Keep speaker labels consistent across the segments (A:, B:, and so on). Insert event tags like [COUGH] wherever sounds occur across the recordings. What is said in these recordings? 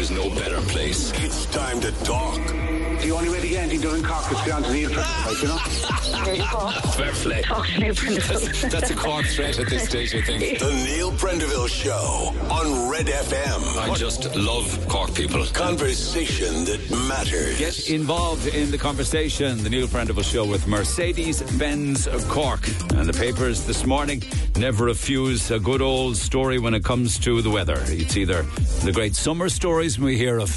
A: is no better place.
B: It's time to talk.
C: The only way to get anything done in Cork is to go on to the like, you know? [LAUGHS]
D: There you go.
A: Fair play.
D: Talk to Neil Prendeville.
A: That's, that's a Cork threat at this stage, I think.
B: The Neil Prendeville Show on Red FM.
A: I just love Cork people.
B: Conversation that matters.
E: Get involved in the conversation. The Neil Prendeville Show with Mercedes Benz Cork. And the papers this morning never refuse a good old story when it comes to the weather. It's either the great summer stories when we hear of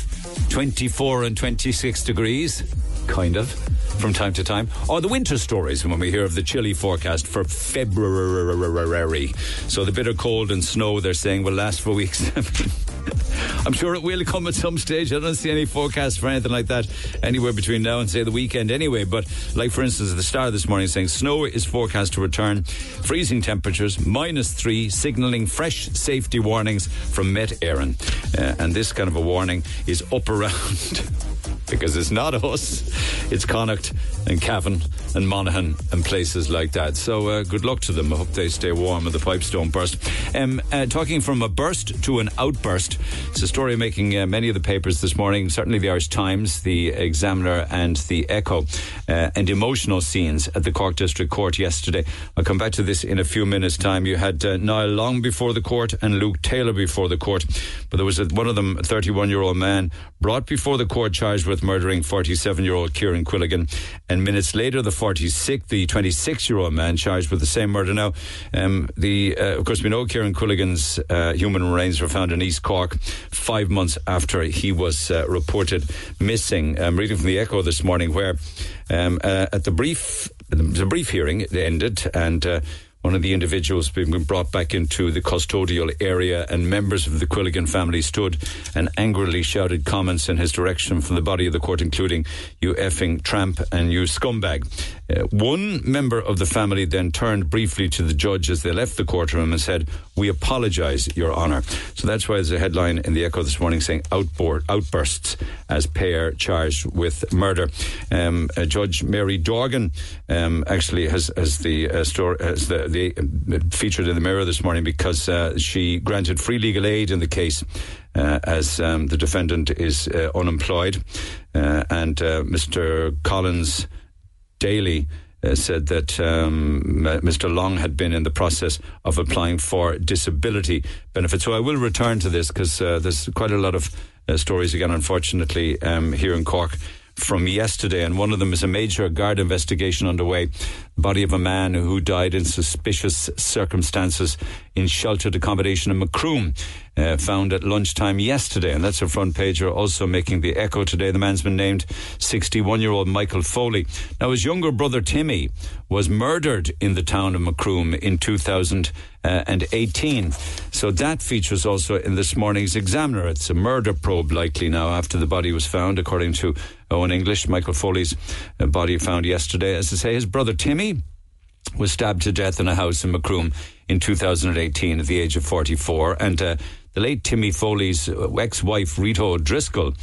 E: 24 and 26 degrees, kind of, from time to time, or the winter stories when we hear of the chilly forecast for February. So the bitter cold and snow they're saying will last for weeks. [LAUGHS] [LAUGHS] I'm sure it will come at some stage. I don't see any forecast for anything like that anywhere between now and say the weekend anyway. But like for instance, the start of this morning saying snow is forecast to return, freezing temperatures, minus three, signalling fresh safety warnings from Met Éireann. Uh, and this kind of a warning is up around [LAUGHS] because it's not [LAUGHS] us, it's Connacht and Cavan and Monaghan and places like that. So uh, good luck to them. I hope they stay warm and the pipes don't burst. Um, uh, talking from a burst to an outburst, it's a story making uh, many of the papers this morning, certainly the Irish Times, the Examiner, and the Echo, uh, and emotional scenes at the Cork District Court yesterday. I'll come back to this in a few minutes' time. You had uh, Niall Long before the court and Luke Taylor before the court, but there was one of them, a 31 year old man, brought before the court charged with murdering 47 year old Kieran Quilligan. And minutes later, the 46, the 26 year old man charged with the same murder. Now, um, the uh, of course, we know Kieran Quilligan's uh, human remains were found in East Cork five months after he was uh, reported missing. I'm reading from the Echo this morning where um, uh, at the brief, the brief hearing it ended and. Uh, one of the individuals being brought back into the custodial area, and members of the Quilligan family stood and angrily shouted comments in his direction from the body of the court, including "you effing tramp" and "you scumbag." Uh, one member of the family then turned briefly to the judge as they left the courtroom and said, "We apologise, Your Honour." So that's why there's a headline in the Echo this morning saying "Outboard outbursts as pair charged with murder." Um, uh, Judge Mary Dorgan um, actually has has the uh, story has the the, uh, featured in the Mirror this morning because uh, she granted free legal aid in the case. Uh, as um, the defendant is uh, unemployed, uh, and uh, Mr. Collins Daly uh, said that um, Mr. Long had been in the process of applying for disability benefits. So I will return to this because uh, there's quite a lot of uh, stories again, unfortunately, um, here in Cork from yesterday, and one of them is a major guard investigation underway. Body of a man who died in suspicious circumstances in sheltered accommodation in Macroom, uh, found at lunchtime yesterday, and that's a front pager. Also making the echo today. The man's been named 61-year-old Michael Foley. Now, his younger brother Timmy was murdered in the town of Macroom in 2018. So that features also in this morning's Examiner. It's a murder probe, likely now after the body was found, according to Owen English. Michael Foley's uh, body found yesterday. As I say, his brother Timmy was stabbed to death in a house in Macroom in 2018 at the age of 44. And uh, the late Timmy Foley's ex-wife Rita O'Driscoll,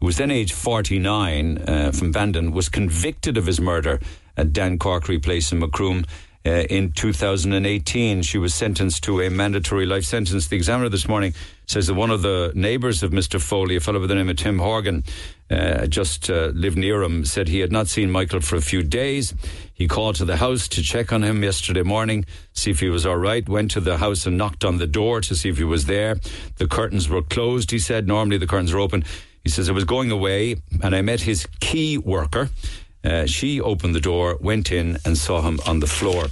E: who was then aged 49 uh, from Bandon, was convicted of his murder at Dan Corkery Place in Macroom. Uh, in 2018, she was sentenced to a mandatory life sentence. The Examiner this morning says that one of the neighbours of Mr. Foley, a fellow by the name of Tim Horgan, uh, just uh, lived near him, said he had not seen Michael for a few days. He called to the house to check on him yesterday morning, see if he was all right. Went to the house and knocked on the door to see if he was there. The curtains were closed, he said. Normally the curtains are open. He says, I was going away and I met his key worker. Uh, she opened the door, went in, and saw him on the floor.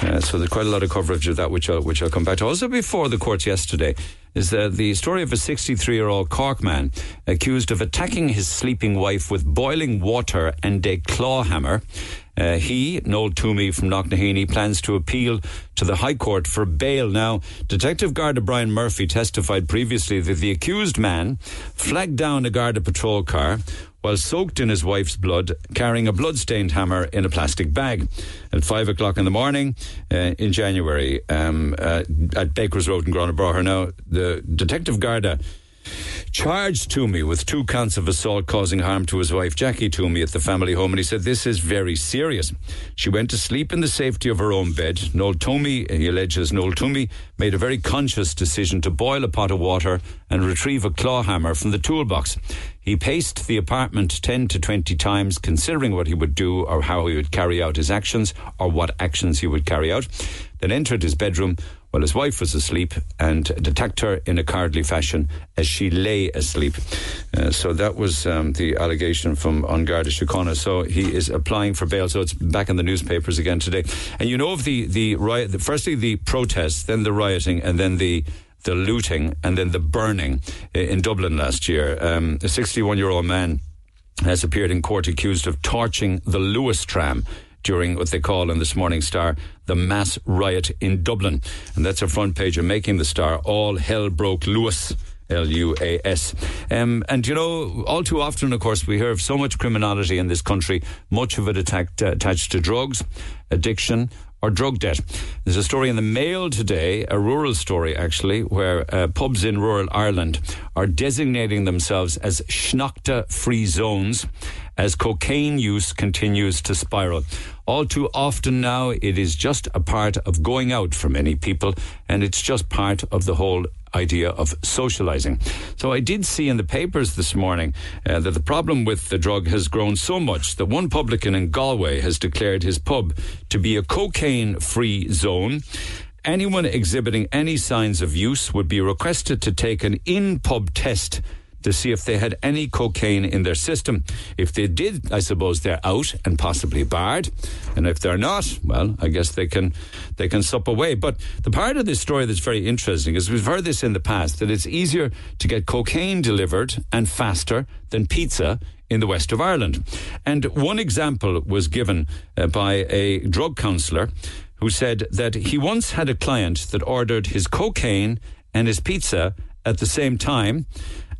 E: Uh, so there's quite a lot of coverage of that, which I'll, which I'll come back to. Also, before the courts yesterday, is uh, the story of a 63 year old Cork man accused of attacking his sleeping wife with boiling water and a claw hammer. Uh, he, Noel Toomey from Knocknaheeny, plans to appeal to the High Court for bail. Now, Detective Garda Brian Murphy testified previously that the accused man flagged down a Garda patrol car while soaked in his wife's blood, carrying a blood-stained hammer in a plastic bag. At five o'clock in the morning uh, in January um, uh, at Baker's Road in Gurranabraher. Now, the Detective Garda charged Toomey with two counts of assault causing harm to his wife Jackie Toomey at the family home, and he said this is very serious. She went to sleep in the safety of her own bed. Noel Toomey, he alleges Noel Toomey made a very conscious decision to boil a pot of water and retrieve a claw hammer from the toolbox. He paced the apartment 10 to 20 times, considering what he would do or how he would carry out his actions or what actions he would carry out. Then entered his bedroom while his wife was asleep and attacked her in a cowardly fashion as she lay asleep. Uh, so that was um, the allegation from An Garda Síochána. So he is applying for bail. So it's back in the newspapers again today. And you know of the, the riot, the, firstly the protests, then the rioting, and then the the looting and then the burning in Dublin last year. Um, a 61 year old man has appeared in court accused of torching the Luas tram during what they call in this Morning Star the mass riot in Dublin. And that's a front page of Making the Star. All hell broke Luas. L U A S. Um, and you know, all too often, of course, we hear of so much criminality in this country, much of it attacked, uh, attached to drugs, addiction, or drug debt. There's a story in the Mail today, a rural story actually, where uh, pubs in rural Ireland are designating themselves as Sneachta free zones as cocaine use continues to spiral. All too often now, it is just a part of going out for many people, and it's just part of the whole idea of socializing. So I did see in the papers this morning uh, that the problem with the drug has grown so much that one publican in Galway has declared his pub to be a cocaine free zone. Anyone exhibiting any signs of use would be requested to take an in pub test to see if they had any cocaine in their system. If they did, I suppose they're out and possibly barred. And if they're not, well, I guess they can they can sup away. But the part of this story that's very interesting is we've heard this in the past that it's easier to get cocaine delivered and faster than pizza in the west of Ireland. And one example was given uh, by a drug counsellor who said that he once had a client that ordered his cocaine and his pizza at the same time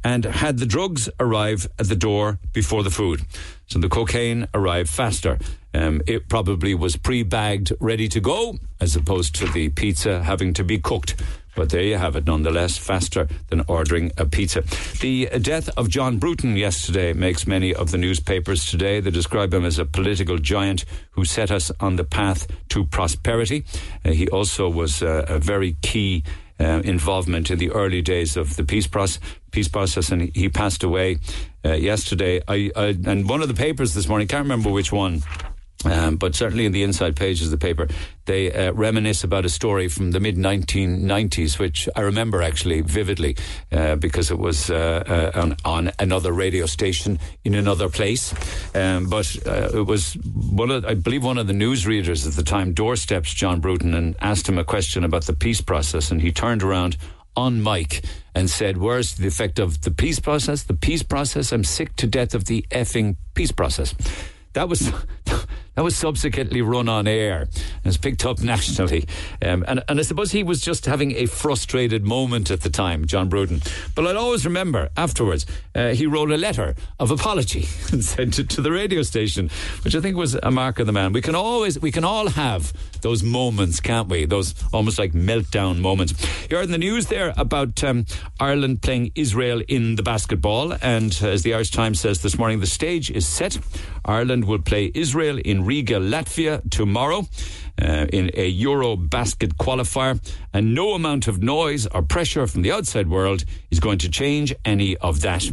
E: and had the drugs arrive at the door before the food. So the cocaine arrived faster. Um, it probably was pre bagged, ready to go, as opposed to the pizza having to be cooked. But there you have it, nonetheless, faster than ordering a pizza. The death of John Bruton yesterday makes many of the newspapers today. They describe him as a political giant who set us on the path to prosperity. Uh, he also was uh, a very key uh, involvement in the early days of the peace process. Peace process, and he passed away uh, yesterday. I, I, and one of the papers this morning, can't remember which one. Um, but certainly in the inside pages of the paper, they uh, reminisce about a story from the mid 1990s, which I remember actually vividly uh, because it was uh, uh, on, on, another radio station in another place. Um, but uh, it was one of, I believe, one of the newsreaders at the time doorsteps John Bruton and asked him a question about the peace process, and he turned around on mic and said, Where's the effect of the peace process? The peace process? I'm sick to death of the effing peace process. That was [LAUGHS] that was subsequently run on air and was picked up nationally. Um, and, and I suppose he was just having a frustrated moment at the time, John Bruton. But I'll always remember afterwards, uh, he wrote a letter of apology [LAUGHS] and sent it to the radio station, which I think was a mark of the man. We can always, we can all have those moments, can't we? Those almost like meltdown moments. You heard in the news there about um, Ireland playing Israel in the basketball. And as the Irish Times says this morning, the stage is set. Ireland will play Israel in Riga, Latvia tomorrow uh, in a Euro basket qualifier, and no amount of noise or pressure from the outside world is going to change any of that.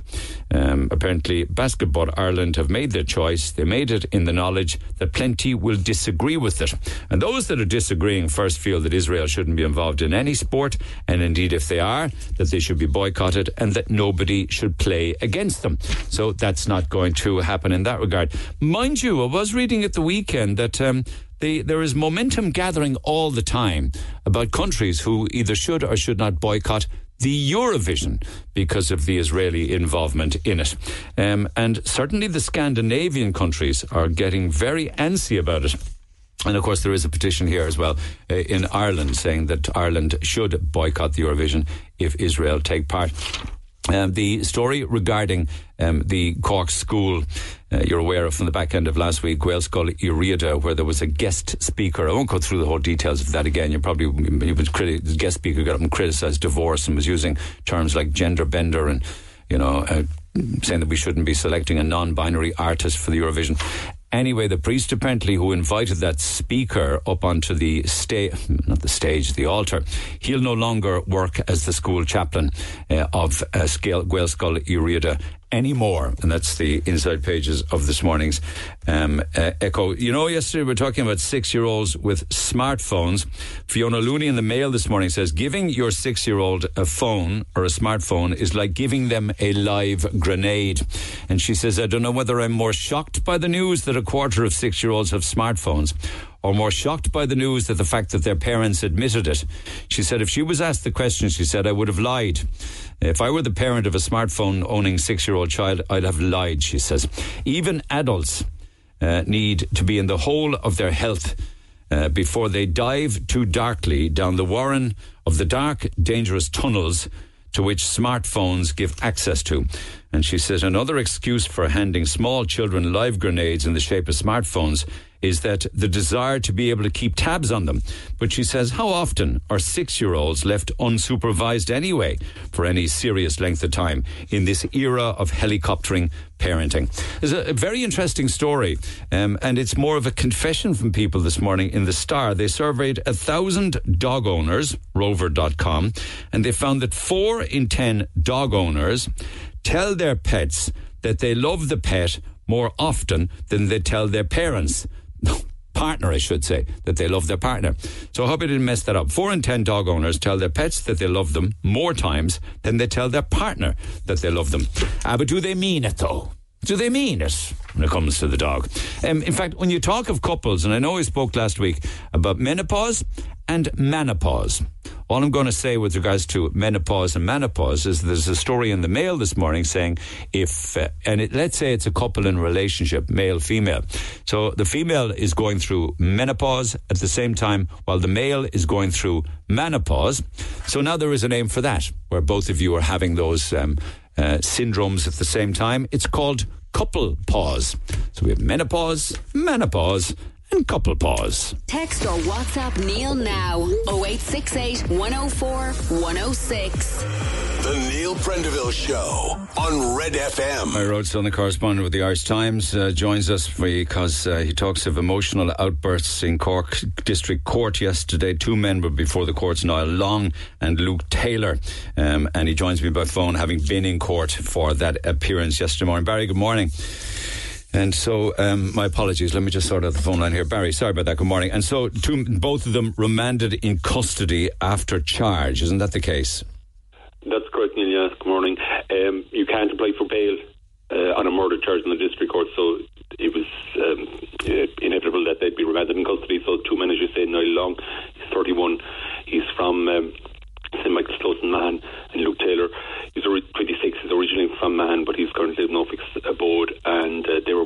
E: Um, apparently, Basketball Ireland have made their choice. They made it in the knowledge that plenty will disagree with it. And those that are disagreeing first feel that Israel shouldn't be involved in any sport, and indeed, if they are, that they should be boycotted and that nobody should play against them. So that's not going to happen in that regard. Mind you, I was reading at the weekend that um, the, there is momentum gathering all the time about countries who either should or should not boycott the Eurovision because of the Israeli involvement in it. Um, and certainly the Scandinavian countries are getting very antsy about it. And of course, there is a petition here as well uh, in Ireland saying that Ireland should boycott the Eurovision if Israel take part. Um, the story regarding um, the Cork school, uh, you're aware of from the back end of last week, Gaelscoil Uí Riada, where there was a guest speaker. I won't go through the whole details of that again. You probably, he was criti- the guest speaker got up and criticised divorce and was using terms like gender bender and you know, uh, saying that we shouldn't be selecting a non-binary artist for the Eurovision. Anyway, the priest apparently who invited that speaker up onto the stage, not the stage, the altar, he'll no longer work as the school chaplain uh, of uh, Gaelscoil Uí Riada anymore. And that's the inside pages of this morning's um, uh, Echo. You know, yesterday we were talking about six year olds with smartphones. Fiona Looney in the mail this morning says giving your six year old a phone or a smartphone is like giving them a live grenade. And she says, I don't know whether I'm more shocked by the news that a quarter of six year olds have smartphones or more shocked by the news that the fact that their parents admitted it. She said, if she was asked the question, she said, I would have lied. If I were the parent of a smartphone owning six year old child, I'd have lied, she says. Even adults uh, need to be in the whole of their health. Uh, before they dive too darkly down the warren of the dark, dangerous tunnels to which smartphones give access to. And she says another excuse for handing small children live grenades in the shape of smartphones is that the desire to be able to keep tabs on them. But she says, how often are six year olds left unsupervised anyway for any serious length of time in this era of helicoptering parenting? There's a, a very interesting story, um, and it's more of a confession from people this morning in the Star. They surveyed a thousand dog owners, rover.com, and they found that four in ten dog owners tell their pets that they love the pet more often than they tell their parents. [LAUGHS] partner, I should say, that they love their partner. So I hope I didn't mess that up. Four in ten dog owners tell their pets that they love them more times than they tell their partner that they love them. Ah, but do they mean it though? Do they mean it when it comes to the dog? Um, in fact, when you talk of couples, and I know we spoke last week about menopause and menopause. All I'm going to say with regards to menopause and menopause is there's a story in the mail this morning saying if, uh, and it, let's say it's a couple in relationship, male, female. So the female is going through menopause at the same time while the male is going through menopause. So now there is a name for that, where both of you are having those um, uh, syndromes at the same time. It's called couple pause. So we have menopause, menopause, and couple pause.
D: Text or WhatsApp Neil now 0868 104 106.
B: The Neil Prendeville Show on Red FM.
E: My Roadstone, the correspondent with the Irish Times, uh, joins us because uh, he talks of emotional outbursts in Cork District Court yesterday. Two men were before the courts, Niall Long and Luke Taylor. Um, and he joins me by phone, having been in court for that appearance yesterday morning. Barry, good morning. And so, um, my apologies. Let me just sort out the phone line here. Barry, sorry about that. Good morning. And so, two, both of them remanded in custody after charge. Isn't that the case?
F: That's correct, Neil. Good morning. Um, you can't apply for bail uh, on a murder charge in the district court, so it was um, uh, inevitable that they'd be remanded in custody. So, two men, as you say, Niall Long, he's 31. He's from um, St Michael's Close in Mahon, and Luke Taylor, he's 26, he's originally from Mahon, but he's currently in Norfolk's abode, and uh, they were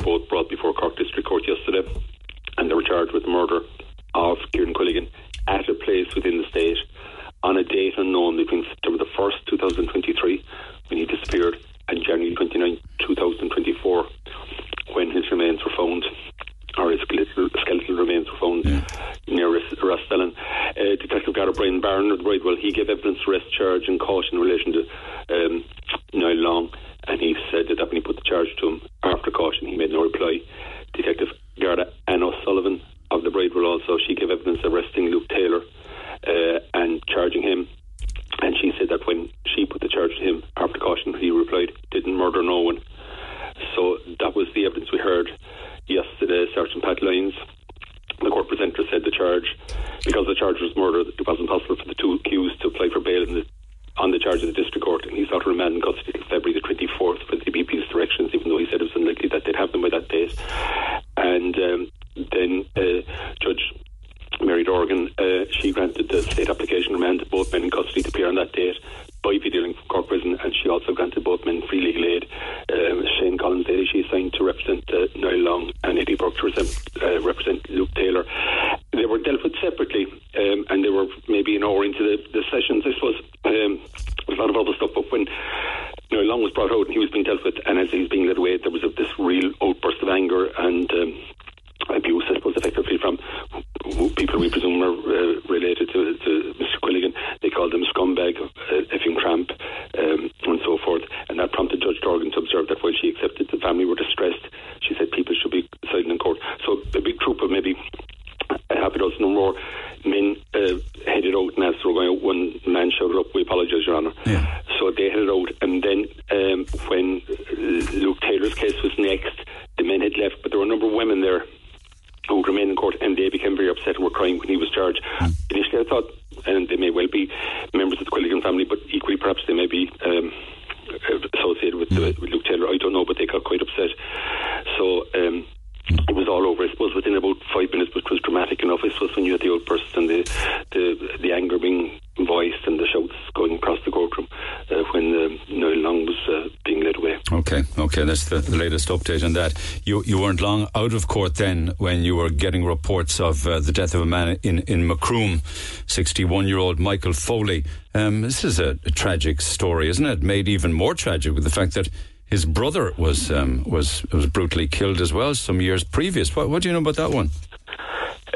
E: Okay, that's the, the, latest update on that. You you weren't long out of court then when you were getting reports of uh, the death of a man in in Macroom, sixty one year old Michael Foley. Um, this is a, a, tragic story, isn't it? Made even more tragic with the fact that his brother was um, was was brutally killed as well some years previous. What, what do you know about that one?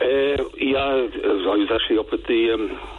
F: Uh, yeah, I was actually up at the. Um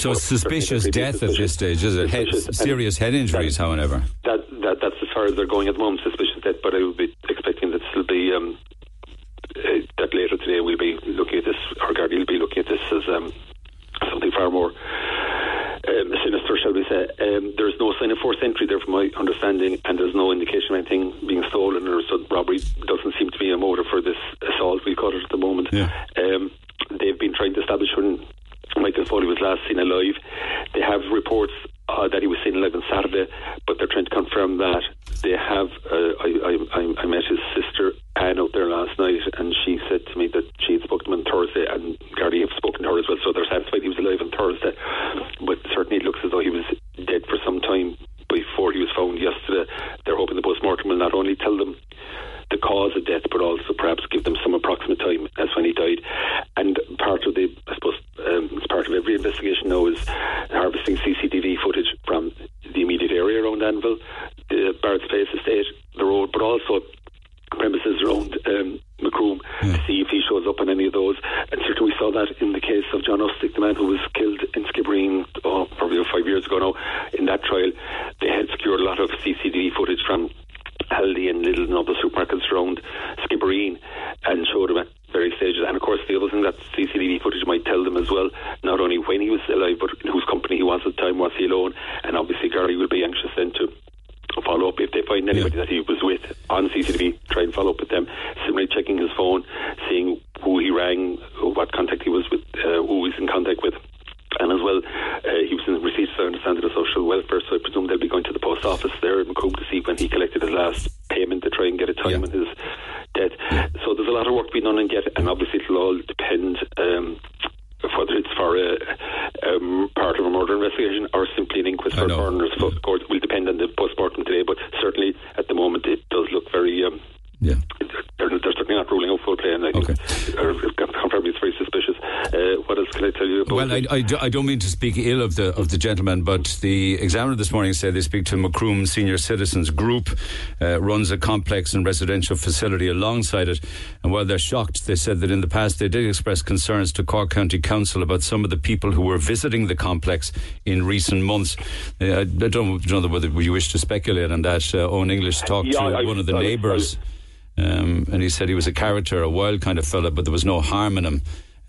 E: So it's suspicious death suspicious. at this stage, is it? Head, serious head injuries, that, however.
F: That, that, that's as far as they're going at the moment, suspicious death, but I would be expecting that it'll be. Um, uh, that later today we'll be looking at this, or Gardaí will be looking at this as um, something far more um, sinister, shall we say. Um, there's no sign of forced entry there, from my understanding, and there's no indication of anything being stolen or so robbery doesn't seem to be a motive for this assault, we call it at the moment.
E: Yeah.
F: last seen alive. They have reports uh, that he was seen alive on Saturday, I. I, I
E: don't mean to speak ill of the of the gentleman, but the Examiner this morning said they speak to Macroom Senior Citizens Group, uh, runs a complex and residential facility alongside it. And while they're shocked, they said that in the past they did express concerns to Cork County Council about some of the people who were visiting the complex in recent months. Uh, I don't know whether you wish to speculate on that. Uh, Owen English talked
F: Yeah,
E: to
F: I-
E: one of the neighbours. Um, and he said he was a character, a wild kind of fella, but there was no harm in him.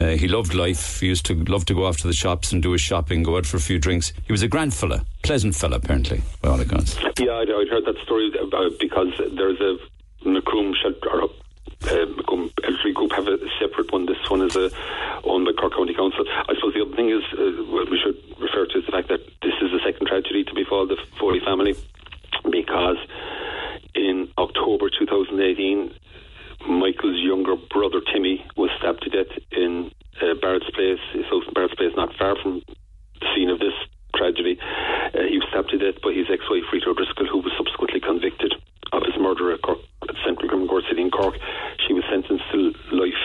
E: Uh, he loved life. He used to love to go off to the shops and do his shopping, go out for a few drinks. He was a grand fella, pleasant fella, apparently, by all accounts.
F: Yeah, I'd, I'd heard that story about because there's a Macroom shelter, or uh, Macroom Elderly Group have a separate one. This one is a, owned by Cork County Council. I suppose the other thing is, uh, what we should refer to is the fact that this is the second tragedy to befall the Foley family because in October 2018, Michael's younger brother Timmy was stabbed to death in uh, Barrett's Place, his house in Barrett's Place, not far from the scene of this tragedy. Uh, he was stabbed to death by his ex-wife Rita O'Driscoll, who was subsequently convicted of his murder at, Cork, at Central Criminal Court City in Cork. She was sentenced to life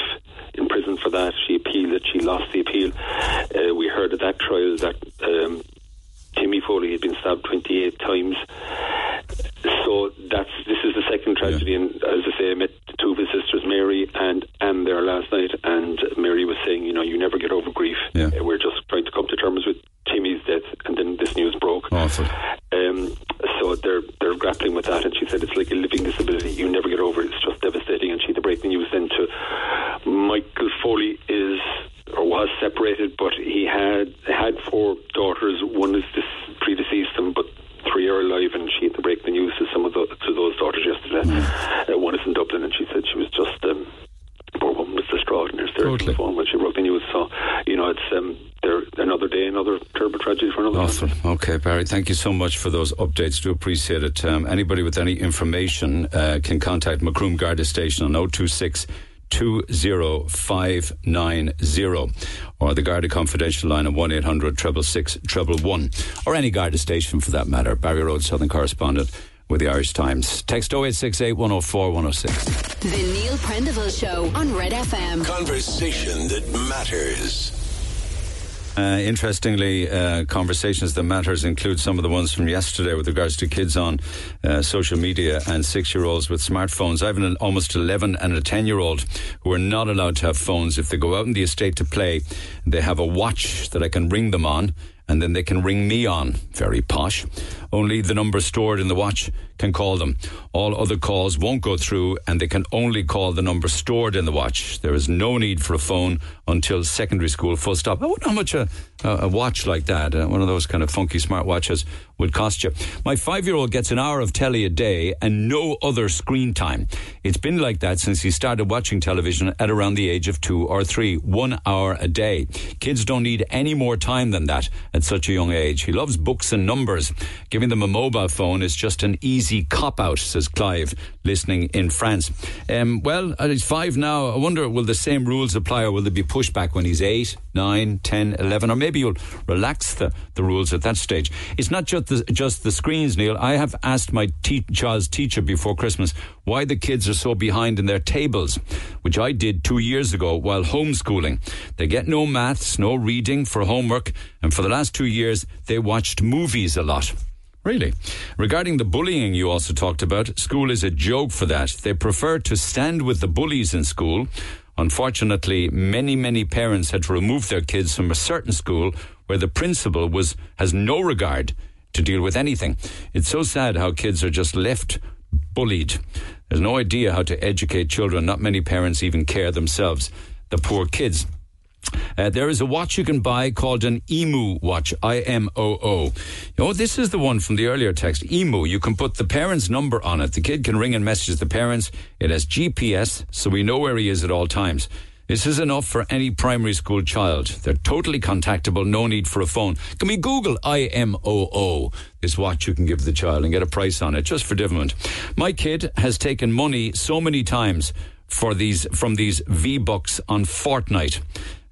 F: in prison for that. She appealed it. She lost the appeal. Uh, we heard at that trial that um, Timmy Foley had been stabbed 28 times. So that's this is the second tragedy, and as I say, I met two of his sisters, Mary and Anne, there last night, and Mary was saying, you know, you never get over grief.
E: Yeah.
F: Uh, We're just trying to come to terms with Timmy's death, and then this news broke.
E: Awful.
F: Um, so they're they're grappling with that, and she said it's like a living disability. You never get over it. It's just devastating. And she had to break the news then to Michael Foley is or was separated, but he had had four daughters. One is this predeceased him, but three are alive. And she had to break the news to some of the, to those daughters yesterday. Uh, one is in Dublin, and she said she was just. Um, Poor woman was distraught and hysterical on
E: Totally.
F: the phone when she broke the news. So, you know, it's um, there another day, another terrible tragedy for another.
E: Awful.
F: family.
E: Okay, Barry, thank you so much for those updates. Do appreciate it. Um, anybody with any information uh, can contact Macroom Garda Station on 026 20590 or the Garda Confidential line on 1 800 666 111 or any Garda station for that matter. Barry Roche, Southern Correspondent with the Irish Times. Text 0868 104 106.
D: The Neil Prendeville Show on Red FM.
B: Conversation that matters.
E: Uh, interestingly, uh, conversations that matters include some of the ones from yesterday with regards to kids on uh, social media and six-year-olds with smartphones. I have an almost 11 and a 10-year-old who are not allowed to have phones. If they go out in the estate to play, they have a watch that I can ring them on, and then they can ring me on. Very posh. Only the number stored in the watch can call them. All other calls won't go through, and they can only call the number stored in the watch. There is no need for a phone until secondary school, full stop. I wonder how much a, a, watch like that, uh, one of those kind of funky smart watches, would cost you. My five year old gets an hour of telly a day and no other screen time. It's been like that since he started watching television at around the age of two or three, one hour a day. Kids don't need any more time than that at such a young age. He loves books and numbers. Giving them a mobile phone is just an easy cop out, says Clive, listening in France. Um, well, he's five now. I wonder, will the same rules apply or will there be pushback when he's eight, nine, ten, eleven, or maybe you'll relax the, the rules at that stage? It's not just the, just the screens, Neil. I have asked my te- child's teacher before Christmas why the kids are so behind in their tables, which I did two years ago while homeschooling. They get no maths, no reading for homework, and for the last two years, they watched movies a lot. Really? Regarding the bullying you also talked about, school is a joke for that. They prefer to stand with the bullies in school. Unfortunately, many, many parents had to remove their kids from a certain school where the principal was has no regard to deal with anything. It's so sad how kids are just left bullied. There's no idea how to educate children. Not many parents even care themselves. The poor kids. Uh, there is a watch you can buy called an IMOO watch, I M O O. Oh, this is the one from the earlier text. IMOO. You can put the parent's number on it. The kid can ring and message the parents. It has GPS, so we know where he is at all times. This is enough for any primary school child. They're totally contactable, no need for a phone. Can we Google IMOO? This watch you can give the child and get a price on it just for development. My kid has taken money so many times for these from these V Bucks on Fortnite.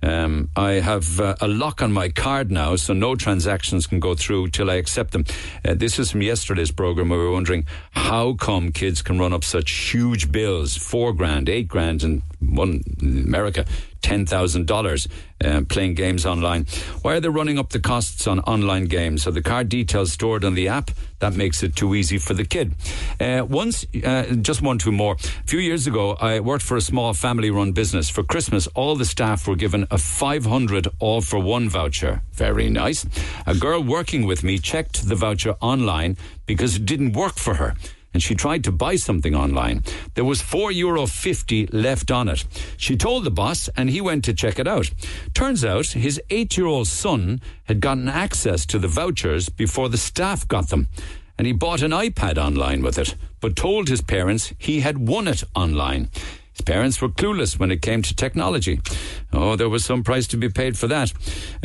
E: Um, I have uh, a lock on my card now, so no transactions can go through till I accept them. Uh, this is from yesterday's program. where We were wondering how come kids can run up such huge bills, four grand, eight grand, and one in America, $10,000 uh, playing games online. Why are they running up the costs on online games? Are the card details stored on the app? That makes it too easy for the kid. Uh, once, uh, just one, two more. A few years ago, I worked for a small family run business. For Christmas, all the staff were given a 500 all for one voucher. Very nice. A girl working with me checked the voucher online because it didn't work for her and she tried to buy something online. There was €4.50 Euro left on it. She told the boss and he went to check it out. Turns out his eight year old son had gotten access to the vouchers before the staff got them. And he bought an iPad online with it, but told his parents he had won it online. His parents were clueless when it came to technology. Oh, there was some price to be paid for that.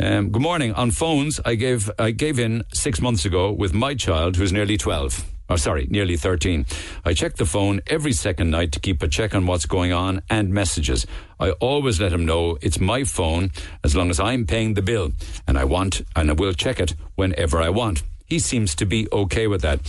E: Um, good morning. On phones, I gave I gave in six months ago with my child, who's nearly twelve or sorry, nearly 13. I check the phone every second night to keep a check on what's going on and messages. I always let him know it's my phone as long as I'm paying the bill and I want and I will check it whenever I want. He seems to be okay with that.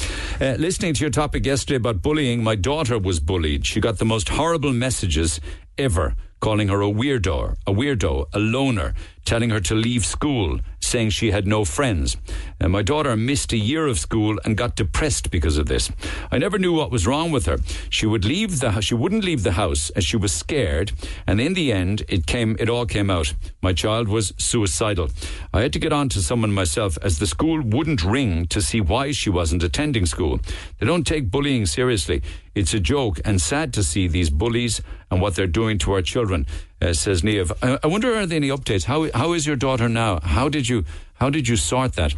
E: Uh, listening to your topic yesterday about bullying, my daughter was bullied. She got the most horrible messages ever calling her a weirdo, a weirdo, a loner, telling her to leave school, saying she had no friends. And my daughter missed a year of school and got depressed because of this. I never knew what was wrong with her. She would leave the she wouldn't leave the house as she was scared, and in the end it came it all came out. My child was suicidal. I had to get on to someone myself as the school wouldn't ring to see why she wasn't attending school. They don't take bullying seriously. It's a joke and sad to see these bullies and what they're doing to our children, uh, says Neve. I, I wonder are there any updates? How how is your daughter now? How did you how did you sort that?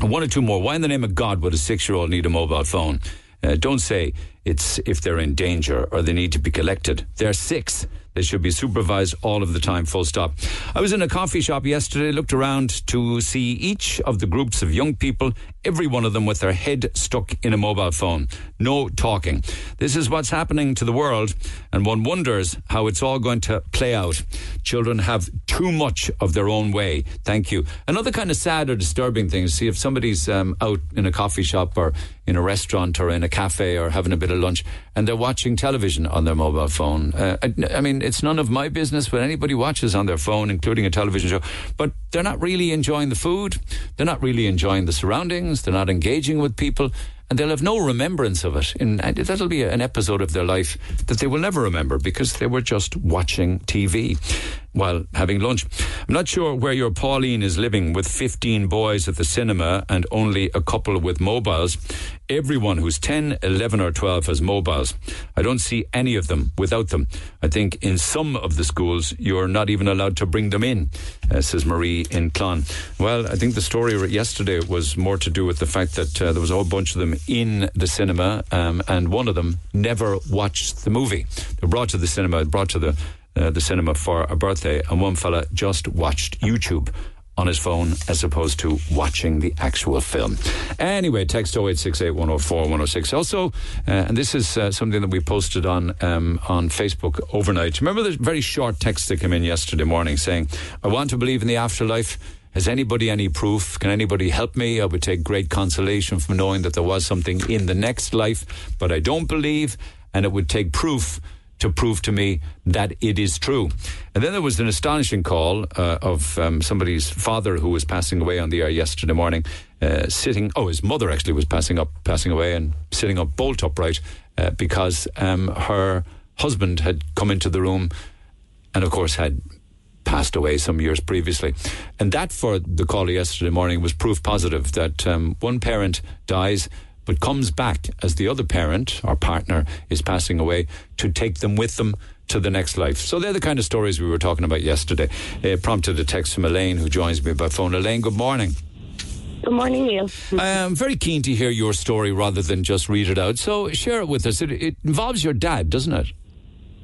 E: One or two more. Why in the name of God would a six year old need a mobile phone? Uh, don't say it's if they're in danger or they need to be collected. They're six. They should be supervised all of the time, full stop. I was in a coffee shop yesterday, looked around to see each of the groups of young people, every one of them with their head stuck in a mobile phone. No talking. This is what's happening to the world, and one wonders how it's all going to play out. Children have too much of their own way. Thank you. Another kind of sad or disturbing thing see if somebody's um, out in a coffee shop or in a restaurant or in a cafe or having a bit of lunch and they're watching television on their mobile phone. Uh, I, I, mean, it's none of my business what anybody watches on their phone, including a television show, but they're not really enjoying the food. They're not really enjoying the surroundings. They're not engaging with people and they'll have no remembrance of it. And that'll be an episode of their life that they will never remember because they were just watching TV while having lunch. I'm not sure where your Pauline is living with 15 boys at the cinema and only a couple with mobiles. Everyone who's 10, 11, or 12 has mobiles. I don't see any of them without them. I think in some of the schools, you're not even allowed to bring them in, uh, says Marie in Clon. Well, I think the story yesterday was more to do with the fact that uh, there was a whole bunch of them in the cinema, um, and one of them never watched the movie. They brought to the cinema, brought to the uh, the cinema for a birthday, and one fella just watched YouTube on his phone as opposed to watching the actual film. Anyway, text 0868 104 106. Also, uh, and this is uh, something that we posted on um, on Facebook overnight. Remember the very short text that came in yesterday morning saying, I want to believe in the afterlife. Has anybody any proof? Can anybody help me? I would take great consolation from knowing that there was something in the next life, but I don't believe, and it would take proof to prove to me that it is true. And then there was an astonishing call uh, of um, somebody's father who was passing away on the air yesterday morning, uh, sitting. Oh, his mother actually was passing up, passing away, and sitting up bolt upright uh, because um, her husband had come into the room, and of course had passed away some years previously. And that, for the call yesterday morning, was proof positive that um, one parent dies but comes back as the other parent or partner is passing away to take them with them to the next life. So they're the kind of stories we were talking about yesterday. It prompted a text from Elaine, who joins me by phone. Elaine, good morning.
G: Good morning, Neil.
E: I'm very keen to hear your story rather than just read it out. So share it with us. It, it involves your dad, doesn't it?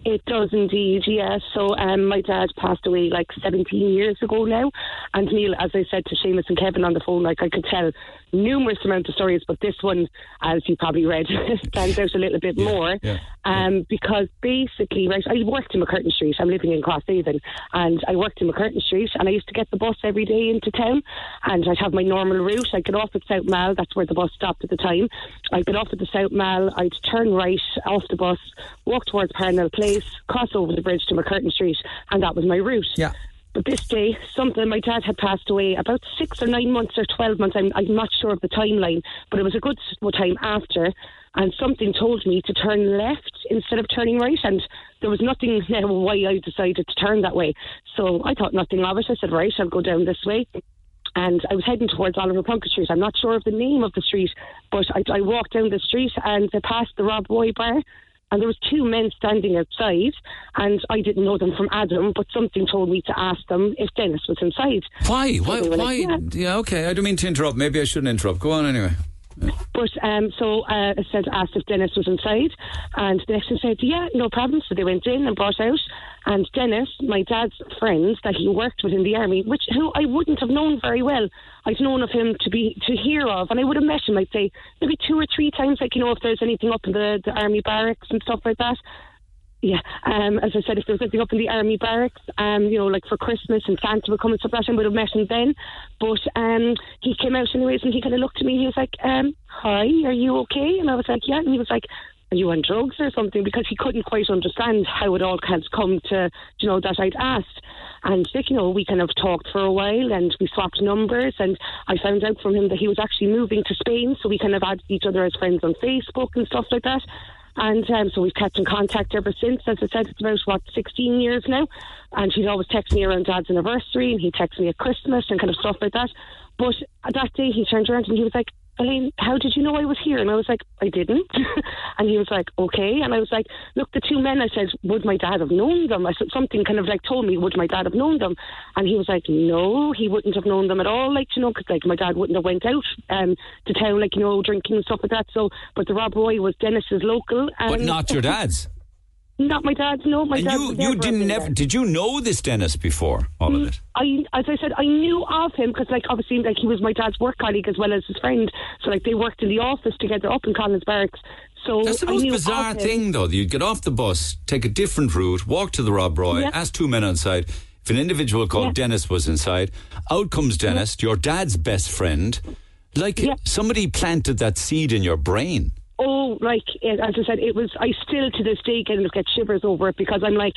G: It does indeed, yes. So um, my dad passed away like 17 years ago now. And Neil, as I said to Seamus and Kevin on the phone, like I could tell
H: numerous amount of stories, but this one, as you probably read, [LAUGHS] stands out a little bit more.
E: yeah.
H: Um, because basically, right, I worked in MacCurtain Street. I'm living in Crosshaven, and I worked in MacCurtain Street, and I used to get the bus every day into town, and I'd have my normal route. I'd get off at South Mall. That's where the bus stopped at the time. I'd get off at the South Mall. I'd turn right off the bus, walk towards Parnell Place, cross over the bridge to MacCurtain Street, and that was my route.
E: Yeah.
H: But this day, something my dad had passed away about six or nine months or twelve months. I'm, I'm not sure of the timeline, but it was a good time after. And something told me to turn left instead of turning right, and there was nothing [LAUGHS] there why I decided to turn that way. So I thought nothing of it. I said, right, I'll go down this way. And I was heading towards Oliver Plunkett Street. I'm not sure of the name of the street, but I, I walked down the street and I passed the Rob Roy bar and there was two men standing outside and I didn't know them from Adam, but something told me to ask them if Dennis was inside.
E: Why? Why? Why?
H: like, yeah.
E: Yeah, okay. I don't mean to interrupt. Maybe I shouldn't interrupt. Go on anyway.
H: But um, so uh, I said, asked if Dennis was inside, and next said, "Yeah, no problem." So they went in and brought out, and Dennis, my dad's friend that he worked with in the army, which who I wouldn't have known very well. I'd known of him to be to hear of, and I would have met him. I'd say maybe two or three times, like you know, if there's anything up in the, the army barracks and stuff like that. Yeah, um, as I said, if there was anything up in the army barracks, um, you know, like for Christmas and Santa would come and stuff like that, I would have met him then. But um, he came out anyways, and he kind of looked at me. He was like, um, "Hi, are you okay?" And I was like, "Yeah." And he was like, "Are you on drugs or something?" Because he couldn't quite understand how it all had come to, you know, that I'd asked. And you know, we kind of talked for a while, and we swapped numbers, and I found out from him that he was actually moving to Spain, so we kind of added each other as friends on Facebook and stuff like that. And um, so we've kept in contact ever since. As I said, it's about, what, 16 years now. And he'd always text me around Dad's anniversary and he'd text me at Christmas and kind of stuff like that. But that day he turned around and he was like, Elaine, how did you know I was here? And I was like, I didn't. [LAUGHS] and he was like, okay. And I was like, look, the two men, I said, would my dad have known them? I said, something kind of like told me, would my dad have known them? And he was like, no, he wouldn't have known them at all. Like, you know, because like my dad wouldn't have went out um, to town, like, you know, drinking and stuff like that. So, but the Rob Roy was Dennis's local. And
E: But not your [LAUGHS] dad's.
H: Not my dad's, no. My
E: and
H: dad
E: you, you didn't never. Did you know this Dennis before all of mm, it?
H: I, as I said, I knew of him because, like, obviously, like he was my dad's work colleague as well as his friend. So, like, they worked in the office together up in Collins Barracks. So
E: That's the most bizarre thing, though. that You'd get off the bus, take a different route, walk to the Rob Roy,
H: Yeah.
E: ask two men outside. If an individual called
H: Yeah.
E: Dennis was inside, out comes Dennis, your dad's best friend. Like
H: Yeah.
E: somebody planted that seed in your brain.
H: Oh, like as I said, it was. I still to this day kind of get shivers over it because I'm like,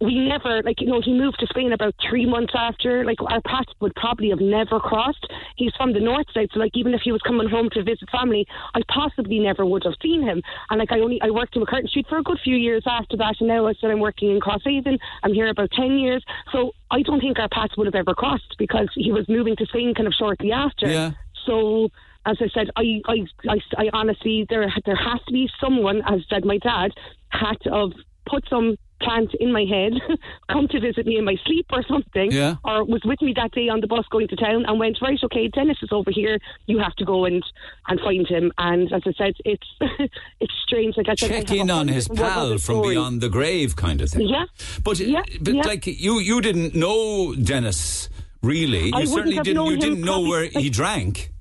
H: we never like you know he moved to Spain about three months after. Like our paths would probably have never crossed. He's from the north side, so like even if he was coming home to visit family, I possibly never would have seen him. And like I only I worked in MacCurtain Street for a good few years after that, and now I said I'm working in Crosshaven. I'm here about ten years, so I don't think our paths would have ever crossed because he was moving to Spain kind of shortly after.
E: Yeah.
H: So, as I said, I, I, I, I honestly, there, there has to be someone, as said my dad, had to have put some plant in my head, [LAUGHS] come to visit me in my sleep or something,
E: Yeah.
H: or was with me that day on the bus going to town and went, right, okay, Dennis is over here, you have to go and, and find him. And as I said, it's, [LAUGHS] it's strange. Like I said, I
E: Check
H: have
E: in on his pal from beyond the grave, kind of thing.
H: Yeah.
E: But
H: Yeah,
E: but
H: yeah.
E: like you, you didn't know Dennis really. You
H: I
E: certainly didn't. You didn't know
H: probably-
E: where he
H: like-
E: drank.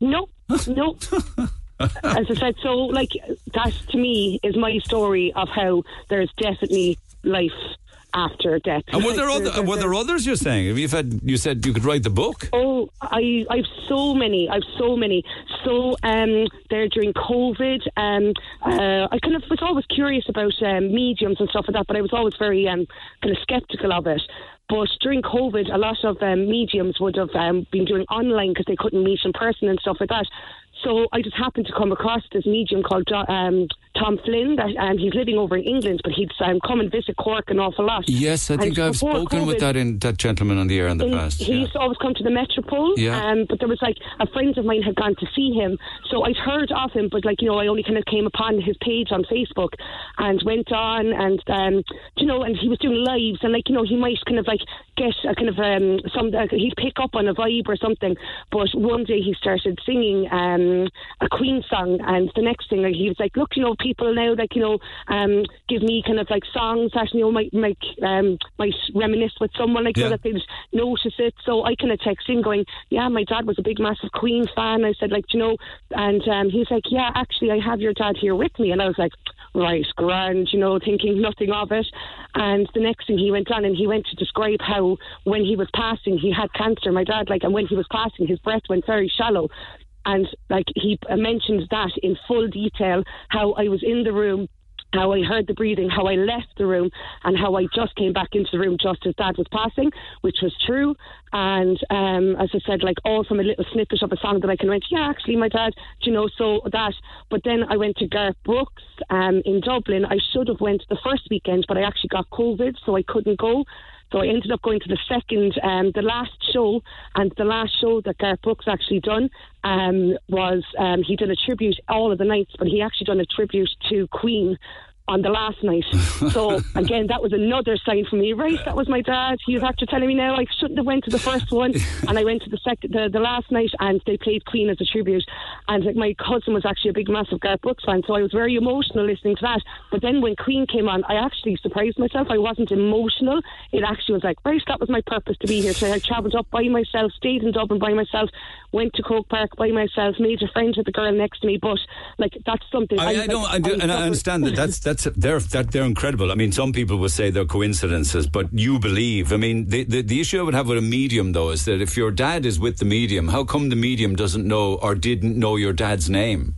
H: No, no. [LAUGHS] As I said, so like that to me is my story of how there's definitely life after death.
E: And were there other? Were there others? You're saying? You've had. You said you could write the book.
H: Oh, I I've so many. I've so many. So um, there during COVID, um, uh, I kind of was always curious about um, mediums and stuff like that, but I was always very um, kind of skeptical of it. But during COVID, a lot of um, mediums would have um, been doing online because they couldn't meet in person and stuff like that. So I just happened to come across this medium called um, Tom Flynn, that, and he's living over in England, but he'd um, come and visit Cork an awful lot.
E: Yes, I
H: And
E: think I've
H: before
E: spoken with that in that gentleman on the air in the
H: in-
E: past.
H: He
E: yeah.
H: used to always come to the Metropole.
E: Yeah.
H: Um, but there was like a friend of mine had gone to see him, so I'd heard of him, but like you know, I only kind of came upon his page on Facebook and went on, and um, you know, and he was doing lives, and like you know, he might kind of like get a kind of um, some uh, he'd pick up on a vibe or something. But one day he started singing um, a Queen song, and the next thing like, he was like, look, you know, people people now, like you know, um, give me kind of like songs that you know might might um, might reminisce with someone like
E: Yeah.
H: so that they notice it. So I kind of text him going, yeah, my dad was a big massive Queen fan. I said like, you know, and um, he's like, yeah, actually, I have your dad here with me, and I was like. Right, grand, you know, thinking nothing of it. And the next thing he went on and he went to describe how when he was passing, he had cancer, my dad, like, and when he was passing, his breath went very shallow. And like he mentioned that in full detail, how I was in the room, how I heard the breathing, how I left the room, and how I just came back into the room just as Dad was passing, which was true. And um, as I said, like all from a little snippet of a song that I can went, yeah, actually, my dad, you know, so that. But then I went to Garth Brooks um, in Dublin. I should have went the first weekend, but I actually got COVID, so I couldn't go. So I ended up going to the second, um, the last show, and the last show that Garth Brooks actually done um, was um, he did a tribute all of the nights, but he actually done a tribute to Queen on the last night. So [LAUGHS] again, that was another sign for me. Right, that was my dad. He was after telling me now I shouldn't have went to the first one, [LAUGHS] and I went to the second, the, the last night, and they played Queen as a tribute. And like, my cousin was actually a big, massive Garth Brooks fan, so I was very emotional listening to that. But then when Queen came on, I actually surprised myself. I wasn't emotional. It actually was like, right, that was my purpose to be here. So I travelled up by myself, stayed in Dublin by myself, went to Croke Park by myself, made a friend with the girl next to me. But like, that's something.
E: I, I
H: like,
E: don't, I do, and I understand that. That's [LAUGHS] that's they're that they're incredible. I mean, some people would say they're coincidences, but you believe. I mean, the, the the issue I would have with a medium though is that if your dad is with the medium, how come the medium doesn't know or didn't know your dad's name?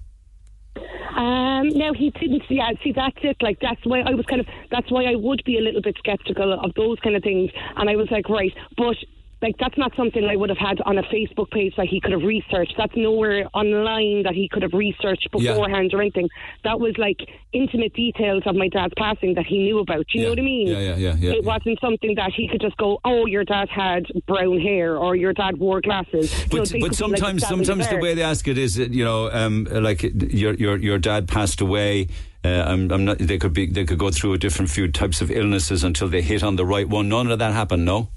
H: Um, no, he didn't. Yeah, see, that's it. Like, that's why I was kind of. That's why I would be a little bit skeptical of those kind of things. And I was like, right, but like that's not something I would have had on a Facebook page that he could have researched. That's nowhere online that he could have researched
E: Yeah.
H: beforehand or anything. That was like intimate details of my dad's passing that he knew about. Do you
E: Yeah.
H: know what I mean?
E: Yeah, yeah, yeah, yeah,
H: It
E: yeah.
H: wasn't something that he could just go, "Oh, your dad had brown hair," or "Your dad wore glasses."
E: But, but
H: be, like,
E: sometimes sometimes the way they ask it is you know um, like your your your dad passed away. Uh, I'm, I'm not. They could be. They could go through a different few types of illnesses until they hit on the right one. None of that happened. No.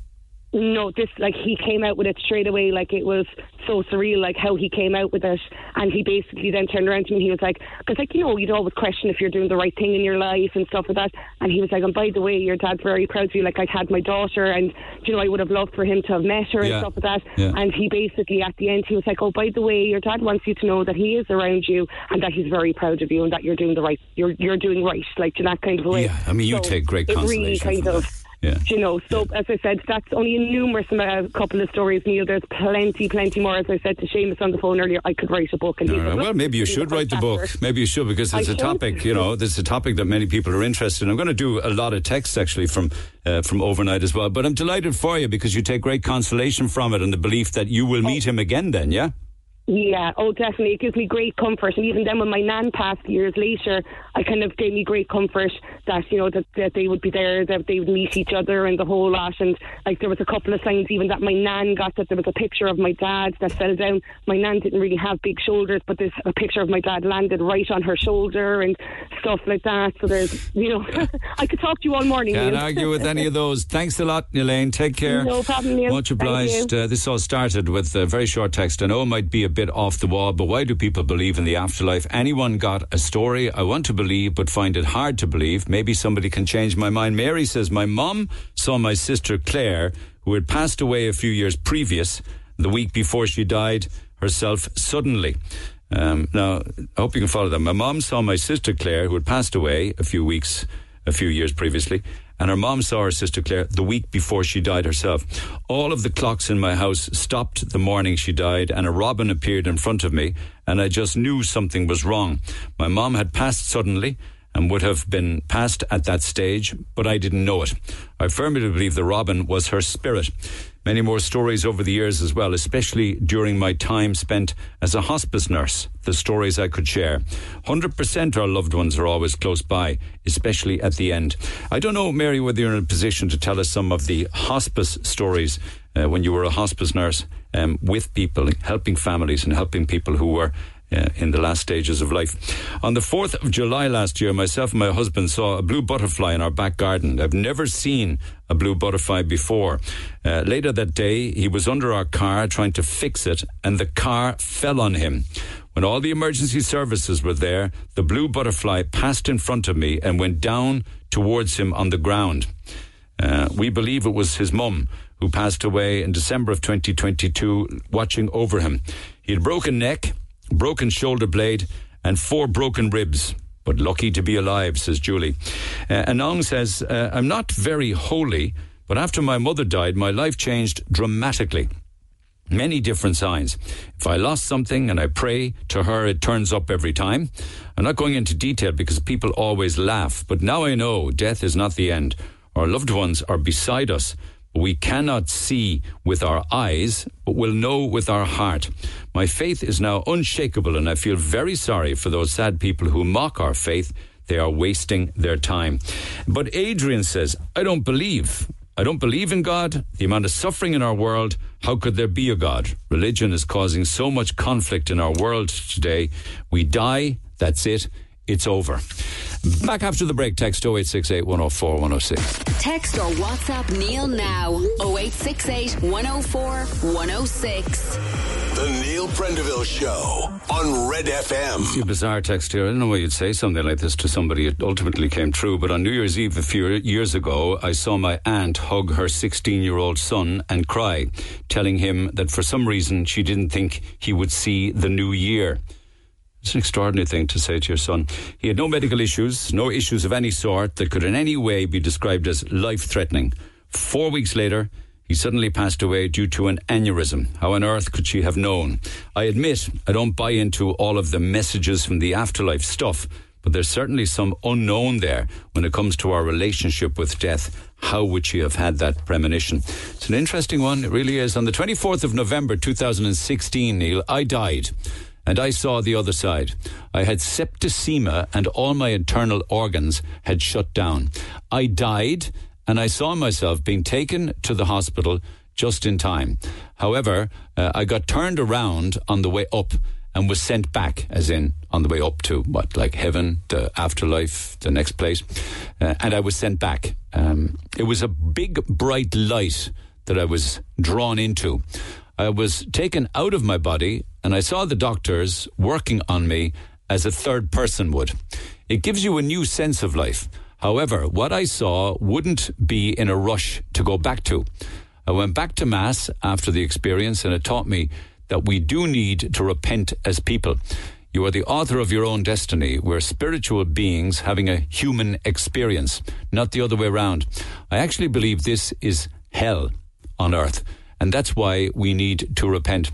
H: No, this like he came out with it straight away. Like it was so surreal, like how he came out with it, and he basically then turned around to me. and He was like, because like you know, you'd always question if you're doing the right thing in your life and stuff like that. And he was like, and by the way, your dad's very proud of you. Like I had my daughter, and you know, I would have loved for him to have met her
E: Yeah.
H: and stuff like that.
E: Yeah.
H: And he basically at the end, he was like, oh, by the way, your dad wants you to know that he is around you and that he's very proud of you and that you're doing the right, you're you're doing right, like in that kind of way.
E: Yeah, I mean, you
H: So
E: take great
H: it really
E: consolation
H: kind
E: from
H: of.
E: that. Yeah.
H: You know, so as I said, that's only a numerous amount, couple of stories, Neil. There's plenty, plenty more. As I said to Seamus on the phone earlier, I could write a book. And
E: All
H: he
E: right. Well, maybe you should write the book.
H: chapter."
E: Maybe you should because
H: I
E: it's a topic. You know, this is a topic that many people are interested in. I'm going to do a lot of texts actually from uh, from overnight as well. But I'm delighted for you because you take great consolation from it and the belief that you will meet him again. Then, yeah.
H: Yeah, oh, definitely. It gives me great comfort. And even then, when my nan passed years later, I kind of gave me great comfort that, you know, that, that they would be there, that they would meet each other and the whole lot. And, like, there was a couple of signs even that my nan got that there was a picture of my dad that fell down. My nan didn't really have big shoulders, but there's a picture of my dad landed right on her shoulder and stuff like that. So there's, you know, [LAUGHS] I could talk to you all morning.
E: Can't argue with any of those. Thanks a lot, Elaine. Take care.
H: No problem, Neil.
E: Much obliged. Uh, this all started with a very short text. I know it might be a bit off the wall, but why do people believe in the afterlife? Anyone got a story I want to believe, but find it hard to believe? Maybe somebody can change my mind. Mary says, My mum saw my sister Claire, who had passed away a few years previous, the week before she died herself suddenly. Um, now, I hope you can follow that. My mom saw my sister Claire, who had passed away a few weeks, a few years previously, and her mom saw her sister Claire the week before she died herself. All of the clocks in my house stopped the morning she died, and a robin appeared in front of me, and I just knew something was wrong. My mom had passed suddenly and would have been passed at that stage, but I didn't know it. I firmly believe the robin was her spirit. Many more stories over the years as well, especially during my time spent as a hospice nurse. The stories I could share. 100% our loved ones are always close by, especially at the end. I don't know, Mary, whether you're in a position to tell us some of the hospice stories uh, when you were a hospice nurse um, with people, helping families and helping people who were uh, in the last stages of life. On the 4th of July last year, myself and my husband saw a blue butterfly in our back garden. I've never seen a blue butterfly before. Uh, later that day, he was under our car trying to fix it, and the car fell on him. When all the emergency services were there, the blue butterfly passed in front of me and went down towards him on the ground. Uh, we believe it was his mum who passed away in December of 2022, watching over him. He had broken neck, broken shoulder blade, and four broken ribs. But lucky to be alive, says Julie. Uh, Anong says, uh, I'm not very holy, but after my mother died, my life changed dramatically. Many different signs. If I lost something and I pray to her, it turns up every time. I'm not going into detail because people always laugh, but now I know death is not the end. Our loved ones are beside us. We cannot see with our eyes, but will know with our heart. My faith is now unshakable, and I feel very sorry for those sad people who mock our faith. They are wasting their time. But Adrian says, I don't believe. I don't believe in God. The amount of suffering in our world, how could there be a God? Religion is causing so much conflict in our world today. We die, that's it, it's over. Back after the break, text 0868 104 106.
D: Text or WhatsApp Neil now 0868 104 106.
B: The Neil Prendeville Show on Red FM.
E: See a bizarre text here. I don't know why you'd say something like this to somebody. It ultimately came true. But on New Year's Eve a few years ago, I saw my aunt hug her 16 year old son and cry, telling him that for some reason she didn't think he would see the new year. It's an extraordinary thing to say to your son. He had no medical issues, no issues of any sort that could in any way be described as life threatening. Four weeks later, he suddenly passed away due to an aneurysm. How on earth could she have known? I admit I don't buy into all of the messages from the afterlife stuff, but there's certainly some unknown there when it comes to our relationship with death. How would she have had that premonition? It's an interesting one. It really is. On the 24th of November 2016, Neil, I died and I saw the other side. I had septicemia and all my internal organs had shut down. I died and I saw myself being taken to the hospital just in time. However, uh, I got turned around on the way up and was sent back, as in on the way up to what, like heaven, the afterlife, the next place. Uh, and I was sent back. Um, it was a big, bright light that I was drawn into. I was taken out of my body and I saw the doctors working on me as a third person would. It gives you a new sense of life. However, what I saw wouldn't be in a rush to go back to. I went back to Mass after the experience and it taught me that we do need to repent as people. You are the author of your own destiny. We're spiritual beings having a human experience, not the other way around. I actually believe this is hell on earth. And that's why we need to repent.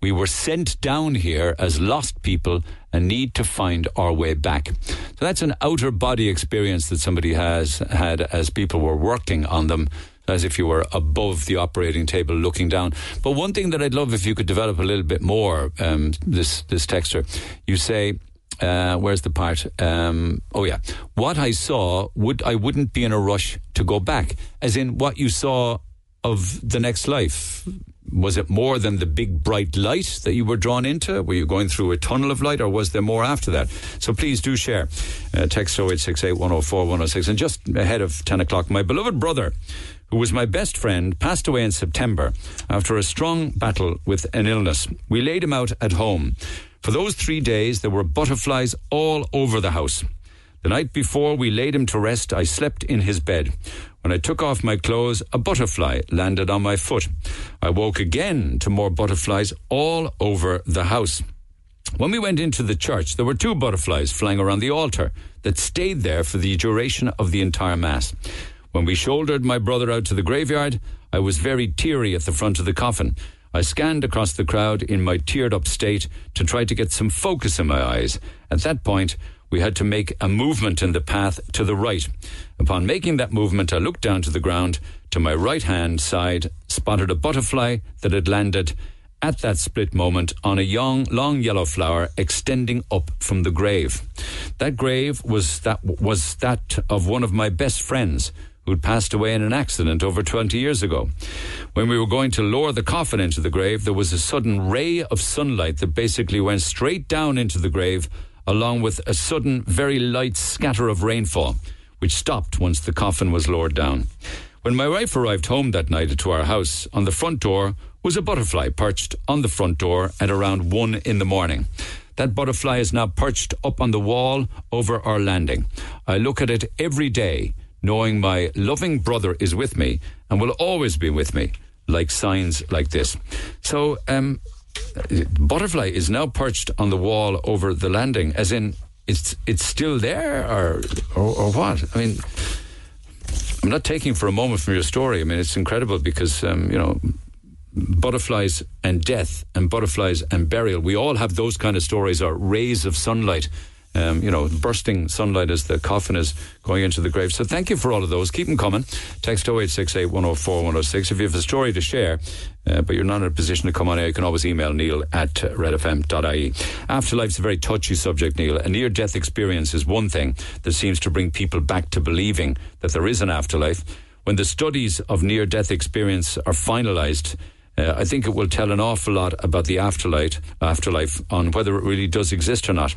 E: We were sent down here as lost people and need to find our way back. So that's an outer body experience that somebody has had as people were working on them. As if you were above the operating table looking down. But one thing that I'd love if you could develop a little bit more, um, this this texture, you say, uh, where's the part? Um, oh yeah, what I saw would I wouldn't be in a rush to go back, as in what you saw of the next life? Was it more than the big bright light that you were drawn into? Were you going through a tunnel of light or was there more after that? So please do share. Uh, text 0868 104 106. And just ahead of 10 o'clock, my beloved brother, who was my best friend, passed away in September after a strong battle with an illness. We laid him out at home. For those three days, there were butterflies all over the house. The night before we laid him to rest, I slept in his bed. When I took off my clothes, a butterfly landed on my foot. I woke again to more butterflies all over the house. When we went into the church, there were two butterflies flying around the altar that stayed there for the duration of the entire Mass. When we shouldered my brother out to the graveyard, I was very teary at the front of the coffin. I scanned across the crowd in my teared up state to try to get some focus in my eyes. At that point, we had to make a movement in the path to the right. Upon making that movement, I looked down to the ground. To my right hand side, spotted a butterfly that had landed at that split moment on a young, long yellow flower extending up from the grave. That grave was that was that of one of my best friends who'd passed away in an accident over 20 years ago. When we were going to lower the coffin into the grave, there was a sudden ray of sunlight that basically went straight down into the grave along with a sudden, very light scatter of rainfall, which stopped once the coffin was lowered down. When my wife arrived home that night to our house, on the front door was a butterfly perched on the front door at around one in the morning. That butterfly is now perched up on the wall over our landing. I look at it every day, knowing my loving brother is with me and will always be with me, like signs like this. So, um, butterfly is now perched on the wall over the landing, as in it's it's still there, or or, or what? I mean, I'm not taking for a moment from your story. I mean, it's incredible because um, you know butterflies and death and butterflies and burial. We all have those kind of stories or rays of sunlight. Um, you know, bursting sunlight as the coffin is going into the grave. So thank you for all of those. Keep them coming. Text 0868 104 106. If you have a story to share, uh, but you're not in a position to come on air, you can always email neil at redfm.ie. Afterlife's a very touchy subject, Neil. A near death experience is one thing that seems to bring people back to believing that there is an afterlife. When the studies of near death experience are finalised, uh, I think it will tell an awful lot about the afterlife, afterlife on whether it really does exist or not.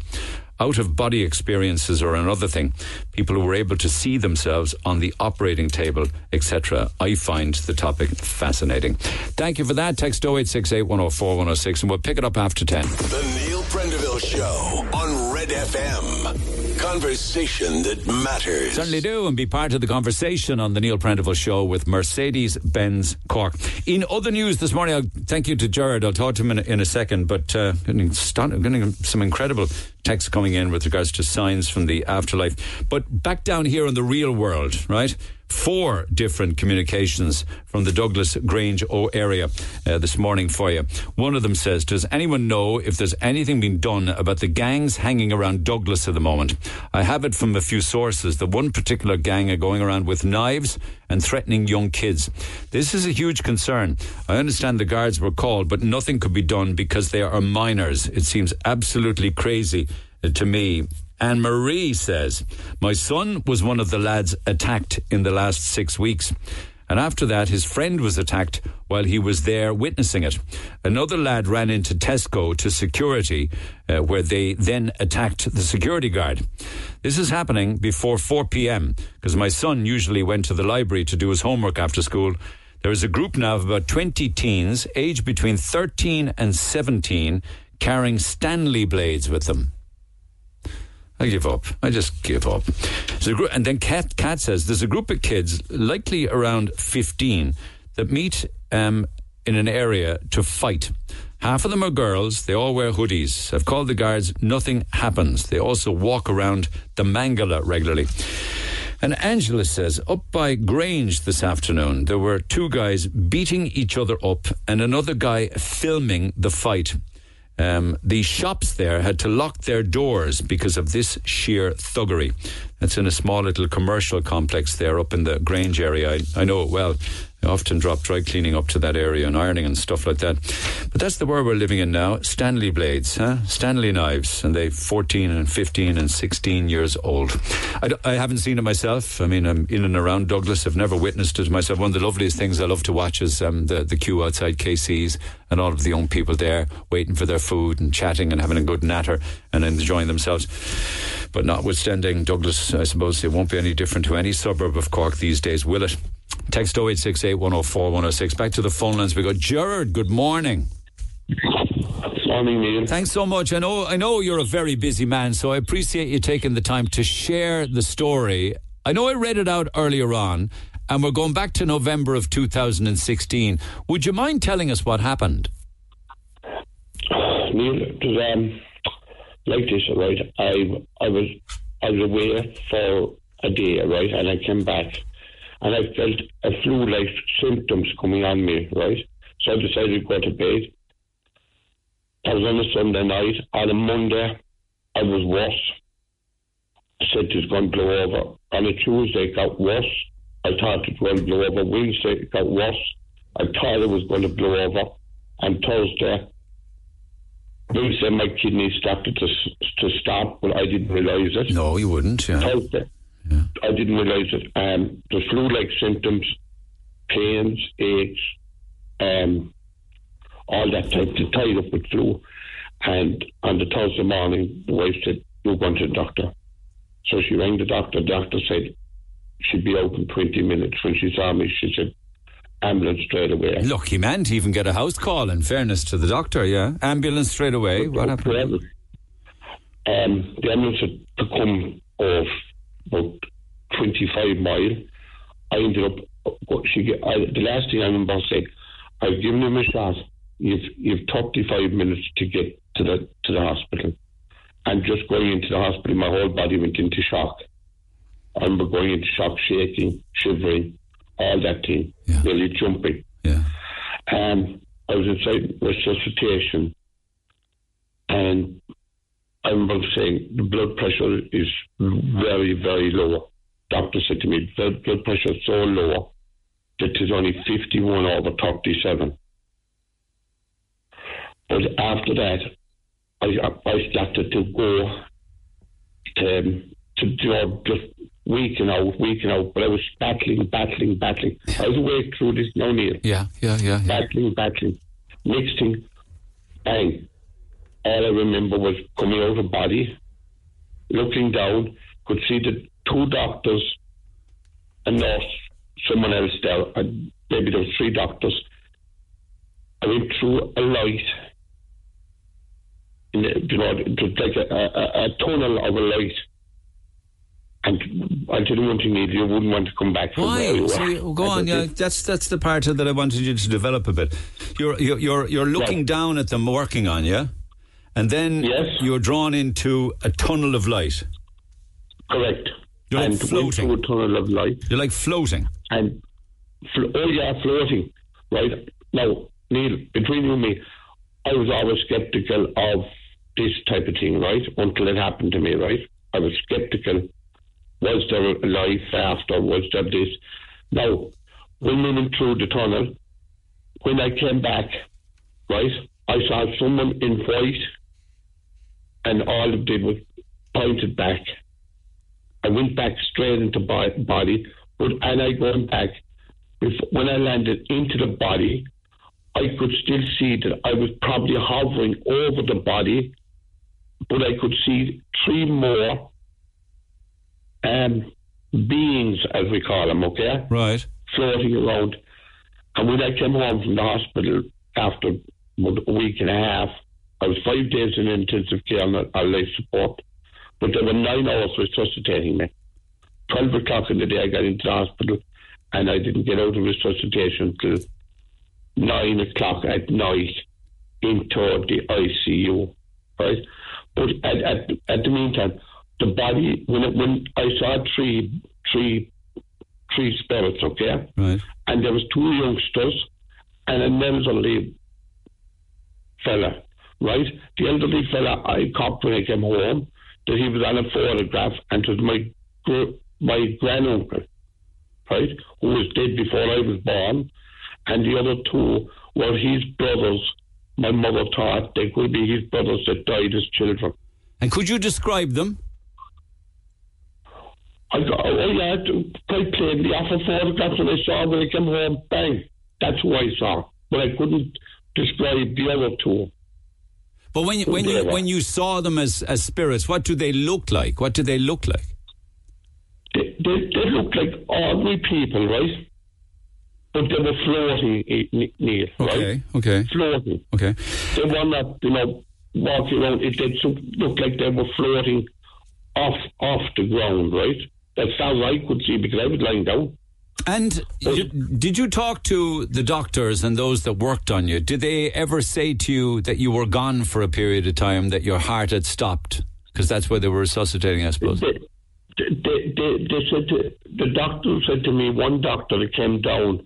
E: Out of body experiences are another thing. People who were able to see themselves on the operating table, etc. I find the topic fascinating. Thank you for that. Text 0868 104 106 and we'll pick it up after 10.
B: The Neil Prendeville Show on Red FM. Conversation that matters.
E: Certainly do, and be part of the conversation on the Neil Prendeville Show with Mercedes Benz Cork. In other news this morning, I'll thank you to Jared. I'll talk to him in a, in a second, but uh, getting, getting some incredible texts coming in with regards to signs from the afterlife. But back down here in the real world, right? Four different communications from the Douglas Grange O area uh, this morning for you. One of them says, Does anyone know if there's anything being done about the gangs hanging around Douglas at the moment? I have it from a few sources that one particular gang are going around with knives and threatening young kids. This is a huge concern. I understand the guards were called, but nothing could be done because they are minors. It seems absolutely crazy to me. Anne Marie says, My son was one of the lads attacked in the last six weeks. And after that, his friend was attacked while he was there witnessing it. Another lad ran into Tesco to security, uh, where they then attacked the security guard. This is happening before 4 p.m. because my son usually went to the library to do his homework after school. There is a group now of about 20 teens, aged between 13 and 17, carrying Stanley blades with them. I give up. I just give up. Group, and then Kat, Kat says there's a group of kids, likely around 15, that meet um, in an area to fight. Half of them are girls. They all wear hoodies. I've called the guards. Nothing happens. They also walk around the Mangala regularly. And Angela says, up by Grange this afternoon, there were two guys beating each other up and another guy filming the fight. Um, the shops there had to lock their doors because of this sheer thuggery. That's in a small little commercial complex there up in the Grange area. I, I know it well. Often drop dry cleaning up to that area and ironing and stuff like that. But that's the world we're living in now. Stanley blades, huh? Stanley knives, and they 14 and 15 and 16 years old. I, I haven't seen it myself. I mean, I'm in and around Douglas. I've never witnessed it myself. One of the loveliest things I love to watch is um, the, the queue outside KC's and all of the young people there waiting for their food and chatting and having a good natter and enjoying themselves. But notwithstanding, Douglas, I suppose it won't be any different to any suburb of Cork these days, will it? Text 0868 104 106. Back to the phone lines we go. Gerard, good morning.
I: Morning, Neil.
E: Thanks so much. I know I know you're a very busy man, so I appreciate you taking the time to share the story. I know I read it out earlier on, and we're going back to November of 2016. Would you mind telling us what happened?
I: Neil, was um, like this, right? I I was I was away for a day, right, and I came back, and I felt a flu-like symptoms coming on me, right? So I decided to go to bed. I was on a Sunday night. On a Monday, I was worse. I said it was going to blow over. On a Tuesday, it got worse. I thought it was going to blow over. Wednesday, it got worse. I thought it was going to blow over. And Thursday, they said my kidneys started to, to stop, but I didn't realise it.
E: No, you wouldn't. Yeah.
I: Thursday, I didn't realise it. Um, the flu-like symptoms, pains, aches, um, all that type to tied up with flu. And on the Thursday morning, the wife said, "You're going to the doctor." So she rang the doctor. The doctor said she'd be out in 20 minutes. When she saw me, she said, "Ambulance straight away."
E: Lucky man to even get a house call. In fairness to the doctor, yeah, ambulance straight away. What happened?
I: Um, the ambulance had to come off about 25 mile. I ended up, she, get- I, the last thing I remember saying, I've given him a shot. You've, you've 35 minutes to get to the, to the hospital. And just going into the hospital, my whole body went into shock. I remember going into shock, shaking, shivering, all that thing,
E: Yeah.
I: nearly jumping.
E: Yeah.
I: And I was inside resuscitation, and I remember saying the blood pressure is very, very low. Doctor said to me, the blood pressure is so low that it's only 51 over 37. But after that, I, I started to go um, to you know, just weeking out, weeking out. But I was battling, battling, battling. I was awake through this now, Neil
E: Yeah, yeah, yeah. yeah.
I: battling, battling. Next thing, bang. All I remember was coming out of body, looking down, could see the two doctors, a nurse, someone else there, and maybe there were three doctors. I went through a light. In the, you know, it was like a, a, a tunnel of a light. And I didn't want to need you wouldn't want to come back from where
E: Why?
I: you
E: So you, go on. Yeah, that's that's the part that I wanted you to develop a bit. You're you're you're, you're looking
I: Right.
E: down at them working on you, and then
I: Yes.
E: you're drawn into a tunnel of light.
I: Correct.
E: You're like
I: and went
E: floating.
I: through a tunnel of light.
E: You're like floating.
I: and fl- oh yeah, floating. Right now, Neil, between you and me, I was always skeptical of this type of thing, right? Until it happened to me, right? I was skeptical. Was there a life after? Was there this? Now, when we went through the tunnel, when I came back, right, I saw someone in white, and all it did was pointed back. I went back straight into bo- body, but and I going back. When I landed into the body, I could still see that I was probably hovering over the body, but I could see three more um, beings, as we call them, okay,
E: Right.
I: floating around. And when I came home from the hospital after a week and a half, I was five days in intensive care on, on life support, but there were nine hours resuscitating me. 12 o'clock in the day, I got into the hospital, and I didn't get out of resuscitation till 9 o'clock at night into the ICU, right? But at, at, at the meantime, the body, when, it, when I saw three, three, three spirits, okay?
E: Right.
I: and there was two youngsters and an elderly fella, right? The elderly fella I caught when I came home that he was on a photograph and it was my gr- my granduncle, right, who was dead before I was born, and the other two were his brothers. My mother thought they could be his brothers that died as children.
E: And could you describe them?
I: I got, oh yeah, quite plainly off a photograph when I saw when I came home, bang, that's who I saw. But I couldn't describe the other two.
E: But when you, when you when you saw them as, as spirits, what do they look like? What do they look like?
I: They, they, they looked like ordinary people, right? But they were floating, Ne- Neil,
E: Okay.
I: right?
E: Okay.
I: Floating.
E: Okay.
I: They were not, you know, walking around. It did look like they were floating off off the ground, right? That's how I could see because I was lying down.
E: And you, did you talk to the doctors and those that worked on you? Did they ever say to you that you were gone for a period of time, that your heart had stopped? Because that's where they were resuscitating, I suppose.
I: They, they, they, they said to, the doctor said to me, one doctor that came down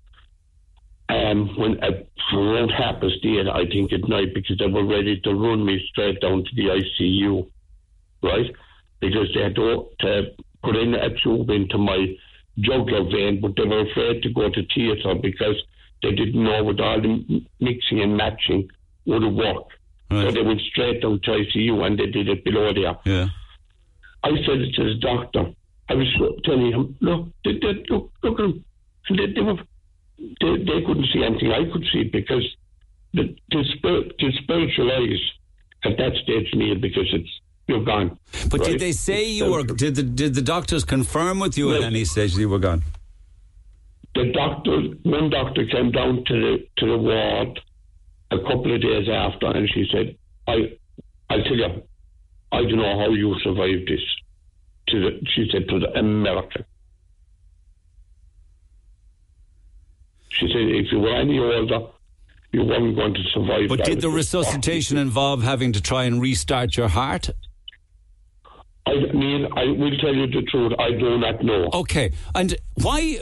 I: um, when at around half past eight, I think at night, because they were ready to run me straight down to the ICU, right? Because they had to, to put in a tube into my jugular vein, but they were afraid to go to theatre because they didn't know with all the mixing and matching would it work. So they went straight down to ICU and they did it below there.
E: Yeah.
I: I said it to the doctor. I was telling him, look, they, they, look, look at them. And they, they, were, they, they couldn't see anything I could see because the, the, spirit, the spiritual eyes at that stage, Neil, because it's you're gone.
E: But
I: right?
E: did they say
I: It's
E: you were? Did the did the doctors confirm with you at any stage that you were gone?
I: The doctor, one doctor came down to the to the ward a couple of days after, and she said, "I, I'll tell you, I don't know how you survived this. To the, she said to the American. She said if you were any older, you weren't going to survive.
E: But did the resuscitation involve having to try and restart your heart?
I: I mean, I will tell you the truth. I do not know.
E: Okay, and why,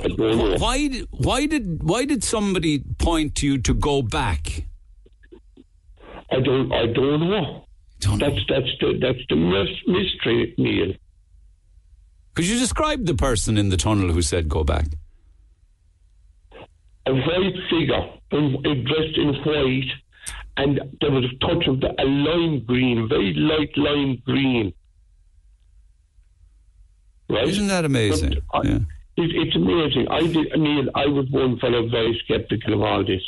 E: why, why did, why did somebody point to you to go back?
I: I don't. I don't know.
E: Don't know.
I: That's that's the that's the mystery, Neil.
E: Could you describe the person in the tunnel who said go back?
I: A white figure, in- dressed in white, and there was a touch of the, a lime green, very light lime green. Right?
E: Isn't that amazing?
I: I- uh,
E: Yeah.
I: it, it's amazing. I did, Neil. I was one fellow very sceptical of all this.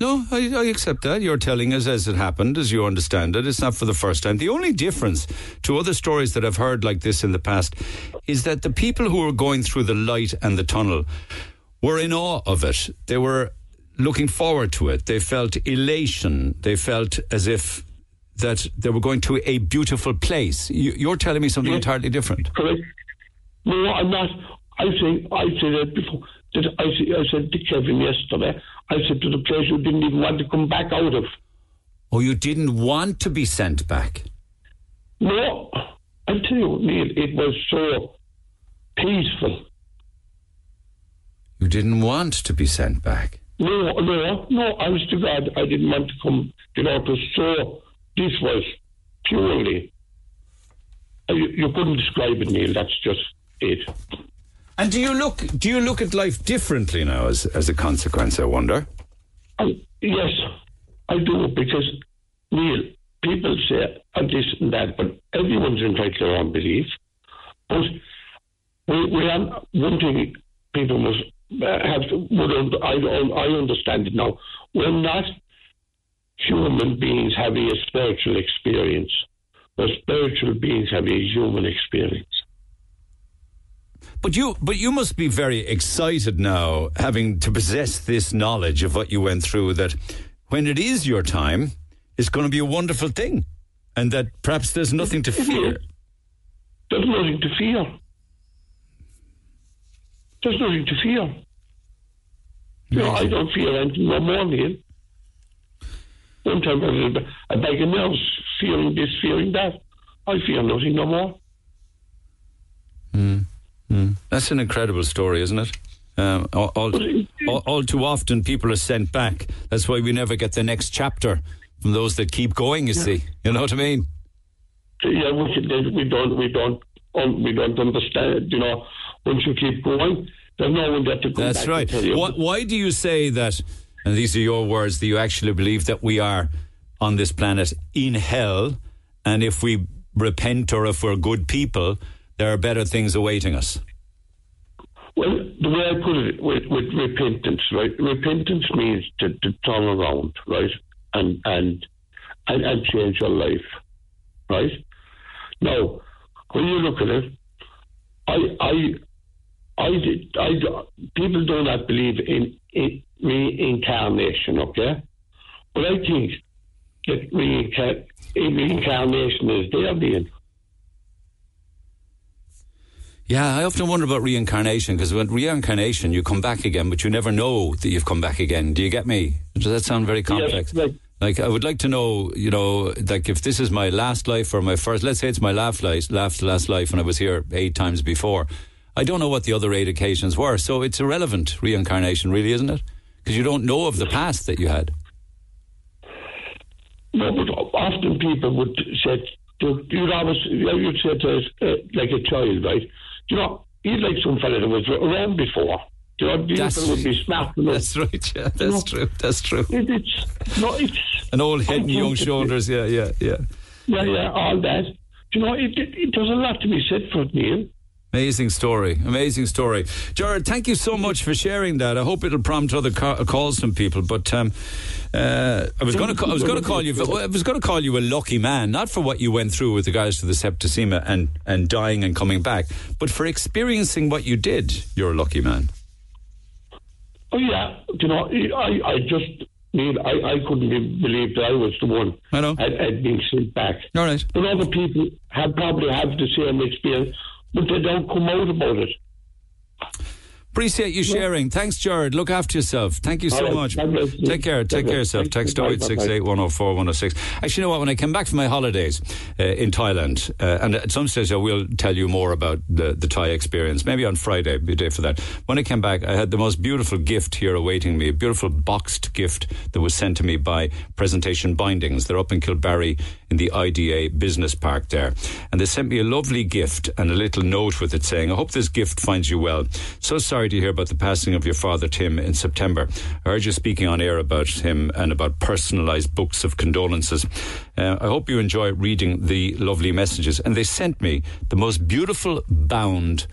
E: No, I, I accept that. You're telling us as it happened, as you understand it. It's not for the first time. The only difference to other stories that I've heard like this in the past is that the people who were going through the light and the tunnel were in awe of it. They were looking forward to it. They felt elation. They felt as if that they were going to a beautiful place. You, you're telling me something entirely different.
I: Correct? No, I'm not. I say I said that before. That I, say, I said to Kevin yesterday. I said to the place you didn't even want to come back out of.
E: Oh, you didn't want to be sent back.
I: No, I tell you, Neil, it was so peaceful.
E: You didn't want to be sent back.
I: No, no, no. Honest to God, I didn't want to come. You know, it was so. This was purely. uh, You, you couldn't describe it, Neil. That's just it.
E: And do you look do you look at life differently now as as a consequence? I wonder.
I: I, yes, I do because Neil, people say uh, this and that, but everyone's entitled to their own belief. But we, we have one thing people must uh, have. Would I I understand it now. We're not human beings having a spiritual experience. We're spiritual beings having a human experience.
E: But you but you must be very excited now having to possess this knowledge of what you went through that when it is your time, it's going to be a wonderful thing. And that perhaps there's nothing to fear.
I: There's nothing to fear. There's nothing to fear. Know, I don't fear anything no more, Neil. One time I was a bag of nerves, fearing this, feeling that. I feel nothing no more.
E: That's an incredible story, isn't it? Um, all, all, all, too often people are sent back. That's why we never get the next chapter from those that keep going, you see. You know what I mean?
I: Yeah, we, should- we don't, we don't, um, we don't understand. You know, once you keep going, there's no one there to come
E: That's right.
I: tell.
E: Why, why do you say that, and these are your words, that you actually believe that we are on this planet in hell, and if we repent or if we're good people, there are better things awaiting us?
I: Well, the way I put it with, with repentance, right? Repentance means to, to turn around, right, and and and, and change your life, right? Now, when you look at it, I I I I people do not believe in reincarnation, okay? But I think that reincar- reincarnation is there, being.
E: Yeah, I often wonder about reincarnation because with reincarnation, you come back again, but you never know that you've come back again. Do you get me? Does that sound very complex?
I: like-
E: Like I would like to know, you know, like if this is my last life or my first. Let's say it's my last life, last last life, and I was here eight times before. I don't know what the other eight occasions were, so it's irrelevant reincarnation, really, isn't it? Because you don't know of the past that you had.
I: No, but often people would say, you'd always, you'd say to us, uh, like a child, right? You know, you'd like some fella that was around before. You know,
E: That's-
I: people would be smart enough.
E: That's right. Yeah, that's
I: No.
E: true. That's true.
I: It, it's, no, it's,
E: An old head and young shoulders. Yeah, yeah, yeah.
I: yeah, yeah, all that. You know, it, it, it does a lot to be said for it, Neil.
E: Amazing story. Amazing story. Jared, thank you so much for sharing that. I hope it'll prompt other ca- calls from people. But um, uh, I was going to I was going to call you I was going to call you a lucky man, not for what you went through with regards to the septicemia and and dying and coming back, but for experiencing what you did. You're a lucky man.
I: Oh, yeah, you know, I, I just, Neil, I, I couldn't be, believe that I was the one
E: I know.
I: had, had been sent back.
E: All right.
I: But other people have probably have the same experience, but they don't come out about it.
E: Appreciate you sharing. Thanks, Jared. Look after yourself. Thank you so
I: right.
E: much.
I: You.
E: Take care. Take care of yourself. Text
I: you. Bye, bye,
E: 0868 104 106. Actually, you know what? When I came back from my holidays uh, in Thailand, uh, and at some stage I will tell you more about the, the Thai experience, maybe on Friday, be a day for that. When I came back, I had the most beautiful gift here awaiting me, a beautiful boxed gift that was sent to me by Presentation Bindings. They're up in Kilbarry in the IDA Business Park there. And they sent me a lovely gift and a little note with it saying, I hope this gift finds you well. So sorry to hear about the passing of your father, Tim, in September. I heard you speaking on air about him and about personalised books of condolences. Uh, I hope you enjoy reading the lovely messages. And they sent me the most beautiful bound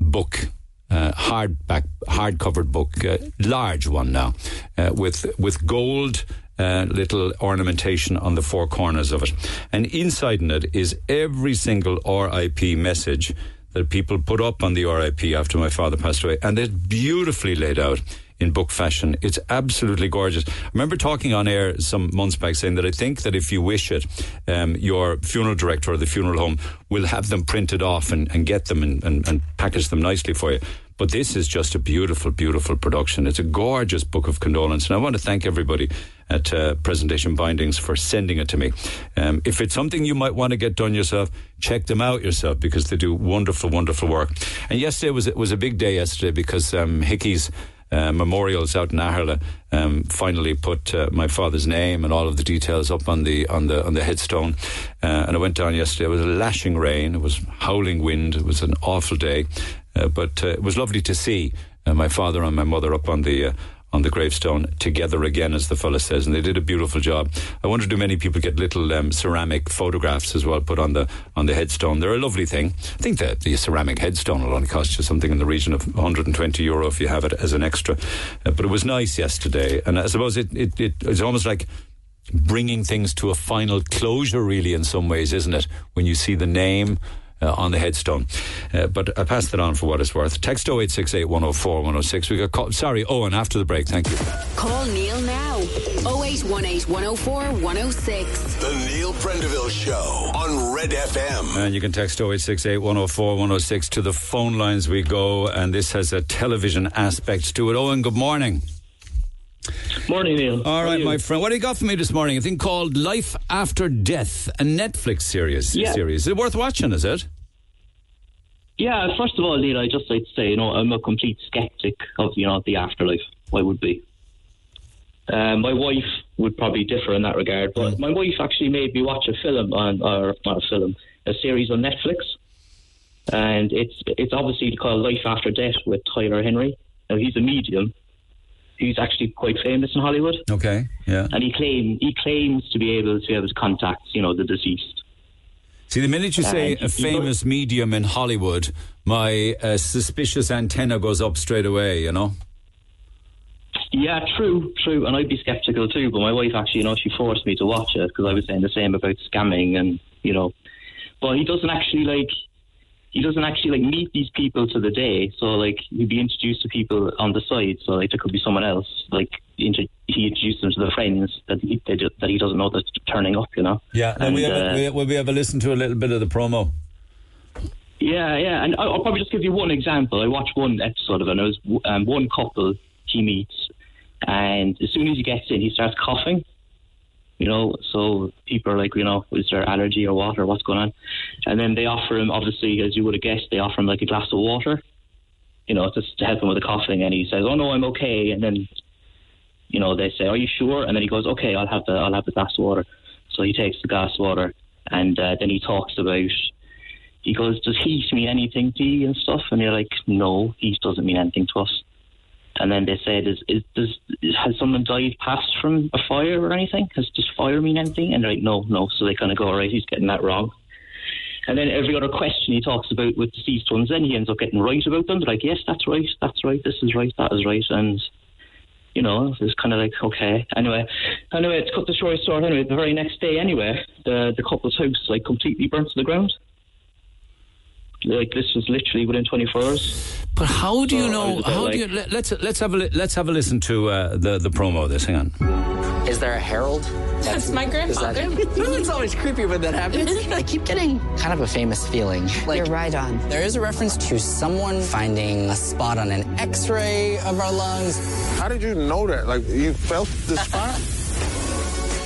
E: book uh, hardback, hard-covered book, uh, large one now, uh, with with gold. Little ornamentation on the four corners of it, and inside in it is every single RIP message that people put up on the RIP after my father passed away, and it's beautifully laid out in book fashion. It's absolutely gorgeous. I remember talking on air some months back saying that I think that if you wish it, um, your funeral director or the funeral home will have them printed off and, and get them and, and, and package them nicely for you. But this is just a beautiful, beautiful production. It's a gorgeous book of condolence. And I want to thank everybody at uh, Presentation Bindings for sending it to me. Um, if it's something you might want to get done yourself, check them out yourself because they do wonderful, wonderful work. And yesterday was, was a big day yesterday because um, Hickey's uh, memorials out in Aherla um, finally put uh, my father's name and all of the details up on the on the on the headstone. Uh, and I went down yesterday. It was a lashing rain. It was howling wind. It was an awful day, but uh, it was lovely to see uh, my father and my mother up on the. Uh, on the gravestone together again, as the fella says, and they did a beautiful job. I wonder do many people get little um, ceramic photographs as well put on the on the headstone? They're a lovely thing. I think that the ceramic headstone will only cost you something in the region of 120 euro if you have it as an extra. Uh, but it was nice yesterday, and I suppose it, it, it it's almost like bringing things to a final closure, really, in some ways, isn't it? When you see the name uh, on the headstone. Uh, but I pass that on for what it's worth. Text 0868 104 106. We got call, sorry, Owen, after the break. Thank you.
D: Call Neil now. 0818 104 106.
B: The Neil Prendeville Show on Red FM.
E: And you can text 0868 104 106 to the phone lines we go. And this has a television aspect to it. Owen, good morning.
J: Morning, Neil.
E: All
J: How
E: right, my friend. What do you got for me this morning? A thing called Life After Death, a Netflix series.
J: Yeah.
E: Series. Is it worth watching, is it?
J: Yeah, first of all, Neil, I just like to say, you know, I'm a complete skeptic of, you know, the afterlife. I would be. Uh, my wife would probably differ in that regard, but my wife actually made me watch a film on, or not a film, a series on Netflix, and it's it's obviously called Life After Death with Tyler Henry. Now he's a medium. He's actually quite famous in Hollywood,
E: Okay. Yeah.
J: and he claim he claims to be able to be able to contact, you know, the deceased.
E: See, the minute you say
J: Uh,
E: a famous medium in Hollywood, my uh, suspicious antenna goes up straight away, you know?
J: Yeah, true, true. And I'd be skeptical too, but my wife actually, you know, she forced me to watch it because I was saying the same about scamming and, you know. But he doesn't actually like, he doesn't actually like meet these people to the day. So like, he'd be introduced to people on the side. So like, there could be someone else. Like, inter- he introduced them to the friends that he they, do- that he doesn't know that's turning up. You know.
E: Yeah. And,
J: And,
E: we have,
J: uh,
E: we, will we have a listen to a little bit of the promo?
J: Yeah, yeah, and I'll I'll probably just give you one example. I watched one episode of it, and it was um, one couple he meets, and as soon as he gets in, he starts coughing. You know, so people are like, you know, is there allergy or what, or what's going on? And then they offer him, obviously, as you would have guessed, they offer him like a glass of water, you know, just to help him with the coughing. And he says, "Oh no, I'm okay." And then, you know, they say, "Are you sure?" And then he goes, "Okay, I'll have the I'll have the glass of water." So he takes the glass of water, and uh, then he talks about he goes, Does heat mean anything to you and stuff? And you're like, No, heat doesn't mean anything to us. And then they said, is, is, does, Has someone died passed from a fire or anything? Has, does fire mean anything? And they're like, No, no. So they kind of go, All right, he's getting that wrong. And then every other question he talks about with deceased ones, then he ends up getting right about them. They're like, Yes, that's right, that's right, this is right, that is right. And you know, it's kind of like okay. Anyway, anyway, to cut the story short, anyway, the very next day, anyway, the the couple's house like completely burnt to the ground. Like this was literally within 24 hours.
E: But how do you
J: So
E: know?
J: was a bit
E: How
J: like-
E: do you? Let, let's let's have a let's have a listen to uh, the the promo. of This hang on.
K: Is there a Harold?
L: That's my
K: Is that
L: grandfather.
K: it's always creepy when that happens. I keep getting kind of a famous feeling. Like,
L: You're right on.
K: There is a reference to someone finding a spot on an X-ray of our lungs.
M: How did you know that? Like, you felt the spot? [LAUGHS]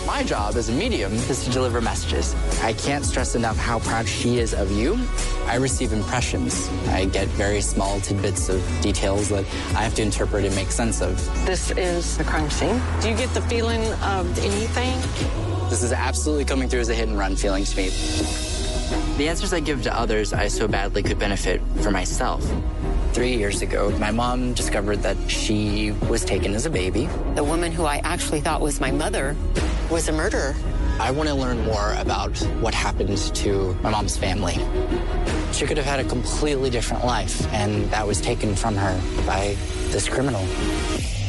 K: My job as a medium is to deliver messages. I can't stress enough how proud she is of you. I receive impressions. I get very small tidbits of details that I have to interpret and make sense of.
L: This is the crime scene. Do you get the feeling of anything?
K: This is absolutely coming through as a hit and run feeling to me. The answers I give to others, I so badly could benefit for myself. Three years ago, my mom discovered that she was taken as a baby.
L: The woman who I actually thought was my mother was a murderer.
K: I want to learn more about what happened to my mom's family. She could have had a completely different life, and that was taken from her by this criminal.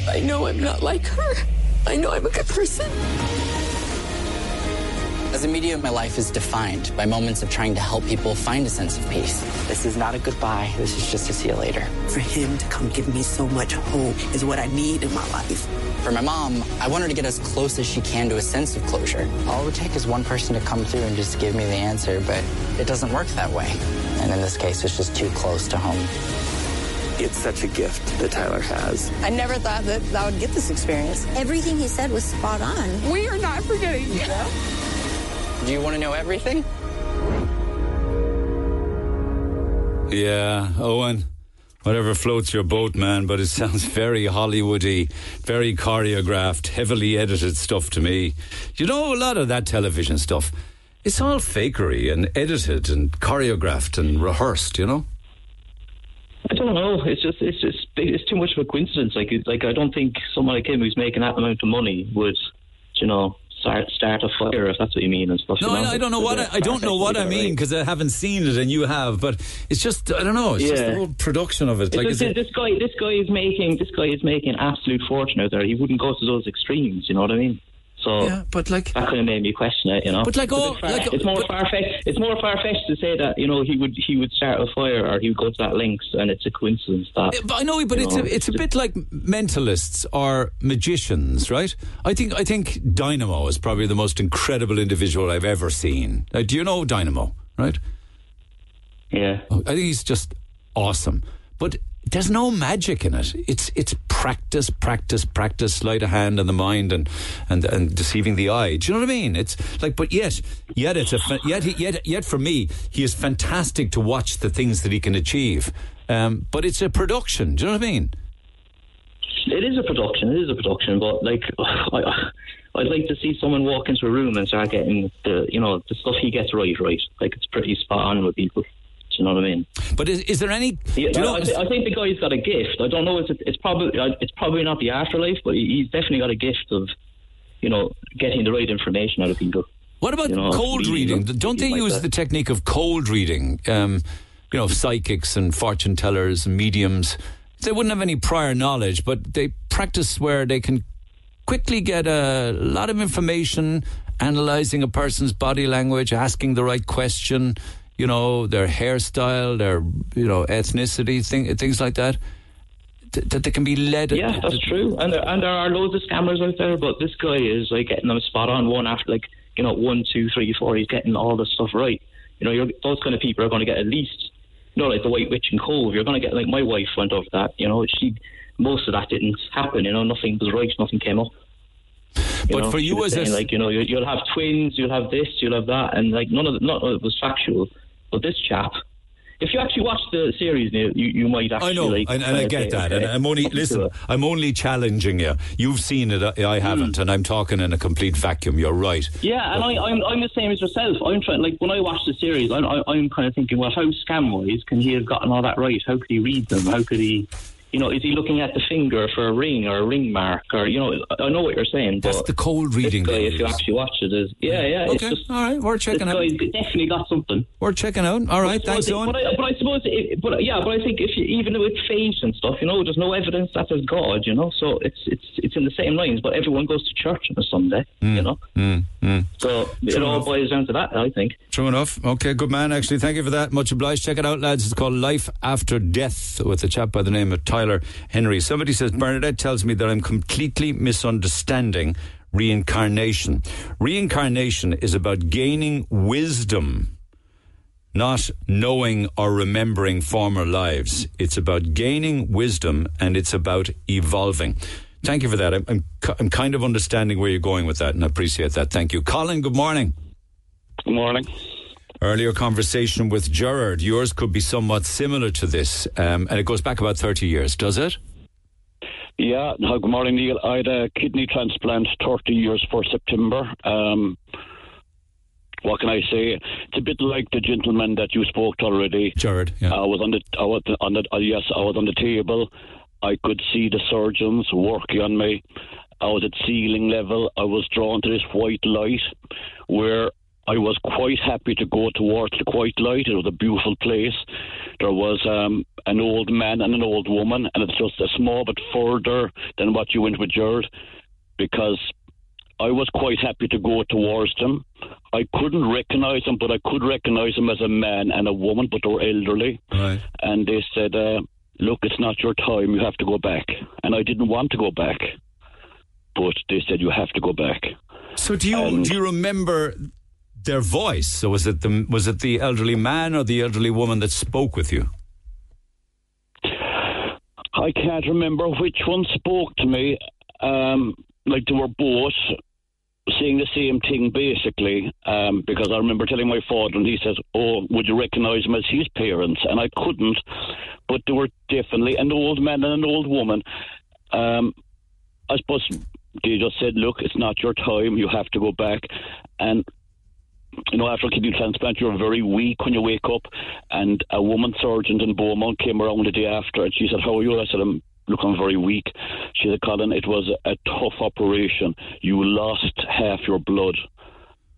L: I know I'm not like her. I know I'm a good person.
K: As a medium, my life is defined by moments of trying to help people find a sense of peace. This is not a goodbye. This is just a see you later.
N: For him to come give me so much hope is what I need in my life.
K: For my mom, I want her to get as close as she can to a sense of closure. All it would take is one person to come through and just give me the answer, but it doesn't work that way. And in this case, it's just too close to home.
O: It's such a gift that Tyler has.
P: I never thought that I would get this experience.
Q: Everything he said was spot on.
P: We are not forgetting you.
K: Do you want to know everything?
E: Yeah, Owen. Whatever floats your boat, man, but it sounds very Hollywoody, very choreographed, heavily edited stuff to me. You know, a lot of that television stuff, it's all fakery and edited and choreographed and rehearsed, you know?
J: I don't know. It's just it's just it's too much of a coincidence. Like like I don't think someone like him who's making that amount of money would, you know, start start a fire if that's what you mean and stuff.
E: No,
J: you know?
E: I, I don't know what I, I don't know what I mean because I haven't seen it and you have, but it's just I don't know. It's just the whole production of it.
J: It's
E: Like,
J: just-
E: it,
J: this guy, this guy is making this guy is making absolute fortune out there. He wouldn't go to those extremes. You know what I mean? So
E: yeah, but like
J: that kind of made me question it. You know,
E: But like all-
J: it's, far-
E: like-
J: it's more far fetched. It's more far fetched to say that you know he would he would start a fire or he would go to that lengths, and it's a coincidence that.
E: But I know, but it's
J: know,
E: a, it's a bit like mentalists or magicians, right? I think I think Dynamo is probably the most incredible individual I've ever seen. Uh, do you know Dynamo? Right?
J: Yeah.
E: I think he's just awesome, but there's no magic in it. It's it's practice, practice, practice, sleight of hand and the mind and and and deceiving the eye. Do you know what I mean? It's like, but yet, yet it's a yet yet yet for me, he is fantastic to watch the things that he can achieve. Um, but it's a production. Do you know what I mean?
J: It is a production. It is a production, but like [SIGHS] I, I'd like to see someone walk into a room and start getting the you know the stuff he gets right, right. Like it's pretty spot on with people. You know what I mean?
E: But is, is there any?
J: Yeah,
E: you know?
J: I, thi- I think the guy's got a gift. I don't know. It's it's probably it's probably not the afterlife, but he's definitely got a gift of you know getting the right information out of people.
E: What about
J: you know,
E: cold
J: reading them,
E: Don't they
J: like
E: use the technique of cold reading? Um, you know, psychics and fortune tellers and mediums. They wouldn't have any prior knowledge, but they practice where they can quickly get a lot of information, analyzing a person's body language, asking the right question. You know, their hairstyle, their you know ethnicity, thing, things like that. Th- That they can be led.
J: Yeah, that's true. And there, and there are loads of scammers out there, but this guy is like getting them spot on one after like you know one, two, three, four. He's getting all the stuff right. You know, you're, those kind of people are going to get at least you know like the White Witch and Cobh. You're going to get like my wife went over that. You know, she most of that didn't happen. You know, nothing was right, nothing came up. You
E: But
J: know,
E: for you as
J: saying,
E: s-
J: like you know you, you'll have twins, you'll have this, you'll have that, and like none of the, none of it was factual. But this chap, if you actually watch the series, Neil, you, you might actually
E: I know,
J: like.
E: and, and I get that.
J: okay,
E: And I'm only listen. I'm only challenging you. You've seen it. I, I hmm. haven't, and I'm talking in a complete vacuum. You're right.
J: Yeah, and I, I'm I'm the same as yourself. I'm trying like when I watch the series, I'm I'm kind of thinking, well, how scam wise can he have gotten all that right? How could he read them? How could he, You know, is he looking at the finger for a ring or a ring mark or you know? I know what you're saying.
E: That's the cold reading.
J: Guy, if you actually watch it, is yeah, yeah.
E: Okay,
J: It's just,
E: all right, we're checking out.
J: guy's definitely got something.
E: We're checking out. All right,
J: But
E: thanks, Owen.
J: But I, but I suppose, it, but yeah, but I think if you, even with faith and stuff, you know, there's no evidence that there's God, you know. So it's it's it's in the same lines. But everyone goes to church on a Sunday, you know.
E: Mm, mm.
J: So it
E: True
J: all boils down to that, I think.
E: True enough. Okay, good man. Actually, thank you for that. Much obliged. Check it out, lads. It's called Life After Death with a chap by the name of Henry. Somebody says Bernadette tells me that I'm completely misunderstanding reincarnation. Reincarnation is about gaining wisdom, not knowing or remembering former lives. It's about gaining wisdom and it's about evolving. Thank you for that. I'm, I'm, I'm kind of understanding where you're going with that, and I appreciate that. Thank you. Colin, good morning.
R: Good morning.
E: Earlier conversation with Gerard. Yours could be somewhat similar to this, um, and it goes back about 30 years, does it?
R: Yeah, no, good morning, Neil. I had a kidney transplant 30 years for September. Um, what can I say? It's a bit like the gentleman that you spoke to already.
E: Jared, yeah.
R: I was on the, I was on the, uh, yes, I was on the table. I could see the surgeons working on me. I was at ceiling level. I was drawn to this white light where I was quite happy to go towards the white light. It was a beautiful place. There was um, an old man and an old woman, and it's just a small bit further than what you went with Jared because I was quite happy to go towards them. I couldn't recognize them, but I could recognize them as a man and a woman, but they were elderly.
E: Right.
R: And they said, uh, Look, it's not your time, you have to go back. And I didn't want to go back, but they said, You have to go back.
E: So do you do you remember their voice? So was it the was it the elderly man or the elderly woman that spoke with you?
R: I can't remember which one spoke to me. Um, like they were both saying the same thing basically. Um, because I remember telling my father, and he says, "Oh, would you recognise them as his parents?" And I couldn't, but they were definitely an old man and an old woman. Um, I suppose they just said, "Look, it's not your time. You have to go back." And you know, after a kidney transplant, you're very weak when you wake up. And a woman surgeon in Beaumont came around the day after, and she said, "How are you?" I said, "I'm look, I'm very weak." She said, "Colin, it was a tough operation. You lost half your blood.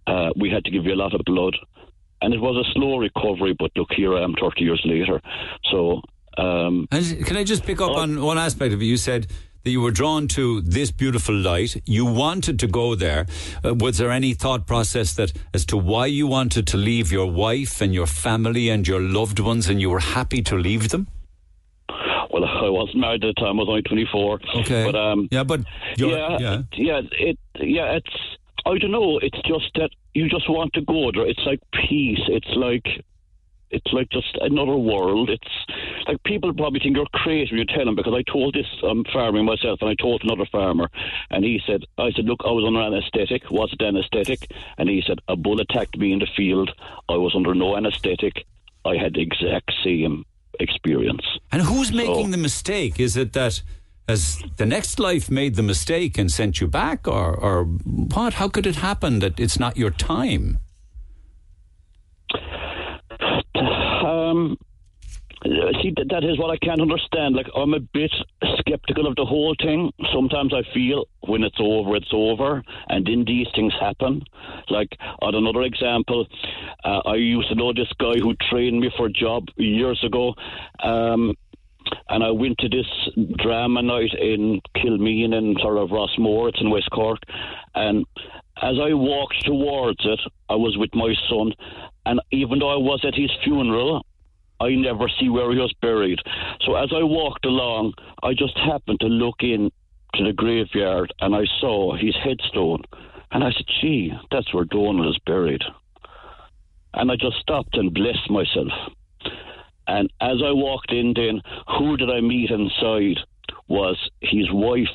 R: Uh, we had to give you a lot of blood." And it was a slow recovery, but look, here I am 30 years later. So, um,
E: And can I just pick up on one aspect of it? You said that you were drawn to this beautiful light. You wanted to go there. Uh, was there any thought process that as to why you wanted to leave your wife and your family and your loved ones, and you were happy to leave them?
R: well, [LAUGHS] I wasn't married at the time. I was only 24.
E: Okay.
R: But um,
E: yeah, but
R: yeah,
E: yeah.
R: yeah, it, yeah, it's. I don't know. It's just that you just want to go there. It's like peace. It's like. It's like just another world. It's like people probably think you're crazy when you tell them because I told this um, farming myself and I told another farmer and he said, I said, look, I was under anaesthetic. Was it anaesthetic? And he said, a bull attacked me in the field. I was under no anaesthetic. I had the exact same experience.
E: And who's making the mistake? Is it that has the next life made the mistake and sent you back, or or what? How could it happen that it's not your time?
R: Um, see, that, that is what I can't understand. Like, I'm a bit skeptical of the whole thing. Sometimes I feel when it's over, it's over, and then these things happen. Like, on another example, uh, I used to know this guy who trained me for a job years ago. Um, and I went to this drama night in Kilmeen and sort of Rossmore, it's in West Cork. And as I walked towards it, I was with my son. And even though I was at his funeral, I never see where he was buried. So as I walked along, I just happened to look in to the graveyard and I saw his headstone. And I said, gee, that's where Donald is buried. And I just stopped and blessed myself. And as I walked in, then who did I meet inside was his wife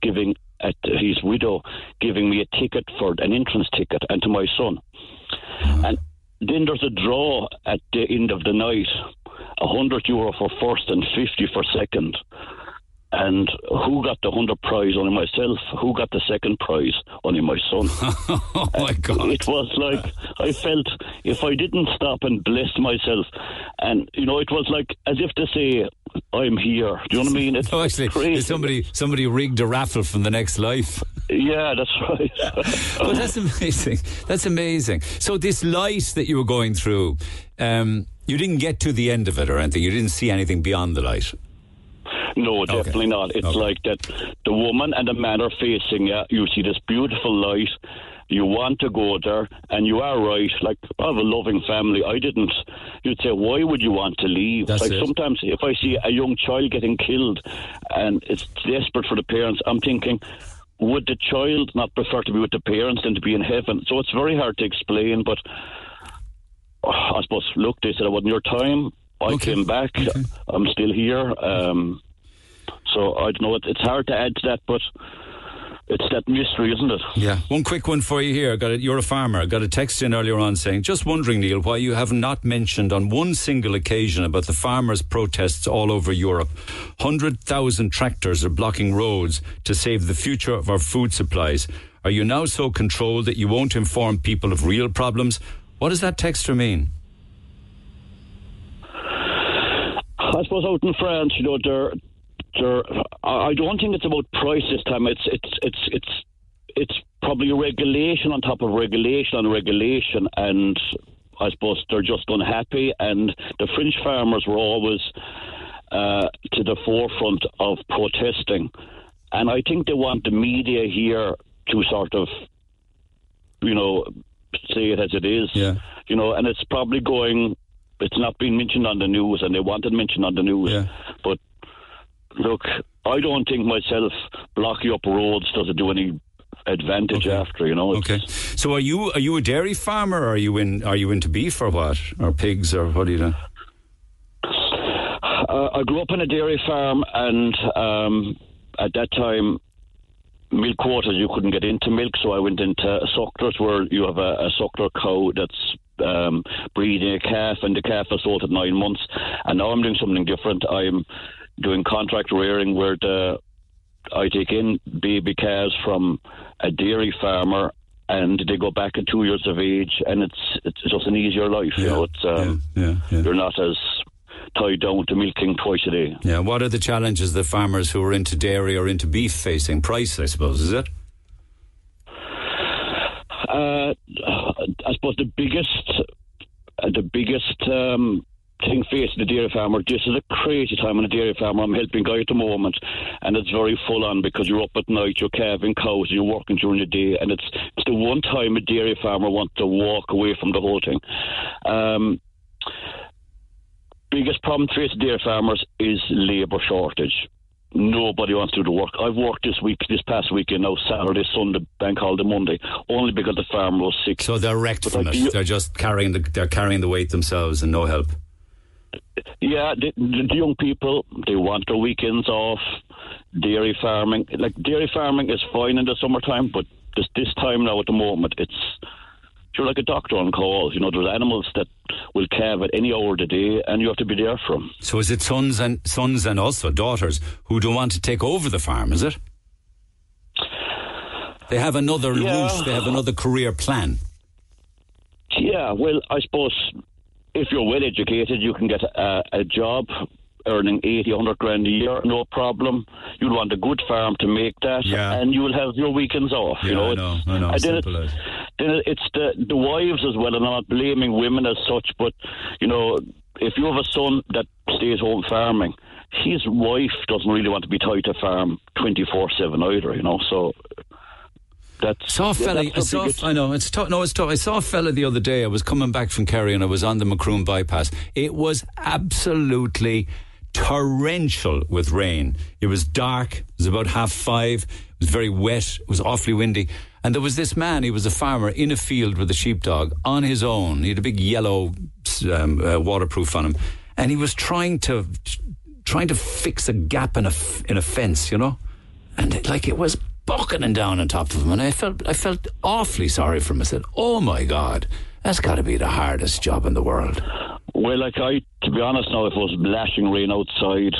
R: giving at his widow giving me a ticket for an entrance ticket and to my son. And then there's a draw at the end of the night, a hundred euro for first and fifty for second. And who got the hundred prize? Only myself. Who got the second prize? Only my son. [LAUGHS]
E: oh my God!
R: It was like I felt if I didn't stop and bless myself, and you know, it was like as if to say, I'm here. Do you know what I mean? It's [LAUGHS]
E: No, actually,
R: crazy.
E: somebody somebody rigged a raffle from the next life.
R: Yeah, that's right. [LAUGHS]
E: well, that's amazing. That's amazing. So this light that you were going through, um, you didn't get to the end of it or anything. You didn't see anything beyond the light.
R: No, definitely not. It's like that the woman and the man are facing you. You see this beautiful light. You want to go there, and you are right. Like, I have a loving family. I didn't. You'd say, why would you want to leave?
E: That's
R: like,
E: it.
R: sometimes if I see a young child getting killed and it's desperate for the parents, I'm thinking, would the child not prefer to be with the parents than to be in heaven? So it's very hard to explain, but oh, I suppose, look, they said it wasn't your time. I came back. I'm still here. Um, so I don't know. it- It's hard to add to that, but it's that mystery, isn't it?
E: Yeah. One quick one for you here. I got a, you're a farmer. I got a text in earlier on saying, just wondering, Neil, why you have not mentioned on one single occasion about the farmers' protests all over Europe. 100,000 tractors are blocking roads to save the future of our food supplies. Are you now so controlled that you won't inform people of real problems? What does that texter mean?
R: I suppose out in France, you know, they're, they're, I don't think it's about price this time. It's it's it's it's it's probably regulation on top of regulation on regulation, and I suppose they're just unhappy. And the French farmers were always uh, to the forefront of protesting, and I think they want the media here to sort of, you know, say it as it is.
E: Yeah.
R: You know, and it's probably going. It's not being mentioned on the news, and they want it mentioned on the news. Yeah. But look, I don't think myself blocking up roads does it do any advantage after. You know.
E: Okay. So are you are you a dairy farmer? Or are you in are you into beef or what? Or pigs or what do you do?
R: Uh, I grew up on a dairy farm, and um, at that time, milk quotas you couldn't get into milk, so I went into sucklers where you have a, a suckler cow that's um, breeding a calf, and the calf is sold at nine months. And now I'm doing something different. I'm doing contract rearing where the I take in baby calves from a dairy farmer. And they go back at two years of age, and it's it's just an easier life. You know, it's um,
E: yeah,
R: you're not as tied down to milking twice a day.
E: Yeah. What are the challenges the farmers who are into dairy or into beef facing? Price, I suppose, is it?
R: Uh, I suppose the biggest, the biggest um, thing facing the dairy farmer. This is a crazy time on a dairy farmer. I'm helping guy at the moment, and it's very full on because you're up at night, you're calving cows, you're working during the day, and it's it's the one time a dairy farmer wants to walk away from the whole thing. Um, biggest problem facing dairy farmers is labour shortage. Nobody wants to do the work. I've worked this week, this past weekend, now Saturday, Sunday, bank holiday, Monday, only because the farmer was sick.
E: So they're wrecked
R: But
E: from
R: like
E: it. They're just carrying the they're carrying the weight themselves and no help.
R: Yeah, the, the, young people they want their weekends off. Dairy farming, like dairy farming, is fine in the summertime, but this this time now at the moment, it's you're like a doctor on call. You know, there's animals that will calve at any hour of the day, and you have to be there for them.
E: So is it sons and sons and also daughters who don't want to take over the farm? Is it? They have another
R: Yeah.
E: route. They have another career plan.
R: Yeah, well, I suppose if you're well educated, you can get a, a job earning 80, 100 grand a year, no problem. You'll want a good farm to make that, and you will have your weekends off. you know,
E: I know, I know,
R: and then, it-
E: as.
R: then it's the the wives as well, and I'm not blaming women as such, but you know, if you have a son that stays home farming, his wife doesn't really want to be tied to farm 24 seven either. You know, so. That's,
E: saw a fella.
R: yeah,
E: I saw.
R: biggest-
E: I know it's tough. No, it's tough. I saw a fella the other day. I was coming back from Kerry and I was on the Macroom bypass. It was absolutely torrential with rain. It was dark. It was about half five. It was very wet. It was awfully windy. And there was this man. He was a farmer in a field with a sheepdog on his own. He had a big yellow um, uh, waterproof on him, and he was trying to trying to fix a gap in a in a fence. You know, and it, like it was bucketing down on top of him, and I felt I felt awfully sorry for him. I said, "Oh my God, that's got to be the hardest job in the world."
R: Well, like I, to be honest, now if it was lashing rain outside,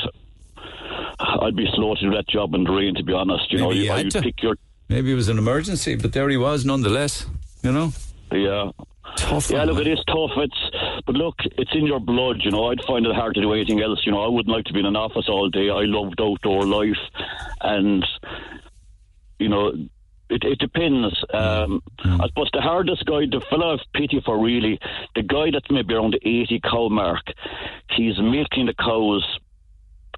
R: I'd be slow to do that job in the rain. To be honest, you know,
E: Maybe
R: you,
E: you
R: you'd
E: to.
R: pick your
E: Maybe it was an emergency, but there he was, nonetheless. You know.
R: yeah.
E: tough.
R: Yeah, look, it is tough. It's but look, it's in your blood. You know, I'd find it hard to do anything else. You know, I wouldn't like to be in an office all day. I loved outdoor life, and you know, it, it depends. Um, I suppose the hardest guy, the fellow I've pity for, really, the guy that's maybe around the eighty cow mark, he's milking the cows.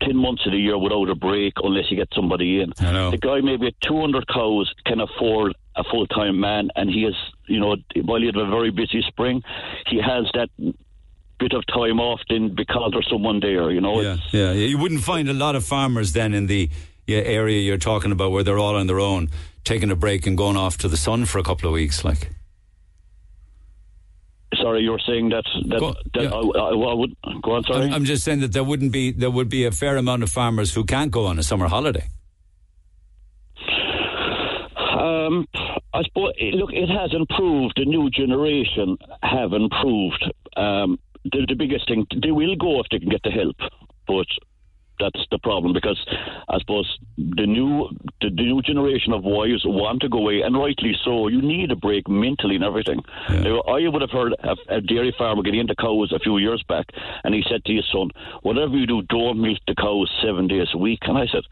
R: 10 months of the year without a break unless you get somebody in.
E: I know.
R: The guy maybe at 200 cows can afford a full time man, and he is, you know, while he had a very busy spring, he has that bit of time off then because there's someone there, you know.
E: Yeah, yeah, yeah. You wouldn't find a lot of farmers then in the area you're talking about where they're all on their own, taking a break and going off to the sun for a couple of weeks, like.
R: Sorry, you were saying that that, that I, I, I would go on. Sorry,
E: I'm, I'm just saying that there wouldn't be there would be a fair amount of farmers who can't go on a summer holiday.
R: Um, I suppose, look, it has improved. The new generation have improved. Um, the, the biggest thing, they will go if they can get the help, but that's the problem because I suppose the new the, the new generation of wives want to go away, and rightly so. You need a break mentally and everything. Now, I would have heard a, a dairy farmer getting into cows a few years back, and he said to his son, "Whatever you do, don't milk the cows seven days a week." And I said.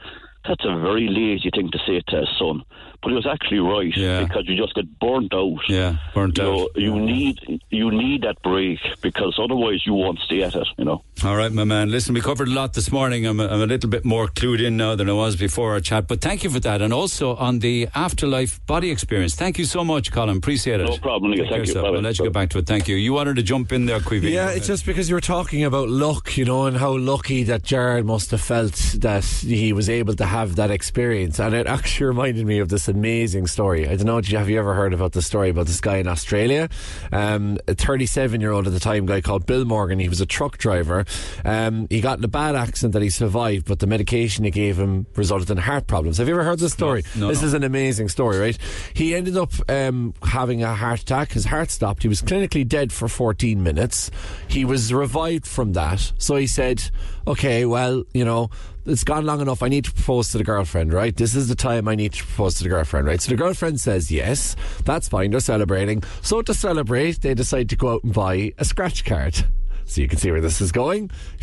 R: That's a very lazy thing to say to his son, but he was actually right because you just get burnt out.
E: Yeah, burnt
R: you
E: out.
R: Know, you need you need that break because otherwise you won't stay at it. You know.
E: All right, my man. Listen, we covered a lot this morning. I'm a, I'm a little bit more clued in now than I was before our chat, but thank you for that. And also on the afterlife body experience. Thank you so much, Colin. Appreciate it.
R: No problem, Neil.
E: Take
R: Thank
E: care,
R: you.
E: sir.
R: Bye-bye.
E: I'll let you get back to it. Thank you. You wanted to jump in there, Queevy.
S: Yeah, it's just because you were talking about luck, you know, and how lucky that Jared must have felt that he was able to have that experience. And it actually [LAUGHS] reminded me of this amazing story. I don't know, have you ever heard about the story about this guy in Australia? Um, a 37 year old at the time guy called Bill Morgan. He was a truck driver. Um, he got in a bad accident that he survived, but the medication he gave him resulted in heart problems. Have you ever heard this story?
E: No,
S: this
E: no.
S: is an amazing story, right? He ended up um, having a heart attack. His heart stopped. He was clinically dead for 14 minutes. He was revived from that. So he said, okay, well, you know, it's gone long enough. I need to propose to the girlfriend, right? This is the time I need to propose to the girlfriend, right? So the girlfriend says yes. That's fine. They're celebrating. So to celebrate, they decide to go out and buy a scratch card. So you can see where this is going. [LAUGHS]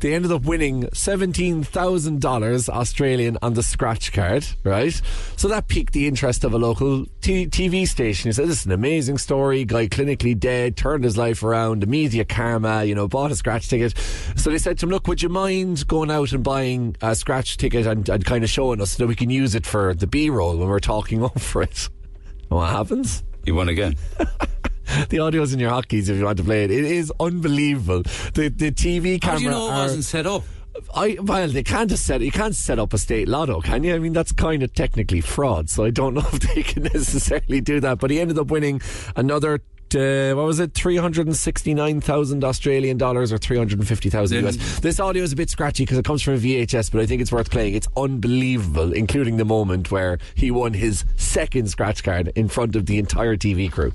S: they ended up winning $17,000 Australian on the scratch card, right? So that piqued the interest of a local t- TV station. He said, This is an amazing story. Guy clinically dead, turned his life around, immediate karma, you know, bought a scratch ticket. So they said to him, Look, would you mind going out and buying a scratch ticket and, and kind of showing us so that we can use it for the B roll when we're talking [LAUGHS] over it? And what happens?
E: You won again. [LAUGHS] [LAUGHS]
S: the audio's in your hotkeys if you want to play it. It is unbelievable. The the TV camera.
E: How do you know it
S: are-
E: wasn't set up?
S: I well, they can't just set. You can't set up a state lotto, can you? I mean, that's kind of technically fraud. So I don't know [LAUGHS] if they can necessarily do that. But he ended up winning another. Uh, what was it? Three hundred and sixty-nine thousand Australian dollars, or three hundred and fifty thousand US. This audio is a bit scratchy because it comes from a VHS, but I think it's worth playing. It's unbelievable, including the moment where he won his second scratch card in front of the entire TV crew.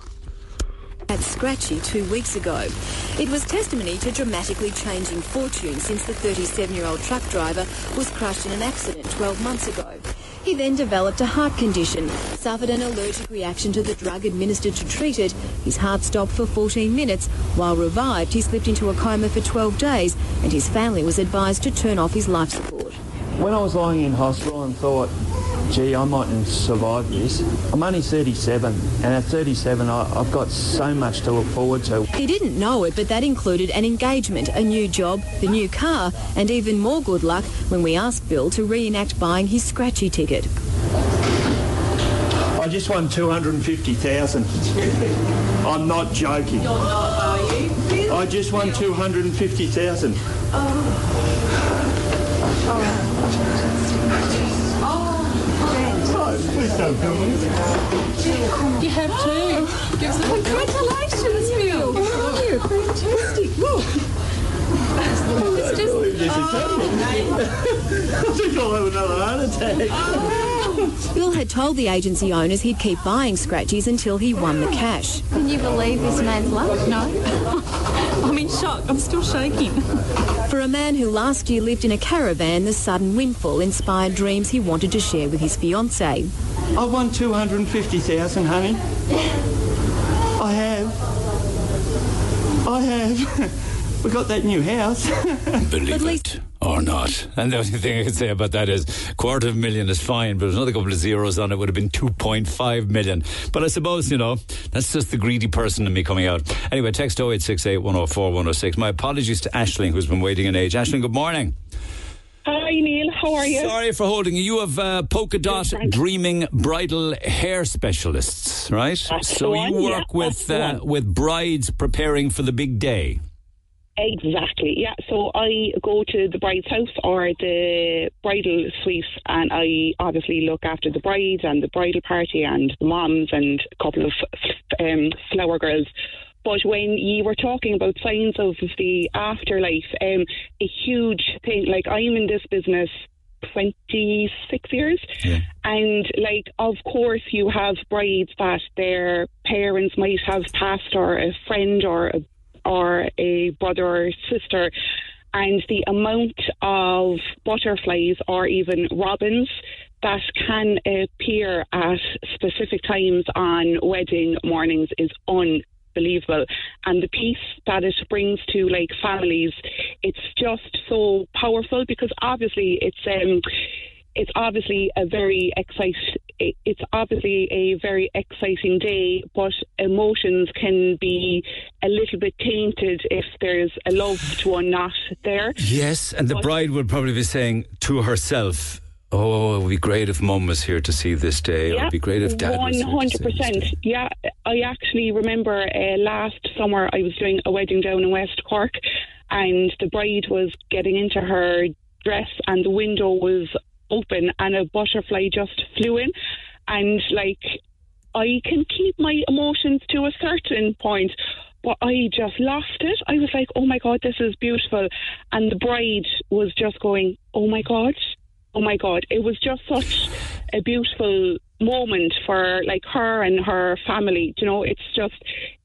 T: At Scratchy two weeks ago. It was testimony to dramatically changing fortunes since the 37 year old truck driver was crushed in an accident 12 months ago. He then developed a heart condition, suffered an allergic reaction to the drug administered to treat it. His heart stopped for 14 minutes. While revived, he slipped into a coma for 12 days, and his family was advised to turn off his life support.
U: When I was lying in hospital and thought, gee, I mightn't survive this, I'm only 37, and at 37, I, I've got so much to look forward to.
T: He didn't know it, but that included an engagement, a new job, the new car, and even more good luck when we asked Bill to reenact buying his scratchy ticket.
U: I just won 250,000. [LAUGHS] I'm not joking.
P: You're not, are you?
U: I just won 250,000. Please don't kill me.
P: You have to. Give us a Congratulations, Bill. How are you? Fantastic. Look. It's just.
U: I think I'll have another heart attack. Oh.
T: Bill had told the agency owners he'd keep buying scratchies until he won the cash.
P: Can you believe this man's luck? No. [LAUGHS] I'm in shock. I'm still shaking.
T: For a man who last year lived in a caravan, the sudden windfall inspired dreams he wanted to share with his fiancée.
U: I won 250,000, honey. I have. I have. [LAUGHS] we got that new house. [LAUGHS]
E: Believe it or not. And the only thing I can say about that is quarter of a million is fine, but there's another couple of zeros on it would have been 2.5 million. But I suppose, you know, that's just the greedy person in me coming out. Anyway, text 0868 104 106. My apologies to Ashling, who's been waiting an age. Ashling, good morning.
H: Hi, Neil. How are you?
E: Sorry for holding you. You have uh, polka dot dreaming bridal hair specialists, right?
H: That's
E: so you
H: one,
E: work
H: yeah,
E: with uh, with brides preparing for the big day.
H: Exactly, yeah. So I go to the bride's house or the bridal suite and I obviously look after the bride and the bridal party and the moms and a couple of um, flower girls. But when you were talking about signs of the afterlife, um, a huge thing, like I'm in this business 26 years. And, like, of course, you have brides that their parents might have passed, or a friend, or a, or a brother or sister. And the amount of butterflies or even robins that can appear at specific times on wedding mornings is unbelievable. Believable and the peace that it brings to like families, it's just so powerful because obviously it's um it's obviously a very excite it's obviously a very exciting day, but emotions can be a little bit tainted if there's a loved one not there.
E: Yes, and the bride would probably be saying to herself, Oh, it would be great if mum was here to see this day. or it would be great if dad was here. 100%.
H: Yeah, I actually remember uh, last summer I was doing a wedding down in West Cork, and the bride was getting into her dress, and the window was open, and a butterfly just flew in, and like I can keep my emotions to a certain point. But I just lost it. I was like, oh my God, this is beautiful. And the bride was just going, oh my God, oh my God. It was just such a beautiful moment for like her and her family. You know, it's just,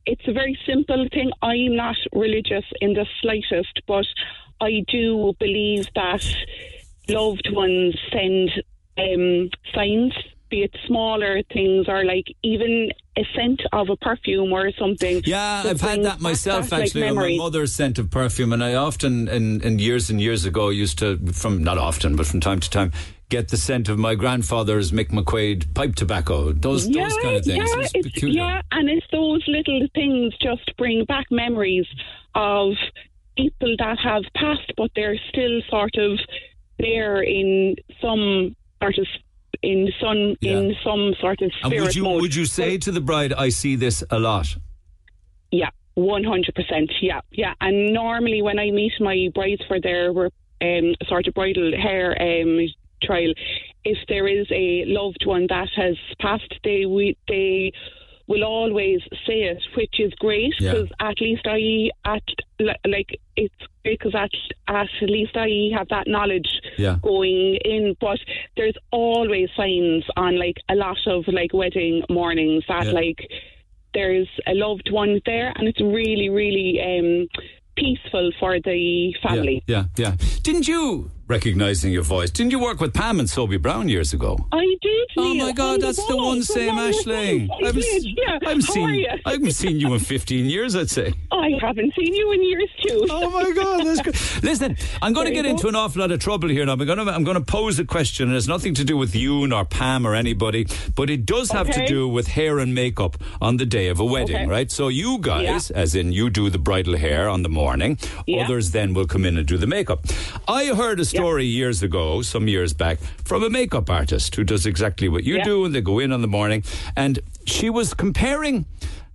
H: it's a very simple thing. I'm not religious in the slightest, but I do believe that loved ones send um, signs, be it smaller things or like even a scent of a perfume or something.
E: Yeah, I've had that myself
H: like,
E: actually. on my mother's scent of perfume, and I often, in, in years and years ago, used to, from not often, but from time to time, get the scent of my grandfather's Mick McQuaid pipe tobacco. Those
H: yeah,
E: those kind of things.
H: Yeah,
E: It was
H: it's, yeah, and it's those little things just bring back memories of people that have passed, but they're still sort of there in some sort of in some in some sort of
E: And
H: spirit
E: would you
H: mode.
E: would you say to the bride, "I see this a lot"?
H: Yeah, one hundred percent. Yeah, yeah. And normally when I meet my brides for their um, sort of bridal hair um, trial, if there is a loved one that has passed, they we, they will always say it, which is great
V: Yeah.
H: because at least I at like it's because at at least I have that knowledge
E: Yeah.
H: going in. But there's always signs on like a lot of like wedding mornings that
E: Yeah.
H: like there's a loved one there, and it's really, really um, peaceful for the family.
E: Yeah, yeah. Didn't you, recognizing your voice, didn't you work with Pam and Sophie Brown years ago?
H: I did.
E: Oh my God,
H: oh,
E: that's the one, same
H: long with
E: Ashling.
H: I
E: I haven't,
H: yeah.
E: I haven't seen
H: you?
E: I haven't seen you in 15 years, I'd say.
H: I haven't seen you in years too.
E: Oh my God, that's good. Listen, I'm going to get into
H: go.
E: an awful lot of trouble here now. I'm going to I'm going to pose a question, and it's nothing to do with you nor Pam or anybody, but it does have to do with hair and makeup on the day of a wedding,
V: Okay.
E: right? So you guys, as in you do the bridal hair on the morning,
V: Yeah.
E: others then will come in and do the makeup. I heard a story years ago, some years back, from a makeup artist who does exactly what you
V: Yeah.
E: do, and they go in on the morning, and she was comparing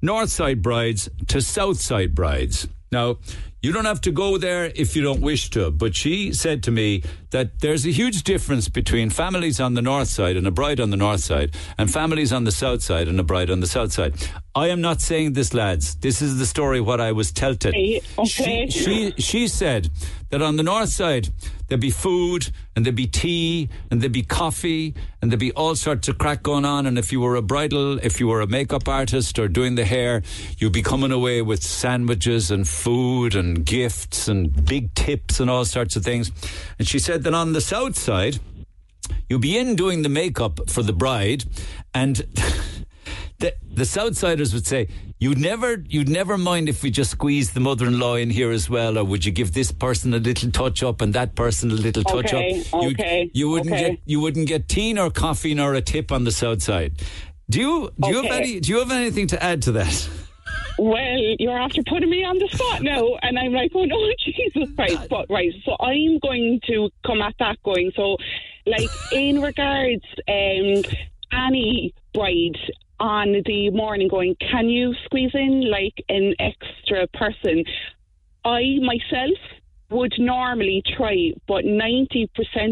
E: North Side brides to South Side brides. Now, you don't have to go there if you don't wish to, but she said to me that there's a huge difference between families on the north side and a bride on the north side, and families on the south side and a bride on the south side. I am not saying this, lads. This is the story what I was told.
H: Okay.
E: She, she she said that on the north side there'd be food and there'd be tea and there'd be coffee and there'd be all sorts of crack going on. And if you were a bridal, if you were a makeup artist or doing the hair, you'd be coming away with sandwiches and food and gifts and big tips and all sorts of things. And she said that on the south side, you'd be in doing the makeup for the bride and. [LAUGHS] The, the Southsiders would say, You'd never, you'd never mind if we just squeeze the mother-in-law in here as well, or would you give this person a little touch up and that person a little touch
H: Okay,
E: up? You'd-
H: okay,
E: You wouldn't
H: okay.
E: get, you wouldn't get tea nor coffee nor a tip on the south side. Do you, do you have any, do you have anything to add to that? [LAUGHS]
H: Well, you're after putting me on the spot now, and I'm like, oh no, [LAUGHS] Jesus Christ! But right, so I'm going to come at that going. So, like [SIGHS] in regards, um, any bride on the morning going, can you squeeze in like an extra person? I myself would normally try, but 90%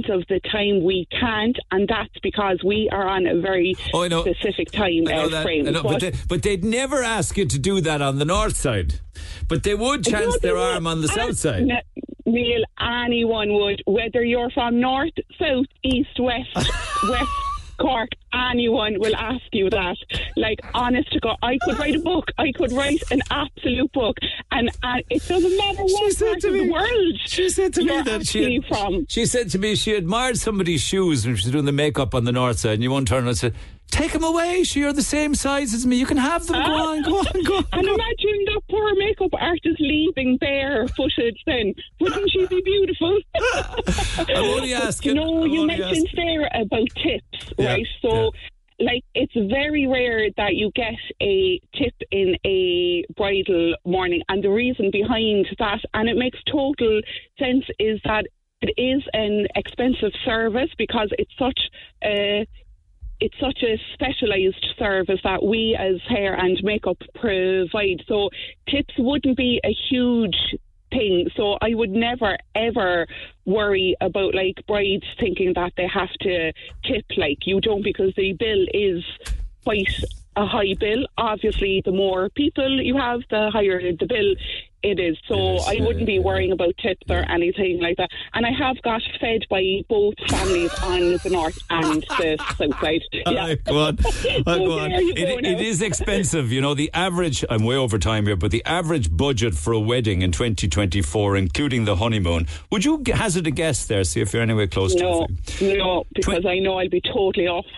H: of the time we can't, and that's because we are on a very
E: Oh,
H: specific time uh,
E: that,
H: frame.
E: Know, but, they, but they'd never ask you to do that on the north side. But they would chance their
H: would.
E: arm on the south
H: And-
E: side.
H: N- Neil, anyone would, whether you're from north, south, east, west, [LAUGHS] west Cork, anyone will ask you that. Like, honest to God, I could write a book. I could write an absolute book, and, and it doesn't matter what she part of the world
E: She said to me that she
H: actually from.
E: She said to me she admired somebody's shoes when she was doing the makeup on the north side, and you won't turn and say, "Take them away. She, you're the same size as me. You can have them. Go ah. on, go on, go on."
H: And imagine that poor makeup artist leaving barefooted then. Wouldn't she be beautiful? [LAUGHS]
E: I'm only asking.
H: No,
E: I'm
H: you mentioned there about tips,
E: Yeah,
H: right? So, like, it's very rare that you get a tip in a bridal morning. And the reason behind that, and it makes total sense, is that it is an expensive service because it's such a it's such a specialised service that we as hair and makeup provide. So tips wouldn't be a huge thing. So I would never ever worry about like brides thinking that they have to tip like you don't because the bill is quite a high bill. Obviously the more people you have, the higher the bill it is. So I wouldn't be worrying about tips or anything like that. And I have got fed by both families on the north and the south side. Yeah.
E: Go on. [LAUGHS] Go on. It- it is expensive. You know, the average, I'm way over time here, but the average budget for a wedding in 2024, including the honeymoon, would you hazard a guess there, see if you're anywhere close
H: No,
E: to it?
H: no, because I know I'll be totally off. [LAUGHS]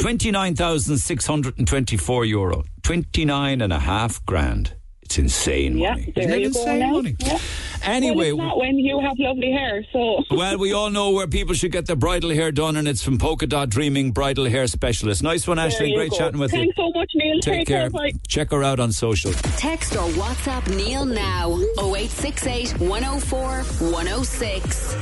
E: 29,624 euro. 29 and a half grand. It's insane
H: yeah,
E: money.
H: there
E: Isn't it insane
H: now.
E: money?
H: Yeah.
E: Anyway,
H: well, it's not when you have lovely hair. So [LAUGHS]
E: Well, we all know where people should get their bridal hair done, and it's from Polka Dot Dreaming Bridal Hair Specialist. Nice one, Ashley.
H: you
E: Great
H: go.
E: chatting with you.
H: Thanks
E: you.
H: so much, Neil.
E: Take care.
H: Bye.
E: Check her out on social.
D: Text or WhatsApp Neil now 0868 104 106.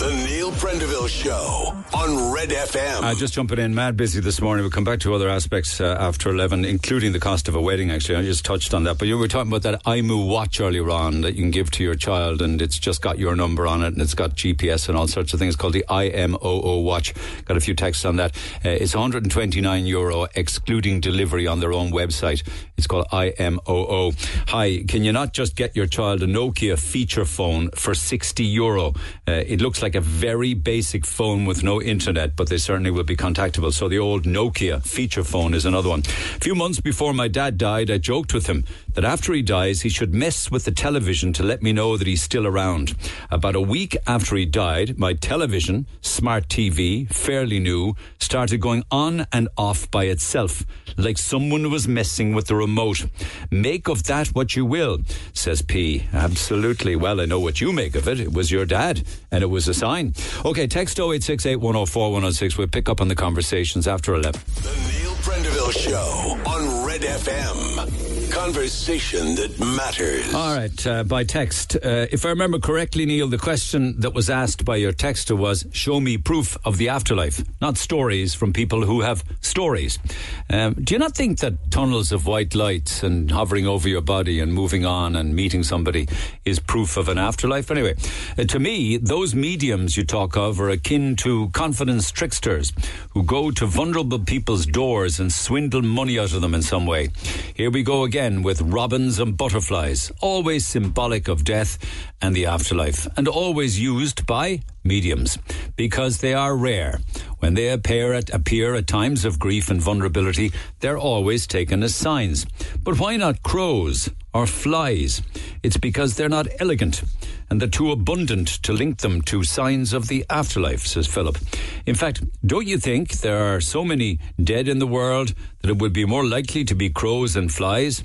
B: The Neil Prendeville Show on Red FM.
E: Uh, just jumping in, mad busy this morning. We'll come back to other aspects uh, after 11, including the cost of a wedding, actually. I just touched on that. But you were talking about that IMOO watch earlier on that you can give to your child, and it's just got your number on it, and it's got GPS and all sorts of things called the IMOO watch. Got a few texts on that. Uh, it's 129 euro, excluding delivery on their own website. It's called IMOO. Hi, can you not just get your child a Nokia feature phone for 60 euro? Uh, it looks like a very basic phone with no internet, but they certainly will be contactable. So the old Nokia feature phone is another one. A few months before my dad died, I joked with him that after he dies, he should mess with the television to let me know that he's still around. About a week after he died, my television, smart TV, fairly new, started going on and off by itself, like someone was messing with the remote. Make of that what you will, says P. Absolutely. Well, I know what you make of it. It was your dad, and it was a sign. Okay, text 0868 104 106. We'll pick up on the conversations after 11.
B: The Neil Prendeville Show on Red FM. Conversation that matters.
E: All right, uh, by text. Uh, if I remember correctly, Neil, the question that was asked by your texter was show me proof of the afterlife, not stories from people who have stories. Um, do you not think that tunnels of white lights and hovering over your body and moving on and meeting somebody is proof of an afterlife? Anyway, uh, to me, those mediums you talk of are akin to confidence tricksters who go to vulnerable people's doors and swindle money out of them in some way. Here we go again with robins and butterflies, always symbolic of death and the afterlife, and always used by mediums because they are rare. When they appear at, appear at times of grief and vulnerability, they're always taken as signs. But why not crows or flies? It's because they're not elegant and they're too abundant to link them to signs of the afterlife, says Philip. In fact, don't you think there are so many dead in the world that it would be more likely to be crows and flies?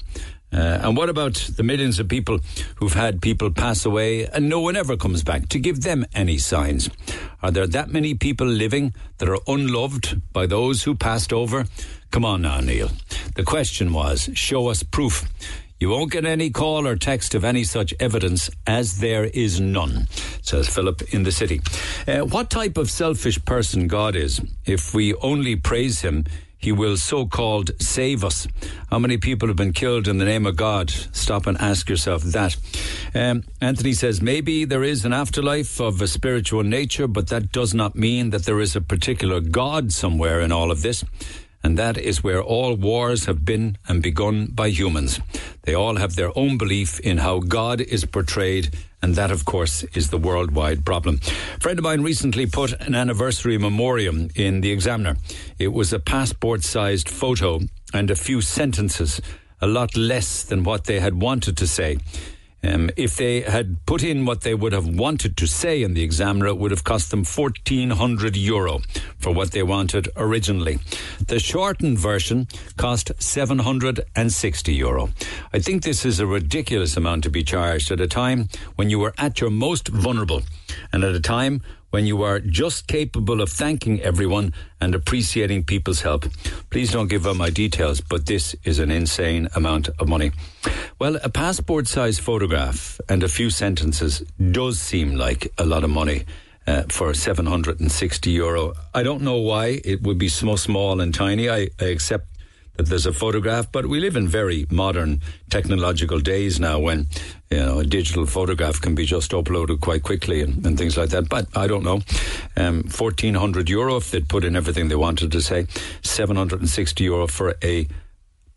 E: Uh, and what about the millions of people who've had people pass away and no one ever comes back to give them any signs? Are there that many people living that are unloved by those who passed over? Come on now, Neil. The question was show us proof. You won't get any call or text of any such evidence as there is none, says Philip in the city. Uh, what type of selfish person God is if we only praise him he will so called save us. How many people have been killed in the name of God? Stop and ask yourself that. Um, Anthony says maybe there is an afterlife of a spiritual nature, but that does not mean that there is a particular God somewhere in all of this. And that is where all wars have been and begun by humans. They all have their own belief in how God is portrayed and that, of course, is the worldwide problem. A friend of mine recently put an anniversary memoriam in the Examiner. It was a passport sized photo and a few sentences, a lot less than what they had wanted to say. Um, if they had put in what they would have wanted to say in the examiner, it would have cost them 1,400 euro for what they wanted originally. The shortened version cost 760 euro. I think this is a ridiculous amount to be charged at a time when you were at your most vulnerable and at a time when you are just capable of thanking everyone and appreciating people's help. Please don't give up my details, but this is an insane amount of money. Well, a passport size photograph and a few sentences does seem like a lot of money. Uh, for 760 euro. I don't know why it would be so small and tiny. I, I accept there's a photograph, but we live in very modern technological days now when you know a digital photograph can be just uploaded quite quickly and, and things like that. But I don't know. Um, Fourteen hundred euro if they'd put in everything they wanted to say. Seven hundred and sixty euro for a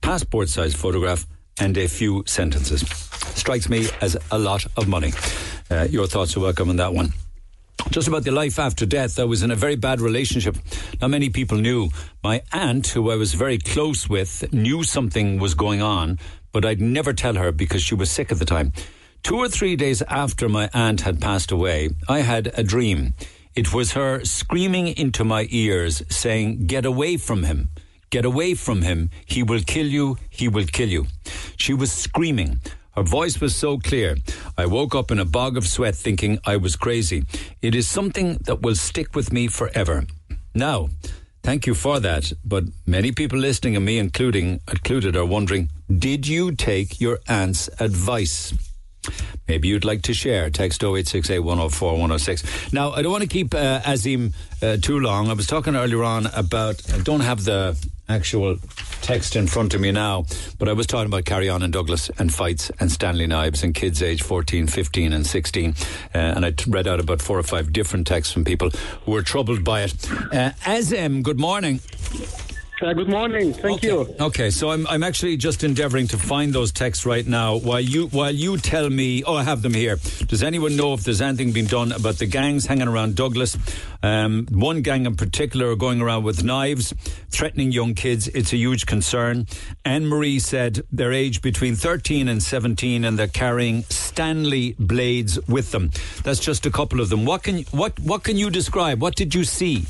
E: passport size photograph and a few sentences. Strikes me as a lot of money. Uh, your thoughts are welcome on that one. Just about the life after death, I was in a very bad relationship. Not many people knew. My aunt, who I was very close with, knew something was going on, but I'd never tell her because she was sick at the time. Two or three days after my aunt had passed away, I had a dream. It was her screaming into my ears, saying, Get away from him. Get away from him. He will kill you. He will kill you. She was screaming. Her voice was so clear. I woke up in a bog of sweat thinking I was crazy. It is something that will stick with me forever. Now, thank you for that, but many people listening and me including included are wondering, did you take your aunt's advice? Maybe you'd like to share. Text 0868 104 106. Now, I don't want to keep uh, Azim uh, too long. I was talking earlier on about, I don't have the actual text in front of me now, but I was talking about Carry On and Douglas and fights and Stanley Knives and kids age 14, 15, and 16. Uh, and I read out about four or five different texts from people who were troubled by it. Uh, Azim, good morning.
W: Uh, good morning. Thank
E: okay.
W: you.
E: Okay, so I'm I'm actually just endeavouring to find those texts right now while you while you tell me. Oh, I have them here. Does anyone know if there's anything been done about the gangs hanging around Douglas? Um, one gang in particular are going around with knives, threatening young kids. It's a huge concern. Anne Marie said they're aged between 13 and 17, and they're carrying Stanley blades with them. That's just a couple of them. What can what what can you describe? What did you see?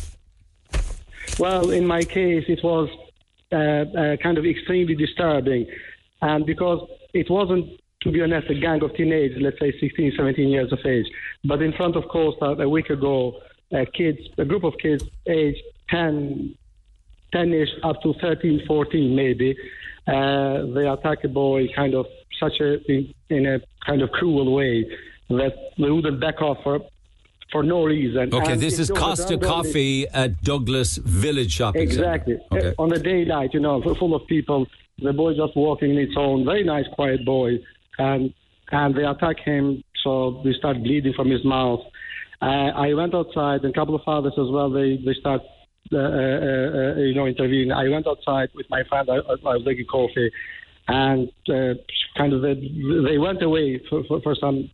W: Well, in my case, it was uh, uh, kind of extremely disturbing. And because it wasn't, to be honest, a gang of teenagers, let's say 16, 17 years of age, but in front of Costa a week ago, uh, kids, a group of kids aged 10, 10-ish up to 13, 14 maybe, uh, they attack a boy kind of such a, in, in a kind of cruel way that they wouldn't back off for for no reason.
E: Okay,
W: And
E: this is Costa Coffee at Douglas Village Shopping
W: Exactly.
E: Okay.
W: Uh, On a daylight, you know, full of people. The boy just walking in its own, very nice, quiet boy, and and they attack him. So we start bleeding from his mouth. Uh, I went outside, and a couple of others as well. They they start. Uh, uh, uh, you know, intervene. I went outside with my friend. I, I was drinking coffee, and uh, kind of they, they went away for, for, for some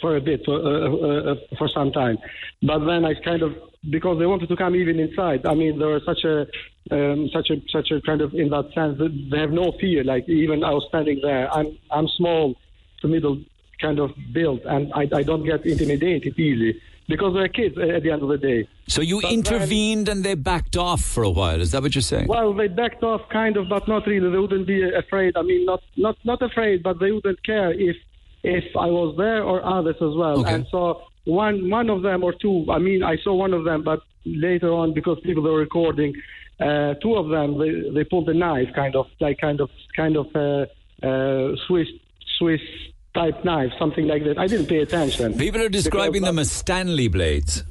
W: for a bit for uh, uh, for some time. But then I kind of because they wanted to come even inside. I mean, they were such a um, such a such a kind of in that sense that they have no fear. Like even I was standing there. I'm I'm small to middle kind of build, and I, I don't get intimidated easily. because they're kids uh, at the end of the day.
E: So you
W: But then-
E: intervened and they backed off for a while. Is that what you're saying?
W: Well, they backed off, kind of, but not really. They wouldn't be afraid. I mean, not not not afraid, but they wouldn't care if if I was there or others as well. And so one one of them or two. I mean, I saw one of them, but later on, because people were recording, uh, two of them they they pulled a knife, kind of like kind of kind of uh, uh, Swiss Swiss type knife, something like that. I didn't pay attention.
E: People are describing them as Stanley blades.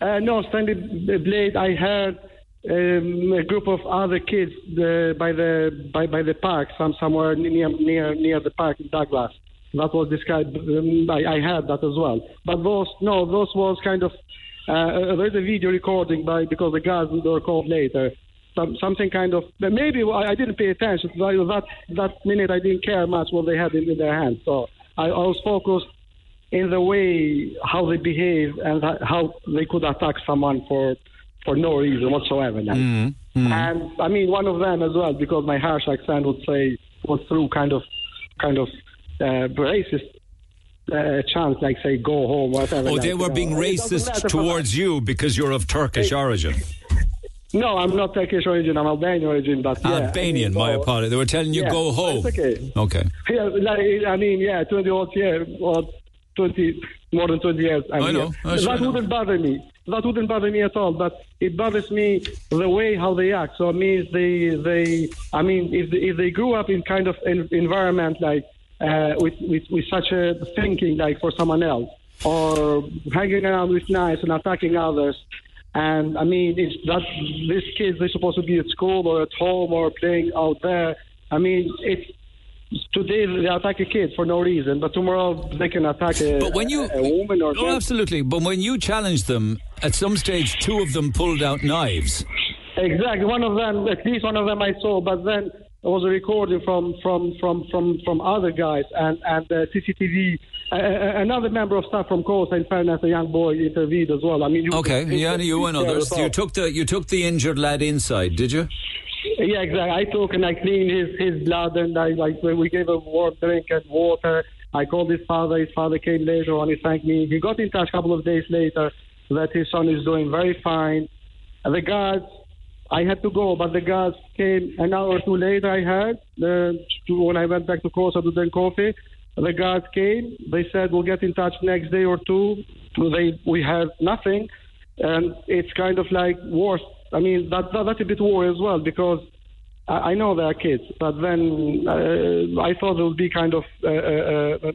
W: Uh, no, Stanley Blade. I heard um, a group of other kids uh, by the by, by the park, some somewhere near near near the park in Douglas. That was described. Um, I, I heard that as well. But those no, those was kind of. Uh, there's a video recording by because the guys were called later. Some, something kind of maybe I, I didn't pay attention. That that minute I didn't care much what they had in, in their hands. So I, I was focused in the way how they behave and how they could attack someone for for no reason whatsoever. Now.
E: Mm-hmm.
W: And I mean, one of them as well, because my harsh accent would say was through kind of kind of uh, racist. Uh, chance, like say, go home, whatever.
E: Oh, they
W: you
E: were being
W: It doesn't
E: racist towards you because you're of Turkish origin.
W: No, I'm not Turkish origin. I'm Albanian origin, but yeah,
E: Albanian,
W: I mean,
E: my
W: so-
E: apology. They were telling you
W: yeah,
E: go home.
W: That's okay.
E: Okay.
W: Yeah, like, I mean, yeah, 20 odd years or 20, more than 20 years. I'm
E: I know. I
W: that
E: know.
W: wouldn't bother me. That wouldn't bother me at all. But it bothers me the way how they act. So it means they, they, I mean, if they, if they grew up in kind of an environment like uh, with, with with such a thinking like for someone else, or hanging around with knives and attacking others. And I mean, it's that these kids they're supposed to be at school or at home or playing out there. I mean, it's today they attack a kid for no reason, but tomorrow they can attack a,
E: But when you-
W: a, a woman or
E: Oh, absolutely. But when you challenge them, at some stage, two of them pulled out knives.
W: exactly one of them, at least one of them I saw, but then there was a recording from from from from from other guys and and uh, CCTV. Uh, another member of staff from Costa, in fairness, a young boy intervened as well. I mean, you
E: Okay,
W: could-
E: yeah, you and others. You took the you took the injured lad inside, did you?
W: Yeah, exactly. I took and I cleaned his, his blood and I like we gave him warm drink and water. I called his father. His father came later on. He thanked me. He got in touch a couple of days later that his son is doing very fine. The guards, I had to go, but the guards came an hour or two later. I heard uh, to, when I went back to Costa to drink coffee. The guards came. They said we'll get in touch next day or two. They we had nothing, and it's kind of like worse. I mean that, that that's a bit worry as well because I, I know they are kids, but then uh, I thought it would be kind of uh, uh,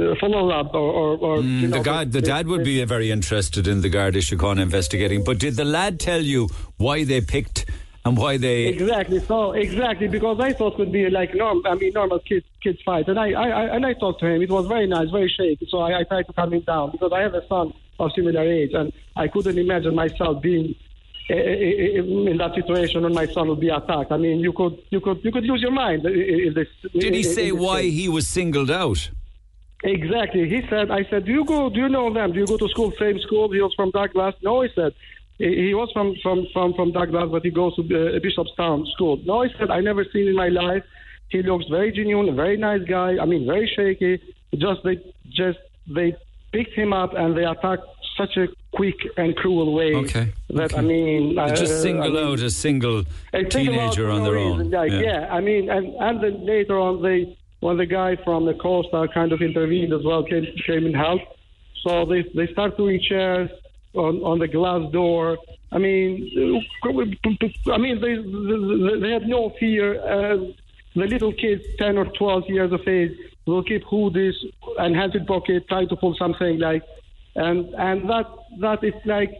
W: uh, follow up or, or, or you know,
E: Mm, the guard, the dad would be very interested in the Garda Síochána investigating. But did the lad tell you why they picked and why they?
W: Exactly. So exactly because I thought it would be like norm. I mean, normal kids kids fight, and I, I, I and I talked to him. It was very nice, very shaky. So I, I tried to calm him down because I have a son of similar age, and I couldn't imagine myself being Eh, eh, eh, in that situation when my son would be attacked. I mean, you could you could you could lose your mind. if this,
E: Did he
W: in- in
E: say why
W: case.
E: he was singled out?
W: Exactly. He said, I said, do you go, do you know them? Do you go to school, same school? He was from Douglas. No, he said, he was from, from, from, from Douglas, but he goes to uh, Bishopstown school. No, he said, I never seen in my life. He looks very genuine, a very nice guy. I mean, very shaky. Just, they, just, they picked him up and they attacked such a quick and cruel way.
E: Okay.
W: That, I mean, uh,
E: just single out a single teenager on their own.
W: Like, yeah. I mean, and and then later on, they when the guy from the Costa kind of intervened as well, came came and helped. So they they start doing chairs on on the glass door. I mean, I mean they they, they had no fear. Uh, the little kids, ten or twelve years of age, will keep hoodies and hands in pocket, trying to pull something like, and and that that is like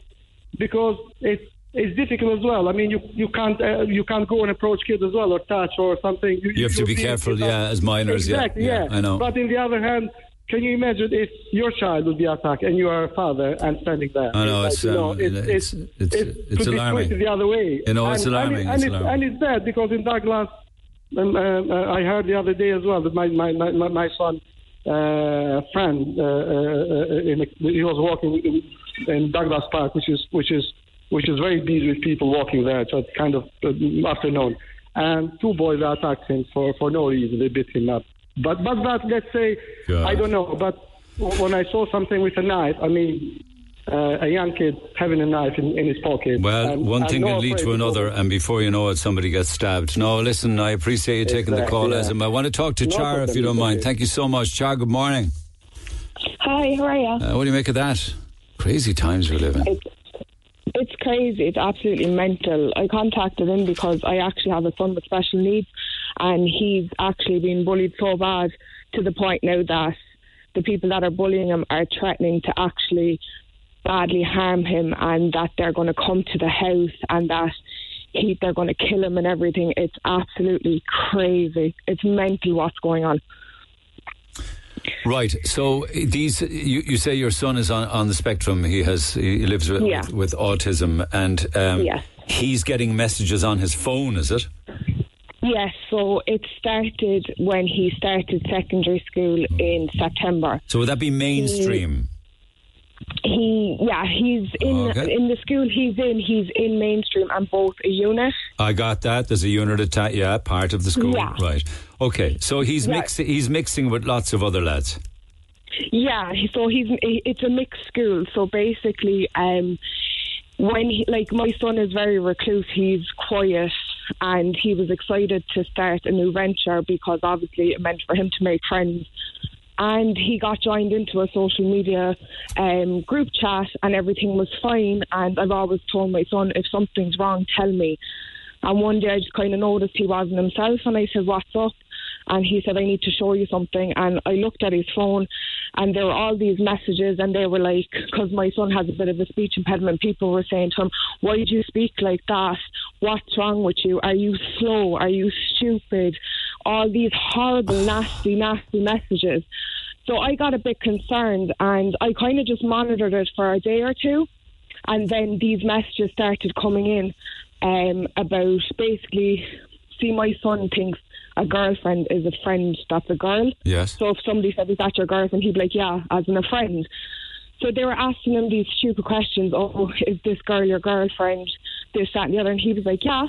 W: because it's it's difficult as well. I mean, you you can't uh, you can't go and approach kids as well or touch or something.
E: You have to be careful, yeah, as minors, yeah,
W: Exactly,
E: yeah, I know.
W: But on the other hand, can you imagine if your child would be attacked and you are a father and standing there?
E: I know,
W: like,
E: it's,
W: you know,
E: um,
W: it's,
E: it's-
W: it's,
E: it's- it's
W: be
E: alarming.
W: the other way.
E: You know, it's
W: and,
E: alarming,
W: And,
E: it's
W: and,
E: alarming.
W: it's, and it's bad because in Douglas, um, uh, I heard the other day as well that my my, my- my son. Uh, a friend, uh, uh, uh, in a, he was walking in, in Douglas Park, which is which is which is very busy with people walking there. So it's kind of uh, afternoon, and two boys attacked him for, for no reason. They beat him up. But but that let's say
E: God.
W: I don't know. But when I saw something with a knife, I mean, uh, a young kid having a knife in, in his pocket.
E: Well,
W: And
E: one
W: I'm
E: thing can lead to another, and before you know it, somebody gets stabbed. No, listen, I appreciate you taking the call,
W: yeah.
E: Azim. I want to talk to
W: No
E: Char, if you don't mind. Thank you so much. Char, good morning.
H: Hi, how are you?
E: Uh, what do you make of that? Crazy times we live in.
H: It's, it's crazy. It's absolutely mental. I contacted him because I actually have a son with special needs, and he's actually been bullied so bad to the point now that the people that are bullying him are threatening to actually badly harm him, and that they're going to come to the house and that he they're going to kill him and everything. It's absolutely crazy. It's mental what's going on.
E: Right. So these, you, you say your son is on, on the spectrum. He has, he lives with,
H: Yeah.
E: with, with autism, and um,
H: Yes.
E: he's getting messages on his phone. Is it?
H: Yes, so it started when he started secondary school in September.
E: So would that be mainstream?
H: He, yeah, he's in
E: Okay.
H: in the school he's in. He's in mainstream and both a unit.
E: I got that. There's a unit attack. Yeah, part of the school.
H: Yeah.
E: Right. Okay. So he's
H: Yeah.
E: mixing. He's mixing with lots of other lads.
H: Yeah, so he's it's a mixed school. So basically, um, when he, like my son is very recluse, he's quiet, and he was excited to start a new venture because obviously it meant for him to make friends. And he got joined into a social media um, group chat, and everything was fine. And I've always told my son, if something's wrong, tell me. And one day I just kind of noticed he wasn't himself, and I said, "What's up?" And he said, "I need to show you something." And I looked at his phone, and there were all these messages, and they were like, because my son has a bit of a speech impediment. People were saying to him, "Why do you speak like that? What's wrong with you? Are you slow? Are you stupid?" All these horrible, nasty, nasty messages. So I got a bit concerned, and I kind of just monitored it for a day or two and then these messages started coming in um, about basically, see, my son thinks a girlfriend is a friend that's a girl.
E: Yes.
H: So if somebody said, "Is that your girlfriend?" he'd be like, "Yeah," as in a friend. So they were asking him these stupid questions. Oh, is this girl your girlfriend? This, that, and the other. And he was like, "Yeah."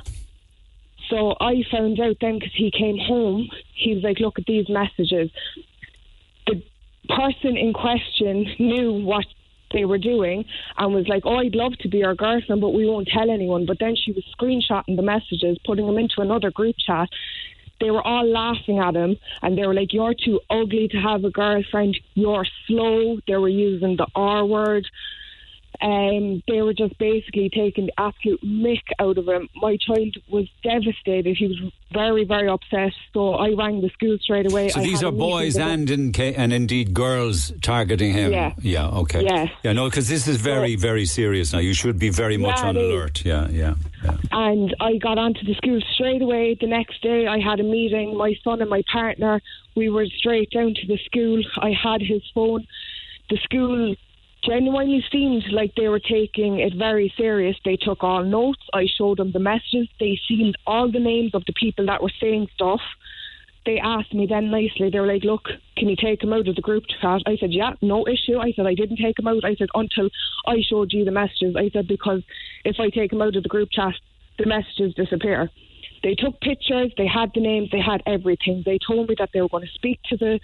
H: So I found out then because he came home. He was like, "Look at these messages." The person in question knew what they were doing and was like, "Oh, I'd love to be your girlfriend, but we won't tell anyone." But then she was screenshotting the messages, putting them into another group chat. They were all laughing at him, and they were like, "You're too ugly to have a girlfriend. You're slow." They were using the R word. Um, they were just basically taking the absolute mick out of him. My child was devastated. He was very, very upset. So I rang the school straight away.
E: So
H: I
E: these are boys and in, and indeed girls targeting him.
H: Yeah.
E: Yeah. Okay.
H: Yeah.
E: Yeah. No, because this is very, very serious now. You should be very much
H: Yeah,
E: on alert. Yeah. Yeah. Yeah.
H: And I got onto the school straight away. The next day, I had a meeting. My son and my partner, we were straight down to the school. I had his phone. The school genuinely seemed like they were taking it very serious. They took all notes. I showed them the messages. They sealed all the names of the people that were saying stuff. They asked me then nicely, they were like, Look, can you take him out of the group chat? I said, Yeah, no issue. I said, I didn't take him out. I said, Until I showed you the messages. I said, Because if I take him out of the group chat, the messages disappear. They took pictures, they had the names, they had everything. They told me that they were going to speak to the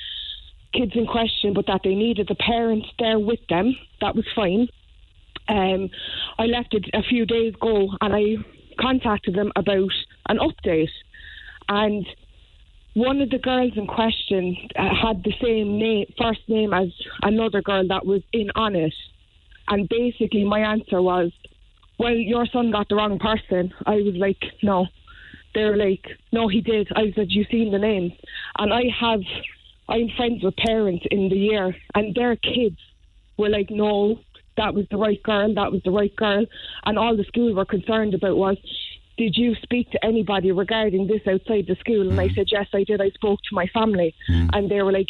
H: kids in question, but that they needed the parents there with them. That was fine. Um, I left it a few days ago and I contacted them about an update. And one of the girls in question uh, had the same name, first name as another girl that was in on it. And basically, my answer was, "Well, your son got the wrong person." I was like, "No." They were like, "No, he did." I said, "You've seen the names?" And I have, I'm friends with parents in the year, and their kids were like, "No, that was the right girl. That was the right girl." And all the school were concerned about was, did you speak to anybody regarding this outside the school? And I mm. said, yes, I did. I spoke to my family. Mm. And they were like,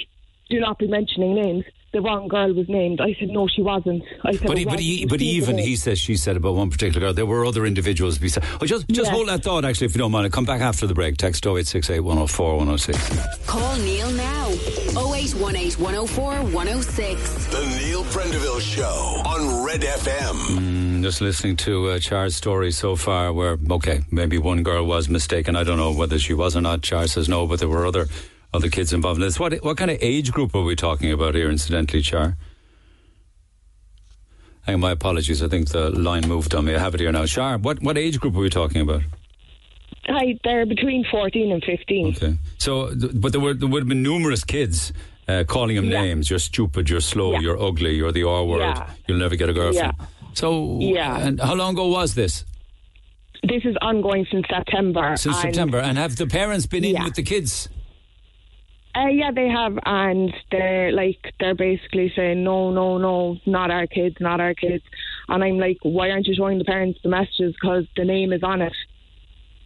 H: do not be mentioning names. The wrong girl was named. I said, no, she wasn't. I said,
E: But, he, but, he, but even he says she said about one particular girl. There were other individuals beside. Oh, just just
H: Yeah.
E: hold that thought, actually, if you don't mind. I'll come back after the break. Text 0868 104 106.
D: Call Neil now. 0818 104 106.
B: The Neil Prendeville Show on Red FM.
E: Mm, just listening to uh, Char's story so far, where, okay, maybe one girl was mistaken. I don't know whether she was or not. Char says no, but there were other other kids involved in this. What, what kind of age group are we talking about here, incidentally, Char? Hang my apologies. I think the line moved on me. I have it here now. Char, what, what age group are we talking about?
H: Hi, they're between 14 and 15.
E: Okay. So, but there, were, there would have been numerous kids uh, calling him
H: Yeah.
E: names. You're stupid, you're slow,
H: Yeah.
E: you're ugly, you're the R word,
H: Yeah.
E: you'll never get a girlfriend.
H: Yeah.
E: So,
H: Yeah.
E: and how long ago was this?
H: This is ongoing since September.
E: Since
H: and-
E: September. And have the parents been in with the kids?
H: Uh, yeah, they have, and they're like they're basically saying no, no, no, not our kids, not our kids, and I'm like, why aren't you showing the parents the messages? Because the name is on it,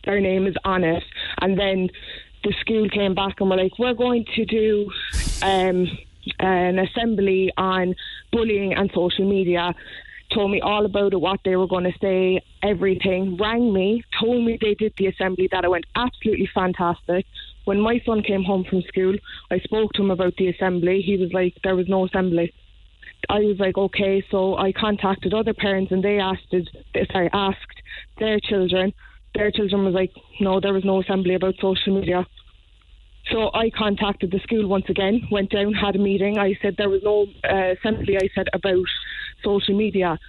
H: their name is on it, and then the school came back and were like, we're going to do um, an assembly on bullying and social media. Told me all about it, what they were going to say, everything. Rang me, told me they did the assembly, that it went absolutely fantastic. When my son came home from school, I spoke to him about the assembly. He was like, there was no assembly. I was like, okay, so I contacted other parents and they asked, sorry, asked their children. Their children was like, no, there was no assembly about social media. So I contacted the school once again, went down, had a meeting. I said there was no uh, assembly, I said, about social media.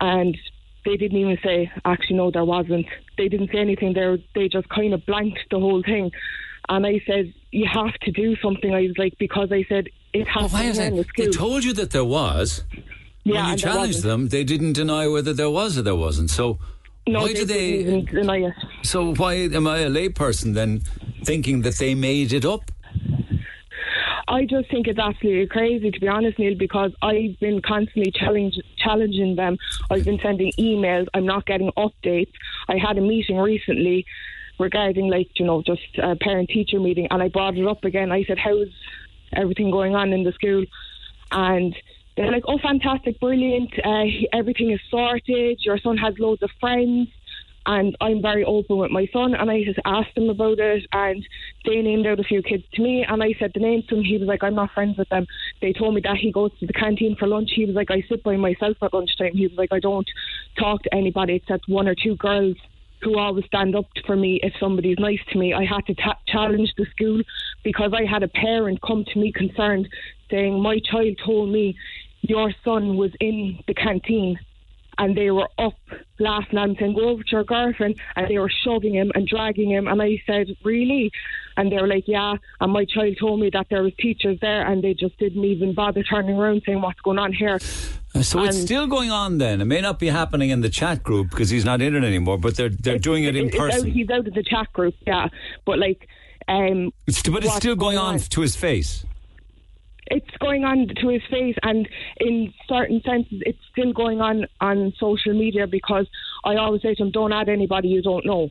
H: And they didn't even say, actually, no, there wasn't. They didn't say anything there. They just kind of blanked the whole thing. And I said, you have to do something. I was like, because I said, it has
E: Why
H: to be in the
E: it?
H: school.
E: They told you that there was.
H: Yeah,
E: when you challenged them, they didn't deny whether there was or there wasn't. So
H: No,
E: why
H: they
E: do they?
H: deny it.
E: So why am I a layperson then, thinking that they made it up?
H: I just think it's absolutely crazy, to be honest, Neil, because I've been constantly challenge, challenging them. I've been sending emails. I'm not getting updates. I had a meeting recently regarding, like, you know, just a parent teacher meeting, and I brought it up again. I said, How's everything going on in the school? And they're like, Oh, fantastic, brilliant. Uh, everything is sorted. Your son has loads of friends and I'm very open with my son. And I just asked him about it, and they named out a few kids to me, and I said the names to him. He was like, "I'm not friends with them." They told me that he goes to the canteen for lunch. He was like, "I sit by myself at lunchtime." He was like, "I don't talk to anybody except one or two girls." Who always stand up for me if somebody's nice to me. I had to ta- challenge the school because I had a parent come to me concerned, saying, "My child told me your son was in the canteen and they were up last night saying, Go over to your girlfriend and they were shoving him and dragging him and I said, Really? And they were like, Yeah and my child told me that there was teachers there and they just didn't even bother turning around saying what's going on here.
E: Uh, So it's still going on then. It may not be happening in the chat group because he's not in it anymore, but they're they're doing it in
H: It's out-
E: person.
H: he's out of the chat group, yeah. But like um
E: It's, but it's still going on to his face.
H: It's going on to his face, and in certain senses, it's still going on on social media because I always say to him, "Don't add anybody you don't know,"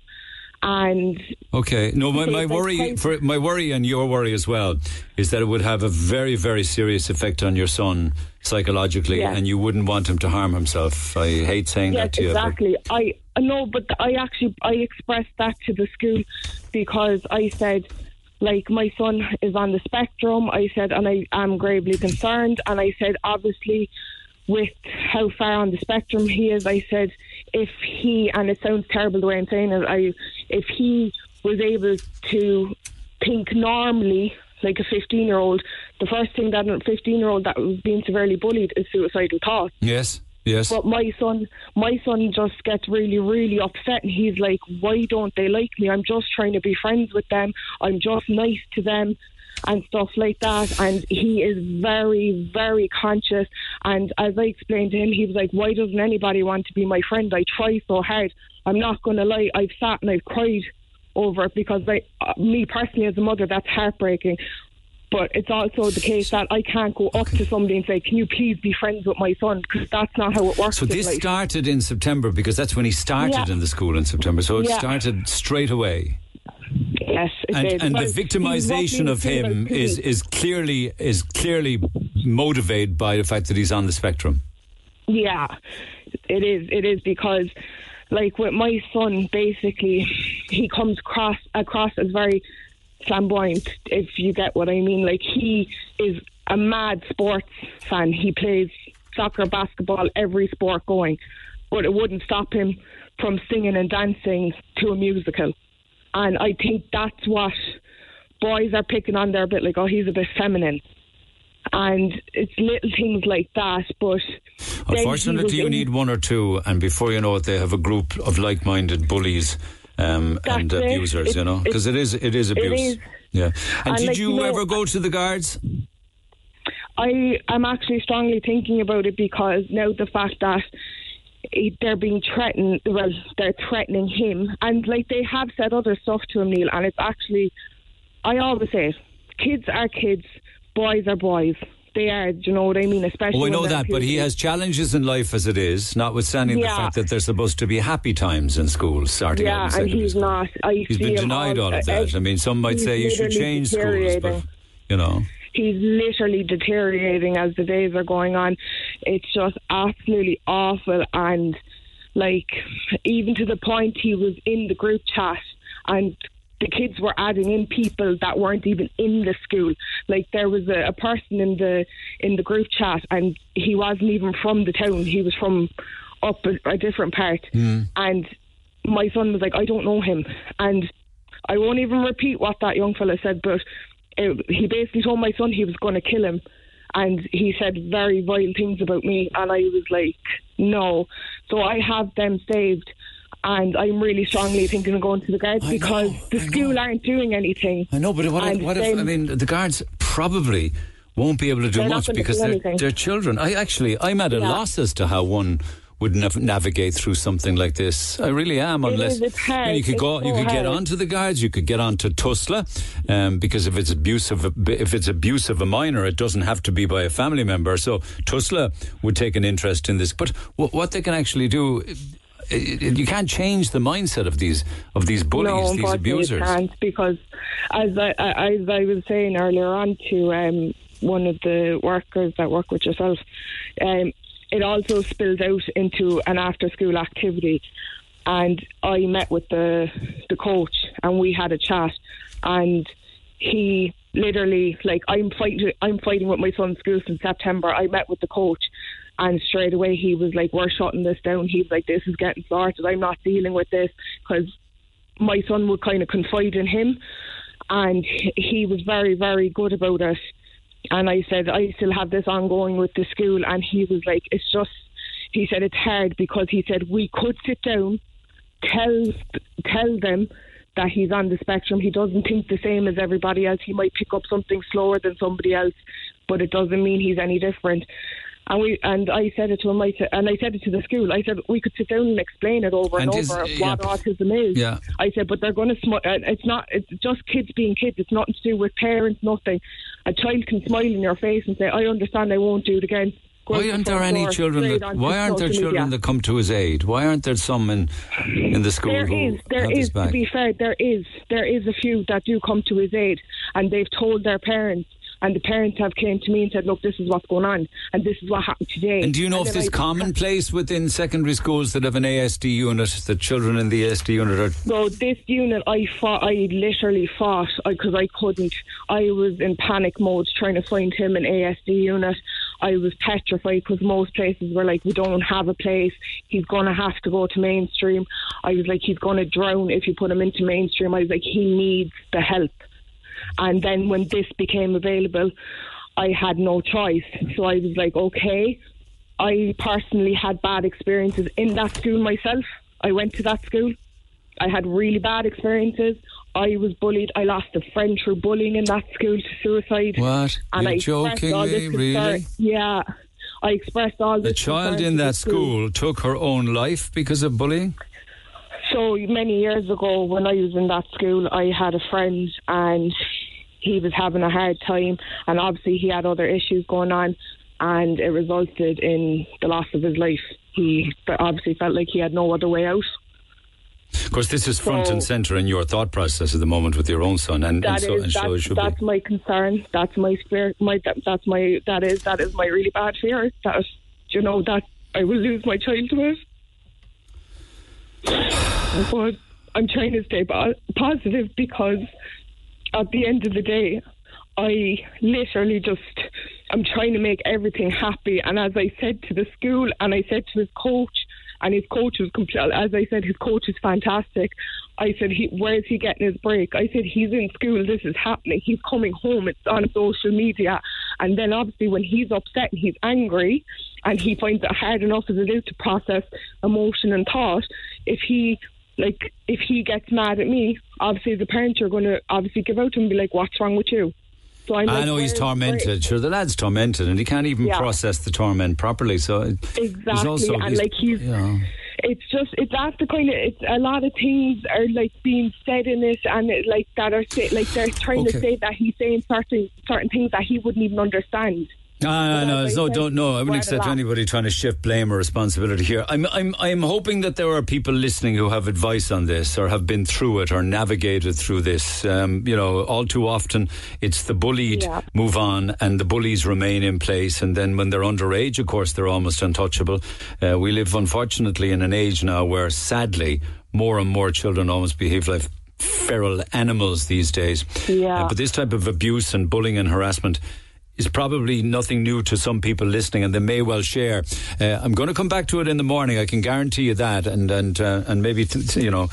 H: and
E: Okay. No, my, my worry for my worry and your worry as well is that it would have a very very serious effect on your son psychologically,
H: Yeah.
E: and you wouldn't want him to harm himself. I hate saying
H: yes,
E: that to you. but-
H: exactly. I no, but I actually I expressed that to the school because I said. Like my son is on the spectrum, I said, and I am gravely concerned. And I said, obviously, with how far on the spectrum he is, I said, if he, and it sounds terrible the way I'm saying it, I, if he was able to think normally, like a 15 year old, the first thing that a 15 year old that was being severely bullied is suicidal thoughts.
E: Yes. Yes.
H: But my son, my son just gets really, really upset, and he's like, "Why don't they like me? I'm just trying to be friends with them. I'm just nice to them." And stuff like that, and he is very, very conscious. And as I explained to him, he was like, "Why doesn't anybody want to be my friend? I try so hard. I'm not going to lie. I've sat and I've cried over it because, I, uh, me personally, as a mother, that's heartbreaking. But it's also the case that I can't go up to somebody and say, "Can you please be friends with my son?" Because that's not how it works.
E: So this started in September because that's when he started
H: Yeah.
E: in the school in September. So it
H: Yeah.
E: started straight away.
H: Yes, it
E: and,
H: did.
E: and
H: Well,
E: the victimization of him is, is clearly is clearly motivated by the fact that he's on the spectrum.
H: Yeah, it is. It is because, like with my son, basically, he comes across across as very flamboyant. If you get what I mean, like he is a mad sports fan. He plays soccer, basketball, every sport going, but it wouldn't stop him from singing and dancing to a musical. And I think that's what boys are picking on there a bit like, oh, he's a bit feminine. And it's little things like that, but then he was
E: Unfortunately, you need one or two, and before you know it, they have a group of like-minded bullies um, and
H: That's it.
E: abusers.
H: It-
E: you know, because it is it is abuse.
H: is.
E: Yeah. And,
H: And,
E: did
H: like,
E: you
H: know,
E: ever go to the guards?
H: I am actually strongly thinking about it because now the fact that they're being threatened, well, they're threatening him, and like they have said other stuff to him, Neil, and it's actually, I always say, it, kids are kids, boys are boys. They are, do you know what I mean? Especially
E: Oh, I know that, but he has challenges in life as it is, notwithstanding the fact that there's supposed to be happy times in school starting out in
H: Yeah, and he's
E: school.
H: not. I
E: He's
H: see
E: been denied all, of
H: uh,
E: that. I mean, some might say you should change schools, but you know.
H: he's literally deteriorating as the days are going on. It's just absolutely awful, and like even to the point he was in the group chat and. The kids were adding in people that weren't even in the school. Like there was a, a person in the in the group chat, and he wasn't even from the town. He was from up a, a different part. Hmm. And my son was like, "I don't know him," and I won't even repeat what that young fella said, but it, he basically told my son he was going to kill him. And he said very vile things about me. And I was like, no. So I have them saved. And I'm really strongly thinking of going to the guards because the school aren't doing anything.
E: I know, but what, if, what if, I mean, the guards probably won't be able to do much because
H: do
E: they're, they're children. I actually, I'm at a
H: Yeah.
E: loss as to how one would nav- navigate through something like this. I really am, unless
H: is,
E: you, know, you could
H: It's
E: go, you
H: so
E: could get
H: hard.
E: onto the guards, you could get onto Tusla, um, because if it's abuse of a, if it's abuse of a minor, it doesn't have to be by a family member. So Tusla would take an interest in this, but what, what they can actually do. You can't change the mindset of these of these bullies,
H: no,
E: these abusers.
H: Can't because, as I, I- as I was saying earlier on to um, one of the workers that work with yourself, um, it also spills out into an after-school activity. And I met with the the coach, and we had a chat, and he literally like I'm fighting I'm fighting with my son's school since September. I met with the coach and straight away he was like, We're shutting this down. He was like, This is getting started. I'm not dealing with this because my son would kind of confide in him and he- he was very, very good about it. And I said, I still have this ongoing with the school and he was like, It's just he said it's hard because he said we could sit down, tell tell them that he's on the spectrum. He doesn't think the same as everybody else. He might pick up something slower than somebody else, but it doesn't mean he's any different. And we and I said it to him. I said, and I said it to the school. I said we could sit down and explain it over and,
E: And is-
H: over
E: yeah.
H: what autism is.
E: Yeah.
H: I said, but they're going to. Sm- uh, it's not. It's just kids being kids. It's nothing to do with parents. Nothing. A child can smile in your face and say, "I understand. I won't do it again."
E: Why aren't there any children that? Why aren't there children
H: media.
E: that come to his aid? Why aren't there some in in the school
H: There
E: who
H: is, there is. To be fair, there is, there is a few that do come to his aid, and they've told their parents, and the parents have came to me and said, "Look, this is what's going on, and this is what happened today."
E: And do you know if this
H: I-
E: commonplace within secondary schools that have an ASD unit, that children in the ASD unit are
H: So this unit, I fought. I literally fought because I couldn't. I was in panic mode trying to find him an ASD unit. I was petrified because most places were like, "We don't have a place. He's going to have to go to mainstream." I was like, "He's going to drown if you put him into mainstream." I was like, "He needs the help." And then when this became available, I had no choice. So I was like, "Okay." I personally had bad experiences in that school myself. I went to that school. I had really bad experiences. I was bullied. I lost a friend through bullying in that school to suicide.
E: What?
H: And
E: You're
H: I expressed all this
E: jokingly, really?
H: Yeah. I expressed all this.
E: child in
H: the
E: that school took her own life because of bullying?
H: So many years ago, when I was in that school, I had a friend and he was having a hard time, and obviously he had other issues going on, and it resulted in the loss of his life. He obviously felt like he had no other way out.
E: Of course, this is front
H: So-
E: and centre in your thought process at the moment with your own son, and, and so,
H: is
E: and so it
H: that's,
E: be.
H: that's my concern. That's my fear. My that, that's my that is that is my really bad fear. That you know that I will lose my child to it. but I'm trying to stay po- positive because at the end of the day, I literally just I'm trying to make everything happy. And as I said to the school, and I said to his coach, and his coach was. As I said, his coach is fantastic. I said, he, "Where is he getting his break?" I said, "He's in school. This is happening. He's coming home. It's on social media, And then obviously when he's upset and he's angry and he finds it hard enough as it is to process emotion and thought, if he like if he gets mad at me, obviously the parents you're gonna obviously give out to him and be like, What's wrong with you? So I'm
E: I
H: like,
E: know he's tormented. Sure, the lad's tormented, and he can't even
H: Yeah.
E: process the torment properly. So it- he's
H: Exactly,
E: also
H: and like he's,
E: know,
H: it's just it's that's the kind of it's a lot of things are like being said in it, and it, like that are say, like they're trying to say that he's saying certain certain things that he wouldn't even understand.
E: No, no, no, no, don't know. I wouldn't accept anybody trying to shift blame or responsibility here. I'm, I'm, I'm hoping that there are people listening who have advice on this, or have been through it, or navigated through this. Um, you know, all too often it's the bullied
H: Yeah.
E: move on, and the bullies remain in place, and then when they're underage, of course, they're almost untouchable. Uh, we live, unfortunately, in an age now where, sadly, more and more children almost behave like feral animals these days.
H: Yeah.
E: Uh, but this type of abuse and bullying and harassment is probably nothing new to some people listening, and they may well share. Uh, I'm going to come back to it in the morning. I can guarantee you that, and and uh, and maybe t- t- you know,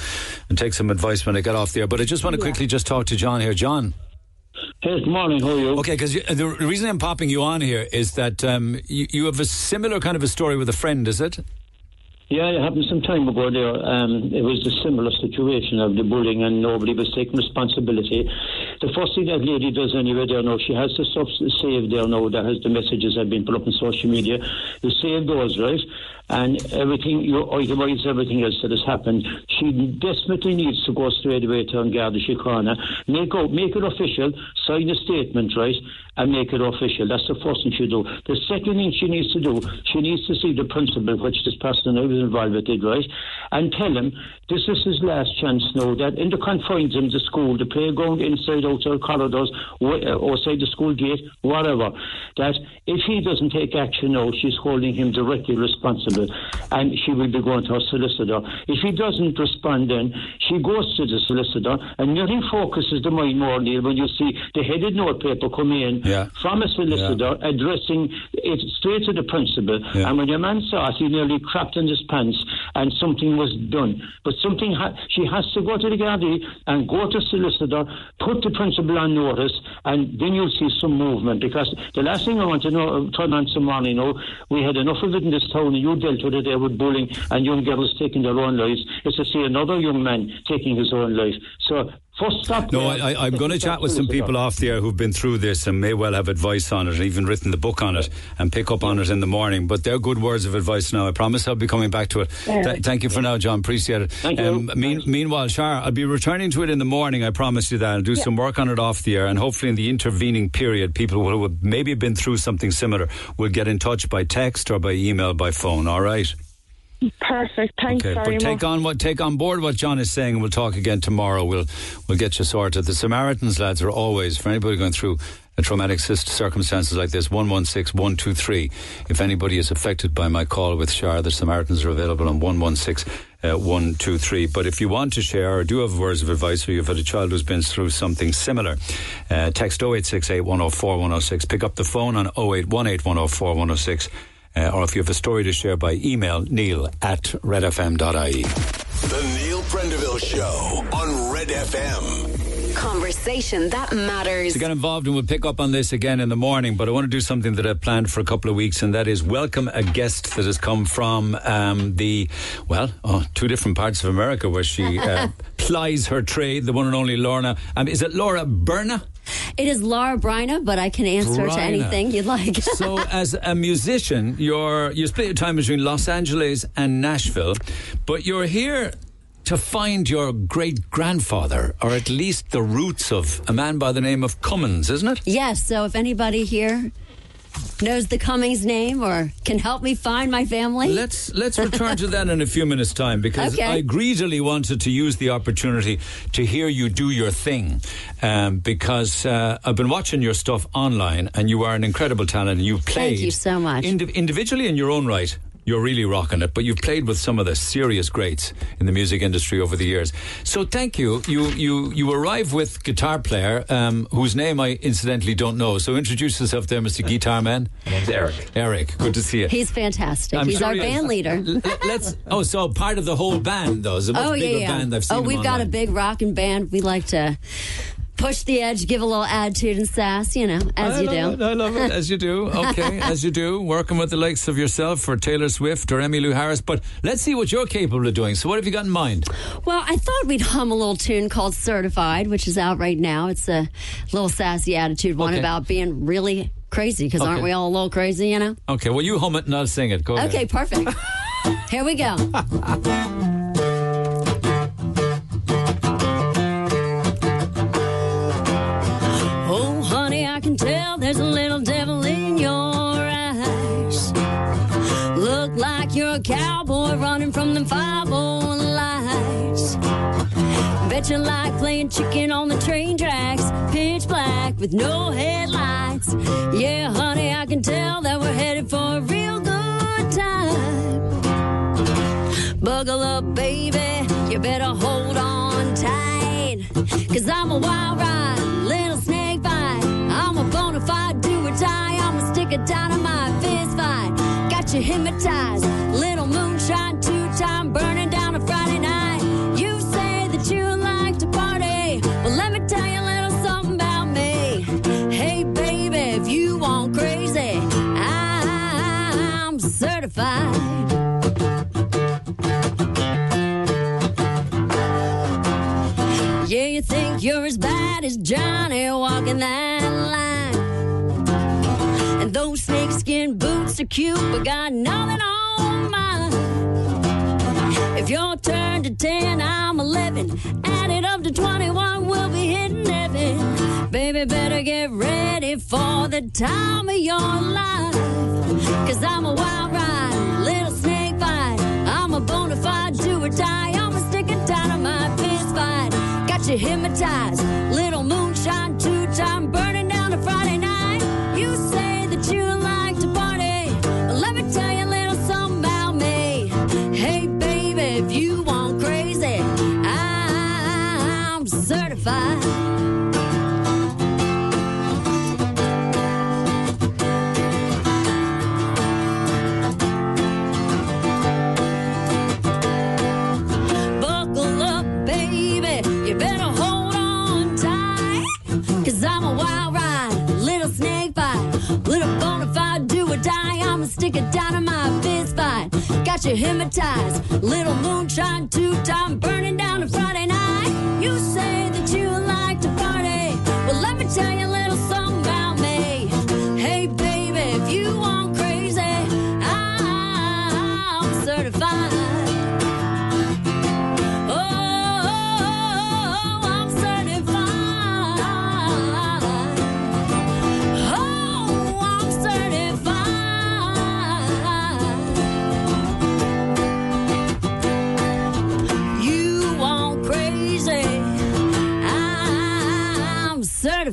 E: and take some advice when I get off there. But I just want to quickly just talk to John here, John.
X: Hey, good morning. How are you?
E: Okay, because the reason I'm popping you on here is that um, you, you have a similar kind of a story with a friend, is it?
X: Yeah, it happened some time ago there. Um, it was a similar situation of the bullying and nobody was taking responsibility. The first thing that lady does anyway there now, she has to stuff saved there now that has the messages have been put up on social media. You save those, right? And everything, you everything else that has happened. She desperately needs to go straight away to Garda Síochána, make, out, make it official, sign a statement, right? And make it official. That's the first thing she do. The second thing she needs to do, she needs to see the principal, which this person I was involved with did, right? And tell him this is his last chance now that in the confines of the school, the playground, inside, outside corridors, uh, outside the school gate, whatever, that if he doesn't take action now, she's holding him directly responsible and she will be going to her solicitor. If he doesn't respond then, she goes to the solicitor and nothing focuses the mind more, Neil, when you see the headed note paper come in
E: Yeah.
X: from a solicitor addressing it straight to the principal.
E: Yeah.
X: And when your man saw it, he nearly crapped in his pants and something was done. But something, ha- she has to go to the Gardaí and go to solicitor, put the principal on notice, and then you'll see some movement. Because the last thing I want to know, turn on some morning, you know, we had enough of it in this town, and you dealt with it there with bullying and young girls taking their own lives. It's to see another young man taking his own life. So, first stop.
E: No. I, I, I'm going to chat with some people off the air who've been through this and may well have advice on it, and even written the book on it, and pick up on it in the morning. But they're good words of advice now. I promise I'll be coming back to it.
X: Yeah.
E: Th- thank you for now, John. Appreciate it.
X: Thank you.
E: Um, mean, meanwhile, Shar, I'll be returning to it in the morning. I promise you that. I'll do
H: Yeah.
E: some work on it off the air, and hopefully in the intervening period, people who have maybe been through something similar will get in touch by text or by email, by phone. All right.
H: Perfect. Thanks
E: Okay,
H: very
E: but take
H: much.
E: on what take on board what John is saying, and we'll talk again tomorrow. We'll we'll get you sorted. The Samaritans lads are always for anybody going through a traumatic circumstances like this. One one six one two three. If anybody is affected by my call with Shar, the Samaritans are available on one one six. Uh, one, two, three. But if you want to share or do have words of advice or you've had a child who's been through something similar, uh, text 0868 104 106. Pick up the phone on 0818 104 106. Uh, or if you have a story to share by email, neil at redfm.ie.
B: The Neil Prendeville Show on Red FM.
D: Conversation that matters.
E: To get involved, and we'll pick up on this again in the morning, but I want to do something that I've planned for a couple of weeks, and that is welcome a guest that has come from um, the, well, oh, two different parts of America where she uh, [LAUGHS] plies her trade, the one and only Lorna. Um, is it Laura Berna?
Y: It is Laura Bryna, but I can answer to anything you'd like. [LAUGHS]
E: so, as a musician, you're you split your time between Los Angeles and Nashville, but you're here to find your great grandfather, or at least the roots of a man by the name of Cummins, isn't it?
Y: yes, so if anybody here knows the Cummings name or can help me find my family.
E: Let's let's return to that in a few minutes' time because
Y: Okay.
E: I greedily wanted to use the opportunity to hear you do your thing um, because uh, I've been watching your stuff online and you are an incredible talent and you've played
Y: Thank you so much.
E: indi- individually in your own right. You're really rocking it, but you've played with some of the serious greats in the music industry over the years. So thank you. You you you arrive with guitar player um, whose name I incidentally don't know. So introduce yourself there, Mr. Guitar Man. My name's Eric. Eric, good to see you.
Y: He's fantastic.
E: I'm
Y: He's
E: sure
Y: our
E: he
Y: band leader.
E: Let's. Oh, so part of the whole band, though. It's a much
Y: oh yeah,
E: bigger
Y: yeah.
E: band. I've seen
Y: oh, we've got a big rocking band. We like to push the edge, give a little attitude and sass, you know, as
E: I
Y: you do.
E: It, I love it, as you do. [LAUGHS] Okay, as you do. Working with the likes of yourself or Taylor Swift or Emmylou Harris. But let's see what you're capable of doing. So, what have you got in mind?
Y: Well, I thought we'd hum a little tune called Certified, which is out right now. It's a little sassy attitude one
E: Okay.
Y: about being really crazy, because aren't we all a little crazy, you know?
E: Okay, well, you hum it and I'll sing it. Go ahead.
Y: Okay, perfect. [LAUGHS] Here we go. [LAUGHS] there's a little devil in your eyes. Look like you're a cowboy running from them five old lights. Bet you like playing chicken on the train tracks, pitch black with no headlights. Yeah, honey, I can tell that we're headed for a real good time. Buckle up, baby, you better hold on tight. Cause I'm a wild ride, a dynamite, fist fight. Got you hypnotized, little moonshine, two time burning down a Friday night. You say that you like to party. Well, let me tell you a little something about me. Hey, baby, if you want crazy, I'm certified. Yeah, you think you're as bad as Johnny walking that line. And those snakeskin boots are cute, but got nothing on mine. If your turn to 10, I'm 11. Add it up to 21, we'll be hitting heaven. Baby, better get ready for the time of your life. Cause I'm a wild ride, little snake bite. I'm a bona fide do or die. I'm a stick of dynamite, fist fight. Got you hypnotized, little moonshine, two time burning down a Friday night. You say if you want crazy, I'm certified. Buckle up, baby. You better hold on tight. Cause I'm a wild ride, little snake bite, little bona fide do or die. I'm a stick of dynamite. Got you hypnotized, little moonshine, two time burning down a Friday night. You say that you like to party. Well, let me tell you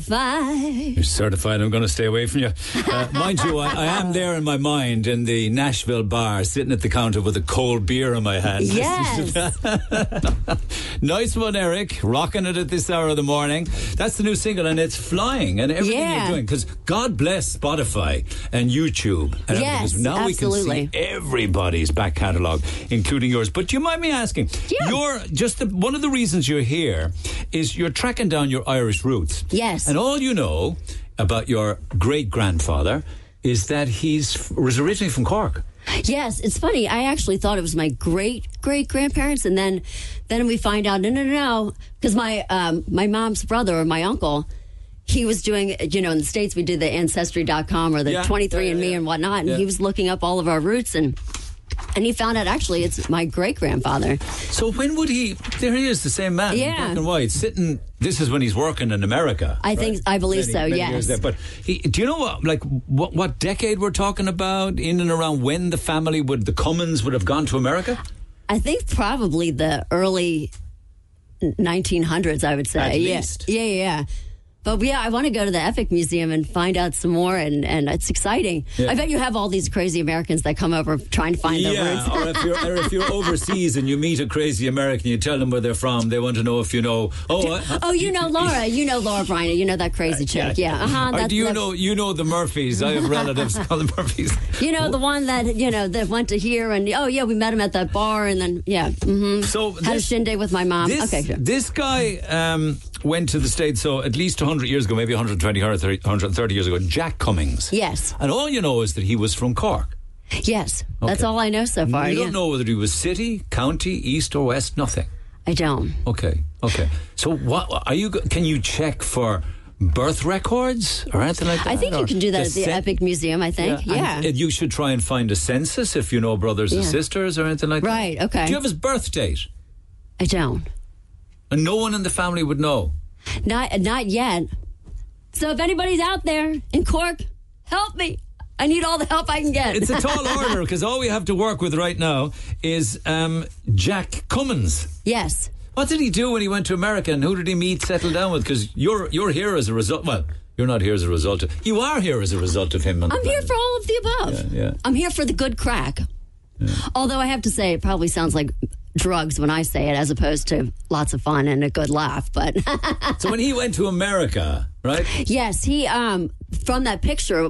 Y: certified.
E: You're certified. I'm going to stay away from you. Uh, [LAUGHS] mind you, I, I am there in my mind in the Nashville bar, sitting at the counter with a cold beer in my hand. [LAUGHS]
Y: Yes. [LAUGHS]
E: nice one, Eric. Rocking it at this hour of the morning. That's the new single, and it's flying. And everything
Y: Yeah.
E: you're doing, because God bless Spotify and YouTube. And
Y: Yes,
E: now we can see everybody's back catalogue, including yours. But do you mind me asking?
Y: Yeah.
E: You're just the, one of the reasons you're here is you're tracking down your Irish roots.
Y: Yes.
E: And all you know about your great grandfather is that he's was originally from Cork.
Y: Yes, it's funny. I actually thought it was my great great grandparents, and then then we find out no, no, no, no, because my um, my mom's brother or my uncle. He was doing, you know, in the States, we did the Ancestry.com or the
E: Yeah.
Y: 23andMe
E: Yeah, yeah,
Y: and whatnot. And he was looking up all of our roots and and he found out actually it's my great grandfather.
E: So when would he? There he is, the same man,
Y: Yeah.
E: black and white, sitting. This is when he's working in America.
Y: I think- I believe
E: Many-
Y: so,
E: many
Y: yes.
E: But he, do you know what? Like what? What decade we're talking about? In and around when the family would, the Cummins would have gone to America?
Y: I think probably the early 1900s, I would say.
E: At
Y: yeah. Yeah, yeah, yeah. But yeah, I want to go to the Epic Museum and find out some more, and, and it's exciting.
E: Yeah.
Y: I bet you have all these crazy Americans that come over trying to find their
E: yeah,
Y: roots.
E: or if you're or if you're [LAUGHS] overseas and you meet a crazy American, you tell them where they're from. They want to know if you know. Oh, I-
Y: oh, you know Laura. [LAUGHS] You know Laura Bryna. You know that crazy chick. Yeah. Uh huh.
E: Or do you know you know the Murphys? I have relatives called the Murphys. [LAUGHS]
Y: You know the one that you know that went to here, and oh yeah, we met him at that bar, and then yeah, mm-hmm.
E: So
Y: had a
E: this-
Y: shindig with my mom.
E: This,
Y: okay, sure.
E: this guy, um, went to the States, so at least 100 years ago, maybe 120, 130, 130 years ago, Jack Cummings.
Y: Yes.
E: And all you know is that he was from Cork.
Y: Yes. That's all I know so far.
E: you
Y: yeah.
E: don't know whether he was city, county, east or west, nothing.
Y: I don't.
E: Okay, okay. So what are you? Can you check for birth records or anything like that?
Y: I think you can do that at the
E: cen-
Y: Epic Museum, I think. Yeah.
E: And, uh, you should try and find a census if you know brothers and
Y: Yeah.
E: sisters or anything like
Y: Right,
E: that.
Y: Right, okay.
E: Do you have his birth date?
Y: I don't.
E: And no one in the family would know.
Y: Not not yet. So if anybody's out there in Cork, help me. I need all the help I can get.
E: It's a tall [LAUGHS] order because all we have to work with right now is um, Jack Cummins.
Y: yes.
E: What did he do when he went to America and who did he meet, settle down with? Because you're, you're here as a result. Well, you're not here as a result of. You are here as a result of him.
Y: I'm here
E: planet.
Y: for all of the above.
E: Yeah, yeah.
Y: I'm here for the good crack. Although I have to say, it probably sounds like drugs when I say it, as opposed to lots of fun and a good laugh. But [LAUGHS]
E: So when he went to America, right?
Y: yes, he um from that picture.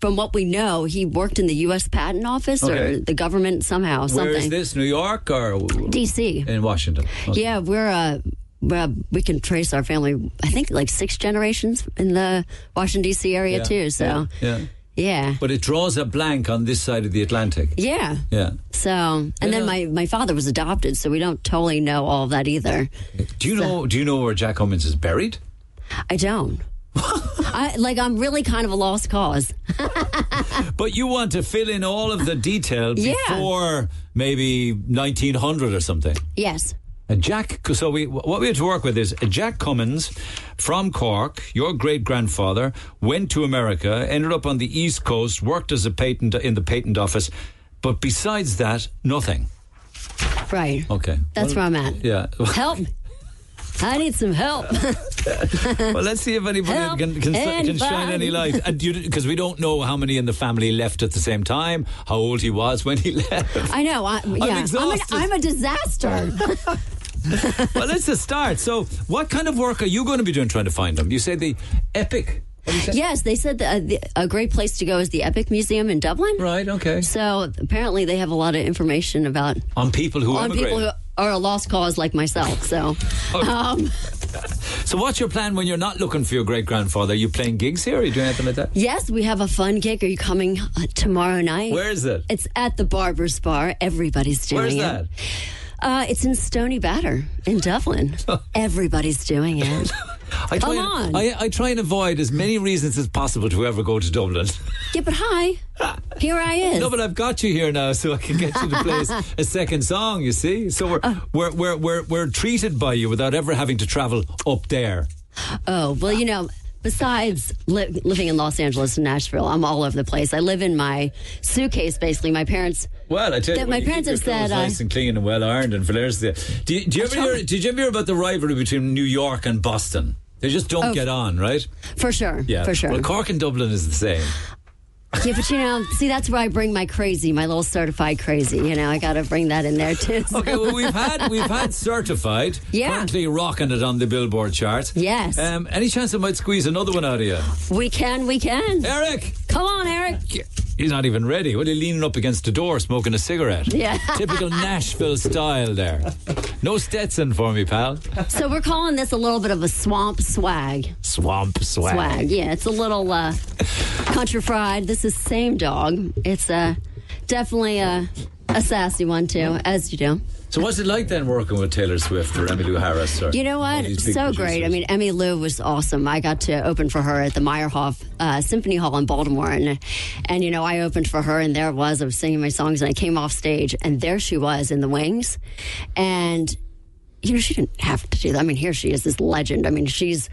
Y: From what we know, he worked in the U.S. Patent Office
E: Okay.
Y: or the government somehow. Something.
E: Where is this? New York or
Y: D.C.
E: in Washington? Okay.
Y: Yeah, we're uh, well, we can trace our family. I think like six generations in the Washington D.C. area
E: Yeah,
Y: too. So
E: yeah, yeah.
Y: Yeah,
E: But it draws a blank on this side of the Atlantic.
Y: yeah.
E: Yeah.
Y: So and
E: Yeah.
Y: then my my father was adopted, so we don't totally know all of that either.
E: Do you know? Do you know where Jack Cummins is buried?
Y: I don't. [LAUGHS] I like. I'm really kind of a lost cause. [LAUGHS]
E: But you want to fill in all of the detail
Y: Yeah.
E: before maybe 1900 or something.
Y: Yes.
E: And Jack, so we what we had to work with is Jack Cummins from Cork, your great grandfather, went to America, ended up on the East Coast, worked as a patent in the patent office, but besides that, nothing.
Y: Right.
E: Okay,
Y: That's
E: Well,
Y: where I'm at.
E: Yeah. [LAUGHS]
Y: Help. I need some help. [LAUGHS]
E: well, let's see if anybody
Y: Help
E: can, can, can shine any light. Because we don't know how many in the family left at the same time, how old he was when he [LAUGHS] left.
Y: I know. I, yeah. I'm,
E: exhausted.
Y: an, I'm a disaster. [LAUGHS]
E: well, let's just start. So, what kind of work are you going to be doing trying to find them? You say the epic. What do you say?
Y: Yes, they said that, uh, the, a great place to go is the Epic Museum in Dublin.
E: Right. Okay.
Y: So apparently they have a lot of information about
E: On people who
Y: on people who are a lost cause like myself. So, [LAUGHS] um, [LAUGHS]
E: So, what's your plan when you're not looking for your great grandfather? Are you playing gigs here? Are you doing anything like that?
Y: yes, we have a fun gig. Are you coming uh, tomorrow night?
E: Where is it?
Y: It's at the Barber's Bar. Everybody's doing it.
E: Where's
Y: it.
E: that?
Y: Uh, it's in Stoneybatter in Dublin. [LAUGHS] Everybody's doing it.
E: I try
Y: Come
E: and,
Y: on.
E: I, I try and avoid as many reasons as possible to ever go to Dublin.
Y: yeah, but hi. Here I is.
E: No, but I've got you here now, so I can get you to play [LAUGHS] a second song. You see, so we're
Y: Uh.
E: we're, we're we're we're treated by you without ever having to travel up there.
Y: Oh, well, you know, besides li- living in Los Angeles and Nashville, I'm all over the place. I live in my suitcase, basically. My parents.
E: Well, I tell you,
Y: That my
E: you
Y: parents have said, uh,
E: nice and clean and well ironed and the. Do you, do you ever hear? Did you ever hear about the rivalry between New York and Boston? They just don't
Y: Oh.
E: get on, right?
Y: For sure.
E: Yeah,
Y: For sure.
E: Well, Cork and Dublin is the same.
Y: Yeah, but you know, see, that's where I bring my crazy, my little certified crazy. You know, I got to bring that in there too. so-
E: Okay, well, we've had we've had certified.
Y: Yeah.
E: Currently rocking it on the Billboard charts.
Y: Yes.
E: Um, any chance I might squeeze another one out of you?
Y: we can, we can.
E: Eric!
Y: Come on, Eric.
E: He's not even ready. What are you leaning up against the door smoking a cigarette?
Y: Yeah. [LAUGHS]
E: Typical Nashville style there. No Stetson for me, pal.
Y: So we're calling this a little bit of a swamp swag.
E: Swamp swag.
Y: Swag. Yeah, it's a little uh, country fried. This is same dog. It's uh, definitely a, a sassy one too, as you do.
E: So what's it like then working with Taylor Swift or Emmylou Harris? Or
Y: You know what? So great. I mean, Emmylou was awesome. I got to open for her at the Meyerhoff uh, Symphony Hall in Baltimore, and and you know, I opened for her, and there it was. I was singing my songs, and I came off stage, and there she was in the wings, and. You know, she didn't have to do that. I mean, here she is, this legend. I mean, she's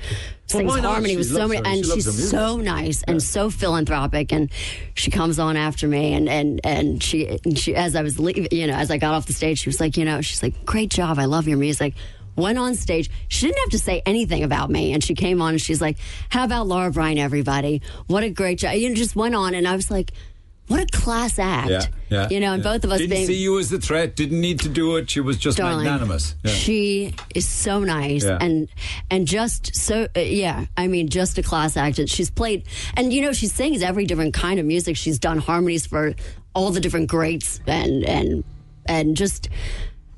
E: Well,
Y: sings harmony
E: She
Y: with so many,
E: her.
Y: And
E: her
Y: she's so nice and so philanthropic. And she comes on after me, and and and she and she as I was leaving, you know, as I got off the stage, she was like, you know, she's like, great job, I love your music. Went on stage. She didn't have to say anything about me, and she came on and she's like, "How about Laura Bryna, everybody? What a great job!" You know, just went on, and I was like, "What a class act!"
E: Yeah, yeah.
Y: you know, and
E: yeah.
Y: both of us
E: didn't
Y: being
E: see you as the threat. Didn't need to do it. She was just
Y: Darling,
E: magnanimous. Yeah.
Y: She is so nice
E: Yeah.
Y: and and just so uh, yeah. I mean, just a class act. And she's played and you know she sings every different kind of music. She's done harmonies for all the different greats and and and just.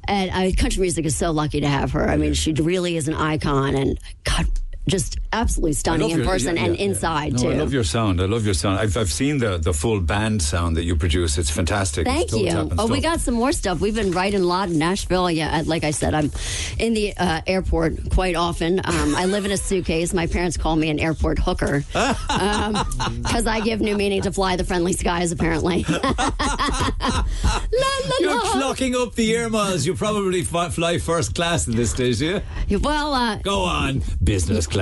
Y: And uh, country music is so lucky to have her. I mean, she really is an icon, and God, just absolutely stunning in
E: your-
Y: person
E: yeah,
Y: and
E: yeah,
Y: inside
E: No,
Y: too.
E: I love your sound. I love your sound. I've, I've seen the, the full band sound that you produce. It's fantastic.
Y: Thank
E: It's
Y: you. Oh, we got some more stuff. We've been writing a lot in Nashville. Yeah, like I said, I'm in the uh, airport quite often. Um, I live in a suitcase. My parents call me an airport hooker [LAUGHS] because I give new meaning to fly the friendly skies. Apparently, [LAUGHS]
E: You're clocking up the air miles. You probably fly first class at this stage, yeah?
Y: well, uh,
E: Go on, business class.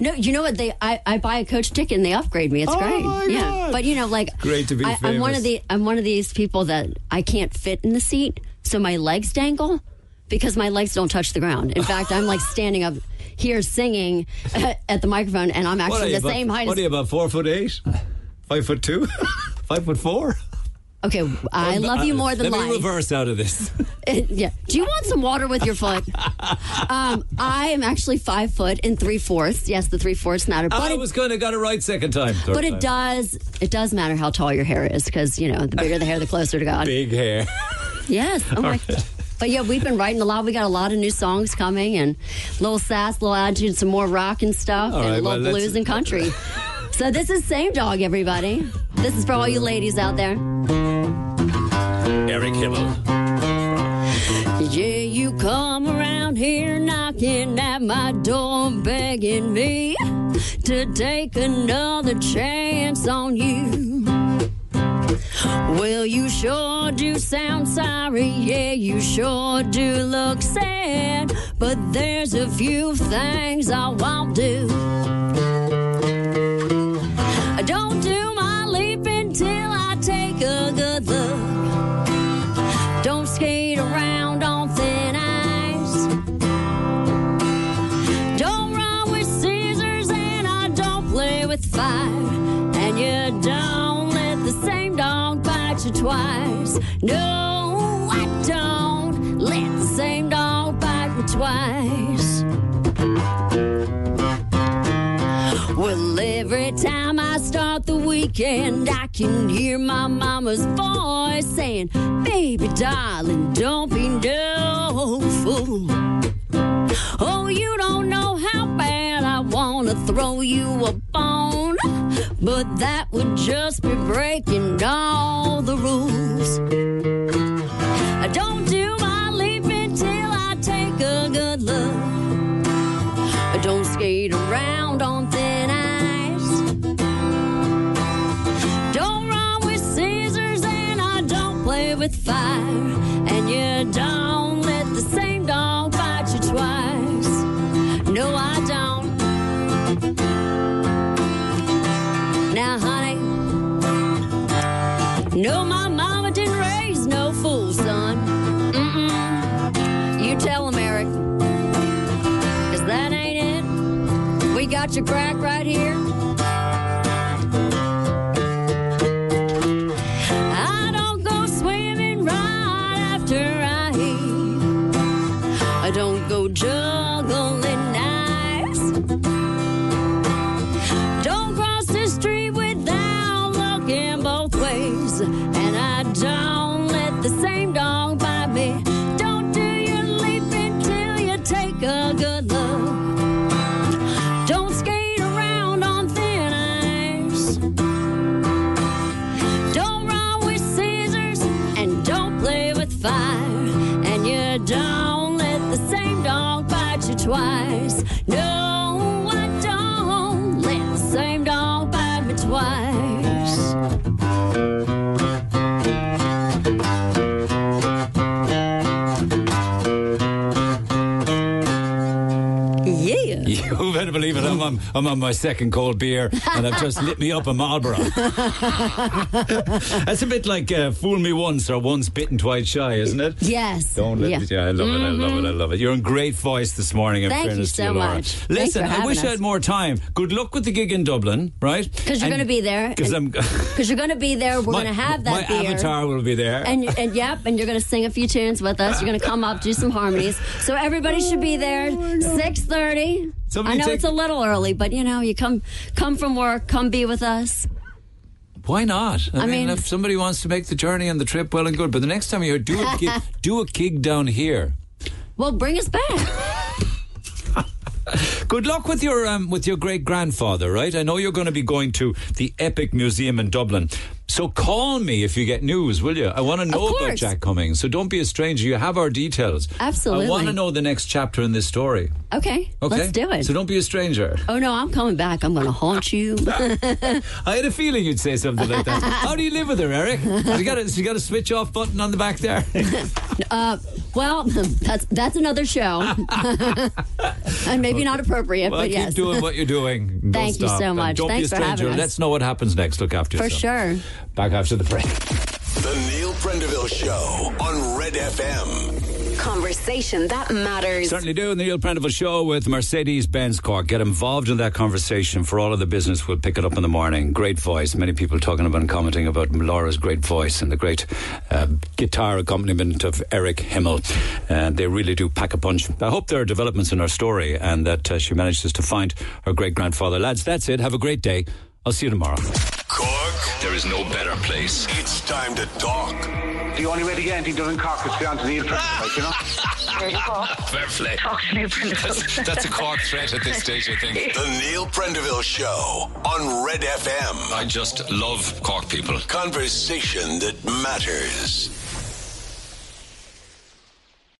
Y: No, you know what? They I, I buy a coach ticket and they upgrade me. It's
E: Oh,
Y: great. yeah,
E: God.
Y: but you know, like
E: Great to be
Y: I, I'm one of the I'm one of these people that I can't fit in the seat, so my legs dangle because my legs don't touch the ground. In fact, I'm like [LAUGHS] standing up here singing [LAUGHS] at the microphone, and I'm actually the
E: about-
Y: same height
E: What are you, about four foot eight? [LAUGHS] Five foot two? Five foot four?
Y: Okay, I um, love uh, you more than
E: Let
Y: life.
E: me reverse out of this. [LAUGHS]
Y: Eh, yeah. Do you want some water with your foot? [LAUGHS] um, I am actually five foot and three fourths. Yes, the three fourths matter, but
E: I
Y: it,
E: was going to got it right second time. third
Y: but it
E: time.
Y: does it does matter how tall your hair is because you know the bigger the hair, the closer to God.
E: Big hair.
Y: Yes. Oh my. But yeah, we've been writing a lot. We got a lot of new songs coming, and little sass, little attitude, some more rock and stuff,
E: All
Y: and
E: right,
Y: a little
E: well, let's-
Y: blues and country. [LAUGHS] so this is Same Dog, everybody. This is for all you ladies out there.
E: Eric Himmel.
Y: Yeah, you come around here knocking at my door, begging me to take another chance on you. Well, you sure do sound sorry, yeah, you sure do look sad, but there's a few things I won't do. I don't do my leap until I take a good look. With fire. And you don't let the same dog bite you twice. No, I don't let the same dog bite me twice. Well, every time I start the weekend, I can hear my mama's voice saying, Baby, darling, don't be no fool. Oh, you don't know how bad I want to throw you a bone, but that would just be breaking all the rules. I don't do my leap till I take a good look. I don't skate around on thin ice. Don't run with scissors and I don't play with fire. And you don't let the same dog. No, I don't. Now, honey, no, my mama didn't raise no fool, son. Mm-mm. You tell him, Eric. Cause that ain't it. We got your crack right here.
E: Believe it. I'm on, I'm on my second cold beer, and I've just lit me up a Marlboro. [LAUGHS] That's a bit like uh, fool me once or once bitten, twice shy, isn't it?
Y: Yes.
E: Don't let
Y: yeah.
E: me. Yeah, I love it. I love it. I love it. You're in great voice this morning. In
Y: Thank you so
E: Laura.
Y: much.
E: Listen, I wish I had more time. Good luck with the gig in Dublin, right?
Y: Because you're going to be there.
E: Because I'm.
Y: Because [LAUGHS] [LAUGHS] you're going to be there. We're going to have that
E: my
Y: beer.
E: avatar will be there.
Y: And, and yep, and you're going to sing a few tunes with us. You're going to come up, do some harmonies. So everybody should be there. Six thirty. I know
E: take-
Y: it's a little early, but you know, you come come from work, come be with us.
E: Why not? I,
Y: I
E: mean,
Y: mean-
E: if somebody wants to make the journey and the trip, well and good. But the next time you're do a gig, [LAUGHS] do a gig down here.
Y: Well, bring us back. [LAUGHS]
E: Good luck with your um, with your great grandfather, right? I know you're going to be going to the Epic Museum in Dublin. So call me if you get news, will you? I want to know about. Jack Cummings. So don't be a stranger. You have our details.
Y: Absolutely.
E: I want to know the next chapter in this story.
Y: Okay,
E: Okay,
Y: let's do it.
E: So don't be a stranger.
Y: oh no, I'm coming back. I'm going to haunt you. [LAUGHS] [LAUGHS]
E: I had a feeling you'd say something like that. [LAUGHS] How do you live with her, Eric? You got a, you got a switch off button on the back there?
Y: uh, well, that's that's another show, and maybe not appropriate,
E: well,
Y: but
E: keep
Y: yes.
E: doing what you're doing. Don't
Y: Thank you
E: stop.
Y: so
E: And
Y: much.
E: Don't
Y: Thanks
E: be a stranger. Let's know what happens next. Look after
Y: For sure.
E: Back after the break.
B: The Neil Prendeville Show on Red FM.
D: Conversation that matters.
E: Certainly do. The Neil Prendeville Show with Mercedes Benz Cork. Get involved in that conversation. For all of the business, we'll pick it up in the morning. Great voice. Many people talking about and commenting about Laura's great voice and the great uh, guitar accompaniment of Eric Himmel. And they really do pack a punch. I hope there are developments in her story and that uh, she manages to find her great grandfather. Lads, that's it. Have a great day. I'll see you tomorrow.
B: Cork, there is no better place. It's time to talk.
Z: The only way to get anything done in Cork is to go on to Neil Prendeville, like, you know? [LAUGHS]
B: There you go. Fair play.
Z: Talk to Neil Prendeville.
B: That's, that's a Cork threat at this stage, I think. The Neil Prendeville Show on Red FM. I just love Cork people. Conversation that matters.